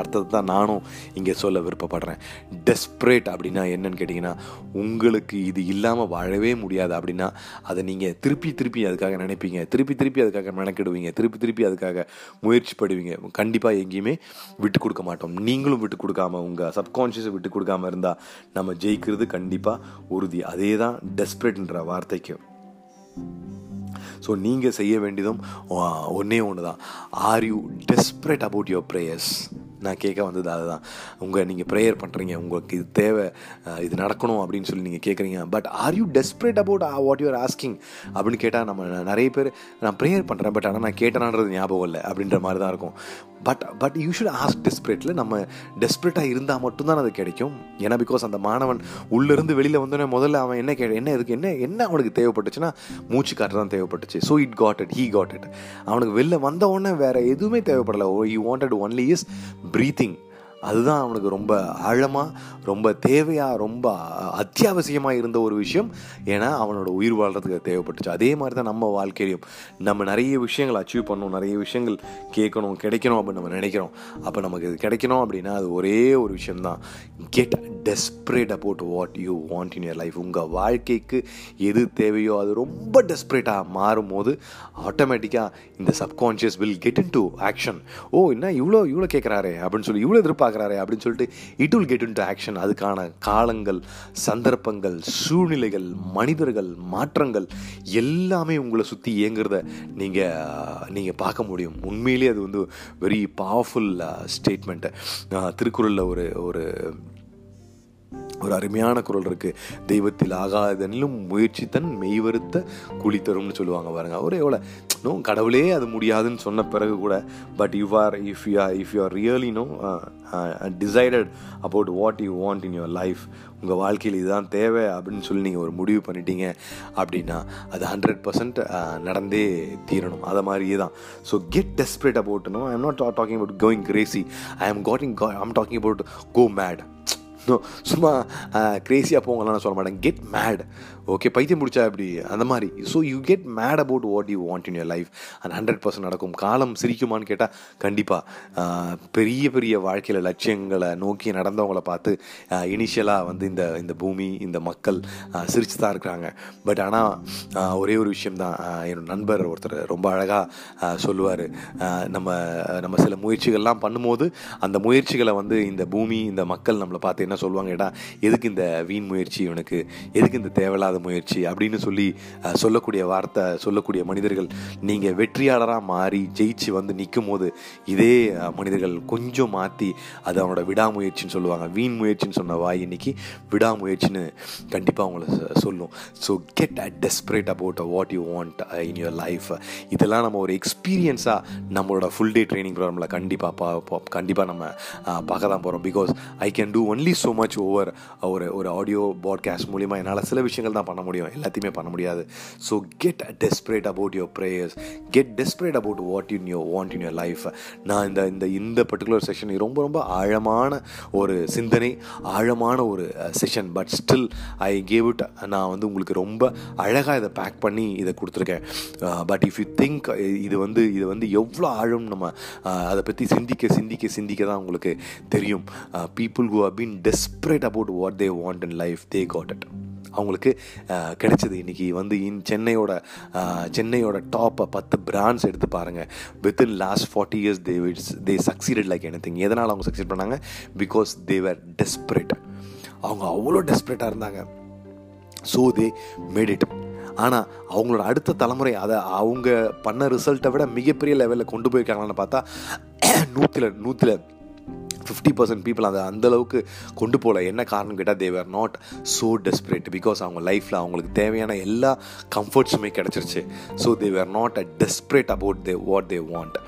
அர்த்தத்தை தான் நானும் இங்கே சொல்ல விருப்பப்படுறேன். டெஸ்பரேட் அப்படின்னா என்னன்னு கேட்டிங்கன்னா உங்களுக்கு இது இல்லாமல் வாழவே முடியாது அப்படின்னா அதை நீங்கள் திருப்பி திருப்பி அதுக்காக நினைப்பீங்க. திருப்பி திருப்பி அதுக்காக மெனக்கிடுவீங்க. திருப்பி திருப்பி அதுக்காக முயற்சி படுவீங்க. கண்டிப்பாக எங்கேயுமே விட்டு கொடுக்க மாட்டோம். நீங்களும் விட்டு கொடுக்காம உங்கள் சப்கான்ஷியஸை விட்டு கொடுக்காம இருந்தால் நம்ம ஜெயிக்கிறது கண்டிப்பாக உறுதி. அதே தான் டெஸ்பரேட்ன்ற வார்த்தைக்கு ஸோ நீங்கள் செய்ய வேண்டியதும் ஒன்றே ஒன்று தான் are you desperate about your prayers நான் கேட்க வந்தது அதுதான். உங்கள் நீங்கள் ப்ரேயர் பண்ணுறீங்க உங்களுக்கு இது தேவை இது நடக்கணும் அப்படின்னு சொல்லி நீங்கள் கேட்குறீங்க. But are you desperate about what you're asking அப்படின்னு கேட்டால் நம்ம நிறைய பேர் நான் ப்ரேயர் பண்ணுறேன் பட் ஆனால் நான் கேட்டேனான்றது ஞாபகம் இல்லை அப்படின்ற மாதிரி தான் இருக்கும். But but you should ask டெஸ்பரேட்டில் நம்ம டெஸ்பரேட்டாக இருந்தால் மட்டும்தான் அது கிடைக்கும். ஏன்னா பிகாஸ் அந்த மாணவன் உள்ளேருந்து வெளியில் வந்தோடனே முதல்ல அவன் என்ன கே என்ன இதுக்கு என்ன என்ன அவனுக்கு தேவைப்பட்டுச்சுன்னா மூச்சு காற்று தான் தேவைப்பட்டுச்சு. So it got it he got it அவனுக்கு வெளில வந்த உடனே வேறு எதுவுமே தேவைப்படலை. You wanted only is breathing அதுதான் அவனுக்கு ரொம்ப ஆழமாக ரொம்ப தேவையாக ரொம்ப அத்தியாவசியமாக இருந்த ஒரு விஷயம். ஏன்னா அவனோட உயிர் வாழ்கிறதுக்கு தேவைப்பட்டுச்சு. அதே மாதிரி தான் நம்ம வாழ்க்கையிலையும். நம்ம நிறைய விஷயங்கள் அச்சீவ் பண்ணணும் நிறைய விஷயங்கள் கேட்கணும் கிடைக்கணும் அப்படின்னு நம்ம நினைக்கிறோம். அப்போ நமக்கு இது கிடைக்கணும் அப்படின்னா அது ஒரே ஒரு விஷயம்தான். Get desperate about what you want in your life உங்கள் வாழ்க்கைக்கு எது தேவையோ அது ரொம்ப டெஸ்பரேட்டாக மாறும்போது ஆட்டோமேட்டிக்காக இந்த subconscious will get into action ஓ என்ன இவ்வளோ இவ்வளோ கேட்குறாரே அப்படின்னு சொல்லி இவ்வளோ எதிர்பார்க்குறாரே அப்படின்னு சொல்லிட்டு it will get into action அதுக்கான காலங்கள் சந்தர்ப்பங்கள் சூழ்நிலைகள் மனிதர்கள் மாற்றங்கள் எல்லாமே உங்களை சுற்றி இயங்குறத நீங்கள் நீங்கள் பார்க்க முடியும். உண்மையிலேயே அது வந்து வெரி பவர்ஃபுல் ஸ்டேட்மெண்ட்டு திருக்குறளில் ஒரு ஒரு ஒரு அருமையான குரல் இருக்குது தெய்வத்தில் ஆகாதனிலும் முயற்சி தன் மெய்வருத்த குழி தரும்னு சொல்லுவாங்க பாருங்க. அவர் எவ்வளோ நோ கடவுளே அது முடியாதுன்னு சொன்ன பிறகு கூட but you are if you are if you are really no decided about what you want in your life உங்கள் வாழ்க்கையில் இதுதான் தேவை அப்படின்னு சொல்லி நீங்கள் ஒரு முடிவு பண்ணிட்டீங்க அப்படின்னா அது ஹண்ட்ரட் பர்சன்ட் uh, நடந்தே தீரணும். அதை மாதிரியே தான். So get desperate about no I'm not talking about going crazy I'm cutting I'm talking about go mad சும்மா க்ரேஸியாக போங்கலாம் நான் சொல்ல மாட்டேன். கெட் மேட் ஓகே பைத்தியம் முடிச்சா இப்படி அந்த மாதிரி. So you get mad about what you want in your life and hundred percent நடக்கும். காலம் சிரிக்குமான்னு கேட்டால் கண்டிப்பாக பெரிய பெரிய வாழ்க்கையில் லட்சியங்களை நோக்கி நடந்தவங்கள பார்த்து இனிஷியலாக வந்து இந்த இந்த பூமி இந்த மக்கள் சிரிச்சு தான் இருக்கிறாங்க. பட் ஆனால் ஒரே ஒரு விஷயம் தான். என்னோட நண்பர் ஒருத்தர் ரொம்ப அழகாக சொல்லுவார். நம்ம நம்ம சில முயற்சிகள்லாம் பண்ணும்போது அந்த முயற்சிகளை வந்து இந்த பூமி இந்த மக்கள் நம்மளை பார்த்து என்ன சொல்லுவாங்க ஏடா எதுக்கு இந்த வீண் முயற்சி இவனுக்கு எதுக்கு இந்த தேவையில்லாத முயற்சி அப்படின்னு சொல்லி சொல்லக்கூடிய வார்த்தை சொல்லக்கூடிய மனிதர்கள் நீங்கள் வெற்றியாளராக மாறி ஜெயிச்சு வந்து நிற்கும் போது இதே மனிதர்கள் கொஞ்சம் மாற்றி அது அவனோட விடாமுயற்சின்னு சொல்லுவாங்க. வீண் முயற்சின்னு சொன்ன வாய் இன்னைக்கு விடாமுயற்சின்னு கண்டிப்பாக அவங்கள சொல்லும். So get a desperate about what you want in your life இதெல்லாம் நம்ம ஒரு எக்ஸ்பீரியன்ஸாக நம்மளோட ஃபுல் டே ட்ரைனிங் ப்ரோக்ராமில் கண்டிப்பாக கண்டிப்பாக நம்ம பார்க்க தான் போகிறோம் because I can do only so much over ஒரு ஒரு ஆடியோ பாட்காஸ்ட் மூலிமா என்னால் சில விஷயங்கள் தான் பண்ண முடியும். எல்லாத்தையுமே பண்ண முடியாது. So get desperate about your prayers get desperate about what in your want in your life நான் இந்த இந்த இந்த பர்டிகுலர் செஷன் ரொம்ப ரொம்ப ஆழமான ஒரு சிந்தனை ஆழமான ஒரு session but still I gave it நான் வந்து உங்களுக்கு ரொம்ப அழகாக இதை பேக் பண்ணி இதை கொடுத்துருக்கேன். பட் இஃப் யூ திங்க் இது வந்து இது வந்து எவ்வளோ ஆழம் நம்ம அதை பற்றி சிந்திக்க சிந்திக்க சிந்திக்க தான் உங்களுக்கு தெரியும். People who have been desperate about what they want in life they got it அவங்களுக்கு கிடைச்சது. இன்னைக்கு வந்து இன் சென்னையோட சென்னையோட டாப் பத்து பிராண்ட்ஸ் எடுத்து பாருங்கள் within last forty years they they succeeded like any thing எதனால் அவங்க சக்சீட் பண்ணாங்க? பிகாஸ் தேவர் டெஸ்பரேட் அவங்க அவ்வளோ டெஸ்பரேட்டாக இருந்தாங்க. ஸோ தே மேட் இட் ஆனால் அவங்களோட அடுத்த தலைமுறை அதை அவங்க பண்ண ரிசல்ட்டை விட மிகப்பெரிய லெவலில் கொண்டு போயிருக்காங்களான்னு பார்த்தா நூற்றில் நூற்றில் ஃபிஃப்டி பர்சன்ட் பீப்புள் அதை அந்த அளவுக்கு கொண்டு போகல. என்ன காரணம் கேட்டால் they're not so desperate because அவங்க லைஃப்பில் அவங்களுக்கு தேவையான எல்லா கம்ஃபர்ட்ஸுமே கிடச்சிருச்சு. So they're not a desperate about they what they want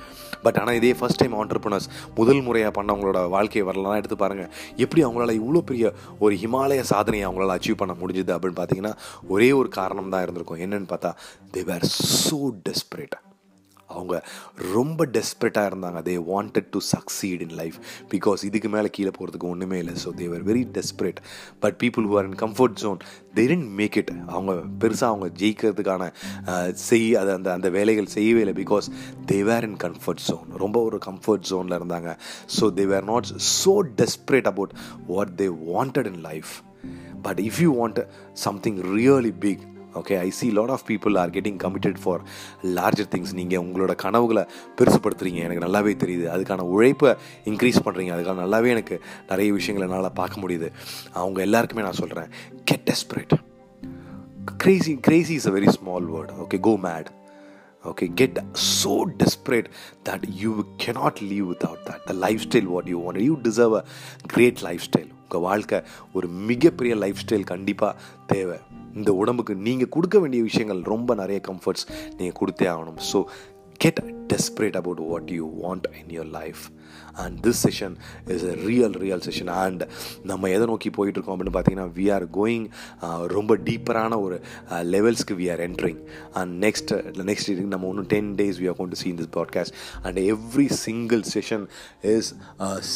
but ஆனால் இதே ஃபஸ்ட் டைம் ஆண்டர்பனர்ஸ் முதல் முறையாக பண்ணவங்களோட வாழ்க்கை வரலாம் எடுத்து பாருங்கள் எப்படி அவங்களால இவ்வளோ பெரிய ஒரு ஹிமாலய சாதனையை அவங்களால அச்சீவ் பண்ண முடிஞ்சுது அப்படின்னு பார்த்தீங்கன்னா ஒரே ஒரு காரணம் தான் இருந்திருக்கும். என்னென்னு பார்த்தா தே வேர் ஸோ டெஸ்பரேட் அவங்க ரொம்ப டெஸ்பரேட்டாக இருந்தாங்க. They wanted to succeed in life because இதுக்கு மேலே கீழே போகிறதுக்கு ஒன்றுமே இல்லை. So they're very desperate but people who are in comfort zone they make it அவங்க பெருசாக அவங்க ஜெயிக்கிறதுக்கான செய் அது அந்த அந்த வேலைகள் செய்யவே இல்லை because they were in comfort zone ரொம்ப ஒரு கம்ஃபர்ட் ஜோனில் இருந்தாங்க. So they were not so desperate about what they wanted in life but if you want something really big okay I see lot of people are getting committed for larger things நீங்கள் உங்களோட கனவுகளை பெருசுப்படுத்துறீங்க எனக்கு நல்லாவே தெரியுது. அதுக்கான உழைப்பை increase பண்ணுறீங்க அதுக்கான நல்லாவே எனக்கு நிறைய விஷயங்களை என்னால் பார்க்க முடியுது. அவங்க எல்லாருக்குமே நான் சொல்கிறேன் get desperate crazy crazy is a very small word. Okay go mad. Okay get so desperate that you cannot live without that. The lifestyle what you want. You deserve a great lifestyle. உங்கள் வாழ்க்கை ஒரு மிகப்பெரிய life style கண்டிப்பாக தேவை. இந்த உடம்புக்கு நீங்கள் கொடுக்க வேண்டிய விஷயங்கள் ரொம்ப நிறைய கம்ஃபர்ட்ஸ் நீங்கள் கொடுத்தே ஆகணும். So get desperate about what you want in your life and this session is a real real session and நம்ம எதை நோக்கி போயிட்டுருக்கோம் அப்படின்னு பார்த்தீங்கன்னா வி ஆர் கோயிங் ரொம்ப டீப்பரான ஒரு லெவல்ஸ்க்கு we are entering and next next இதுக்கு நம்ம ஒன்றும் ten days we are gone to seen this podcast and every single session is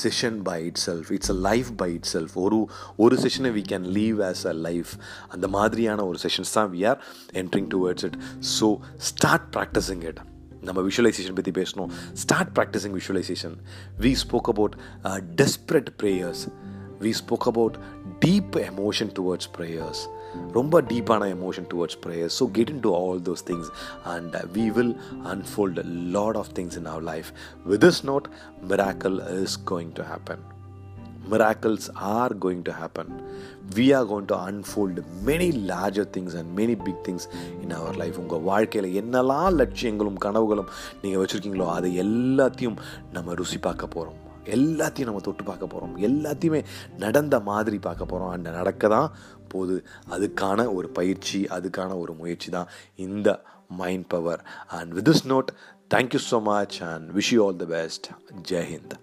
session by itself it's a life by itself ஒரு ஒரு செஷனை we can live as a life அந்த மாதிரியான ஒரு sessions தான் we are entering towards it so start practising it நம்ம visualisation பற்றி பேசணும். Start practising visualisation we spoke about desperate prayers we spoke about deep emotion towards prayers ரொம்ப டீப்பான emotion towards prayers so get into all those things and we will unfold lot of things in our life with this note miracle is going to happen miracles are going to happen. We are going to unfold many larger things and many big things in our life உங்கள் வாழ்க்கையில் என்னெல்லாம் லட்சியங்களும் கனவுகளும் நீங்கள் வச்சுருக்கீங்களோ அதை எல்லாத்தையும் நம்ம ருசி பார்க்க போகிறோம் எல்லாத்தையும் நம்ம தொட்டு பார்க்க போகிறோம் எல்லாத்தையுமே நடந்த மாதிரி பார்க்க போகிறோம் அண்ட் நடக்க தான் போது அதுக்கான ஒரு பயிற்சி அதுக்கான ஒரு முயற்சி தான் இந்த mind power and with this note thank you so much and wish you all the best Jai Hind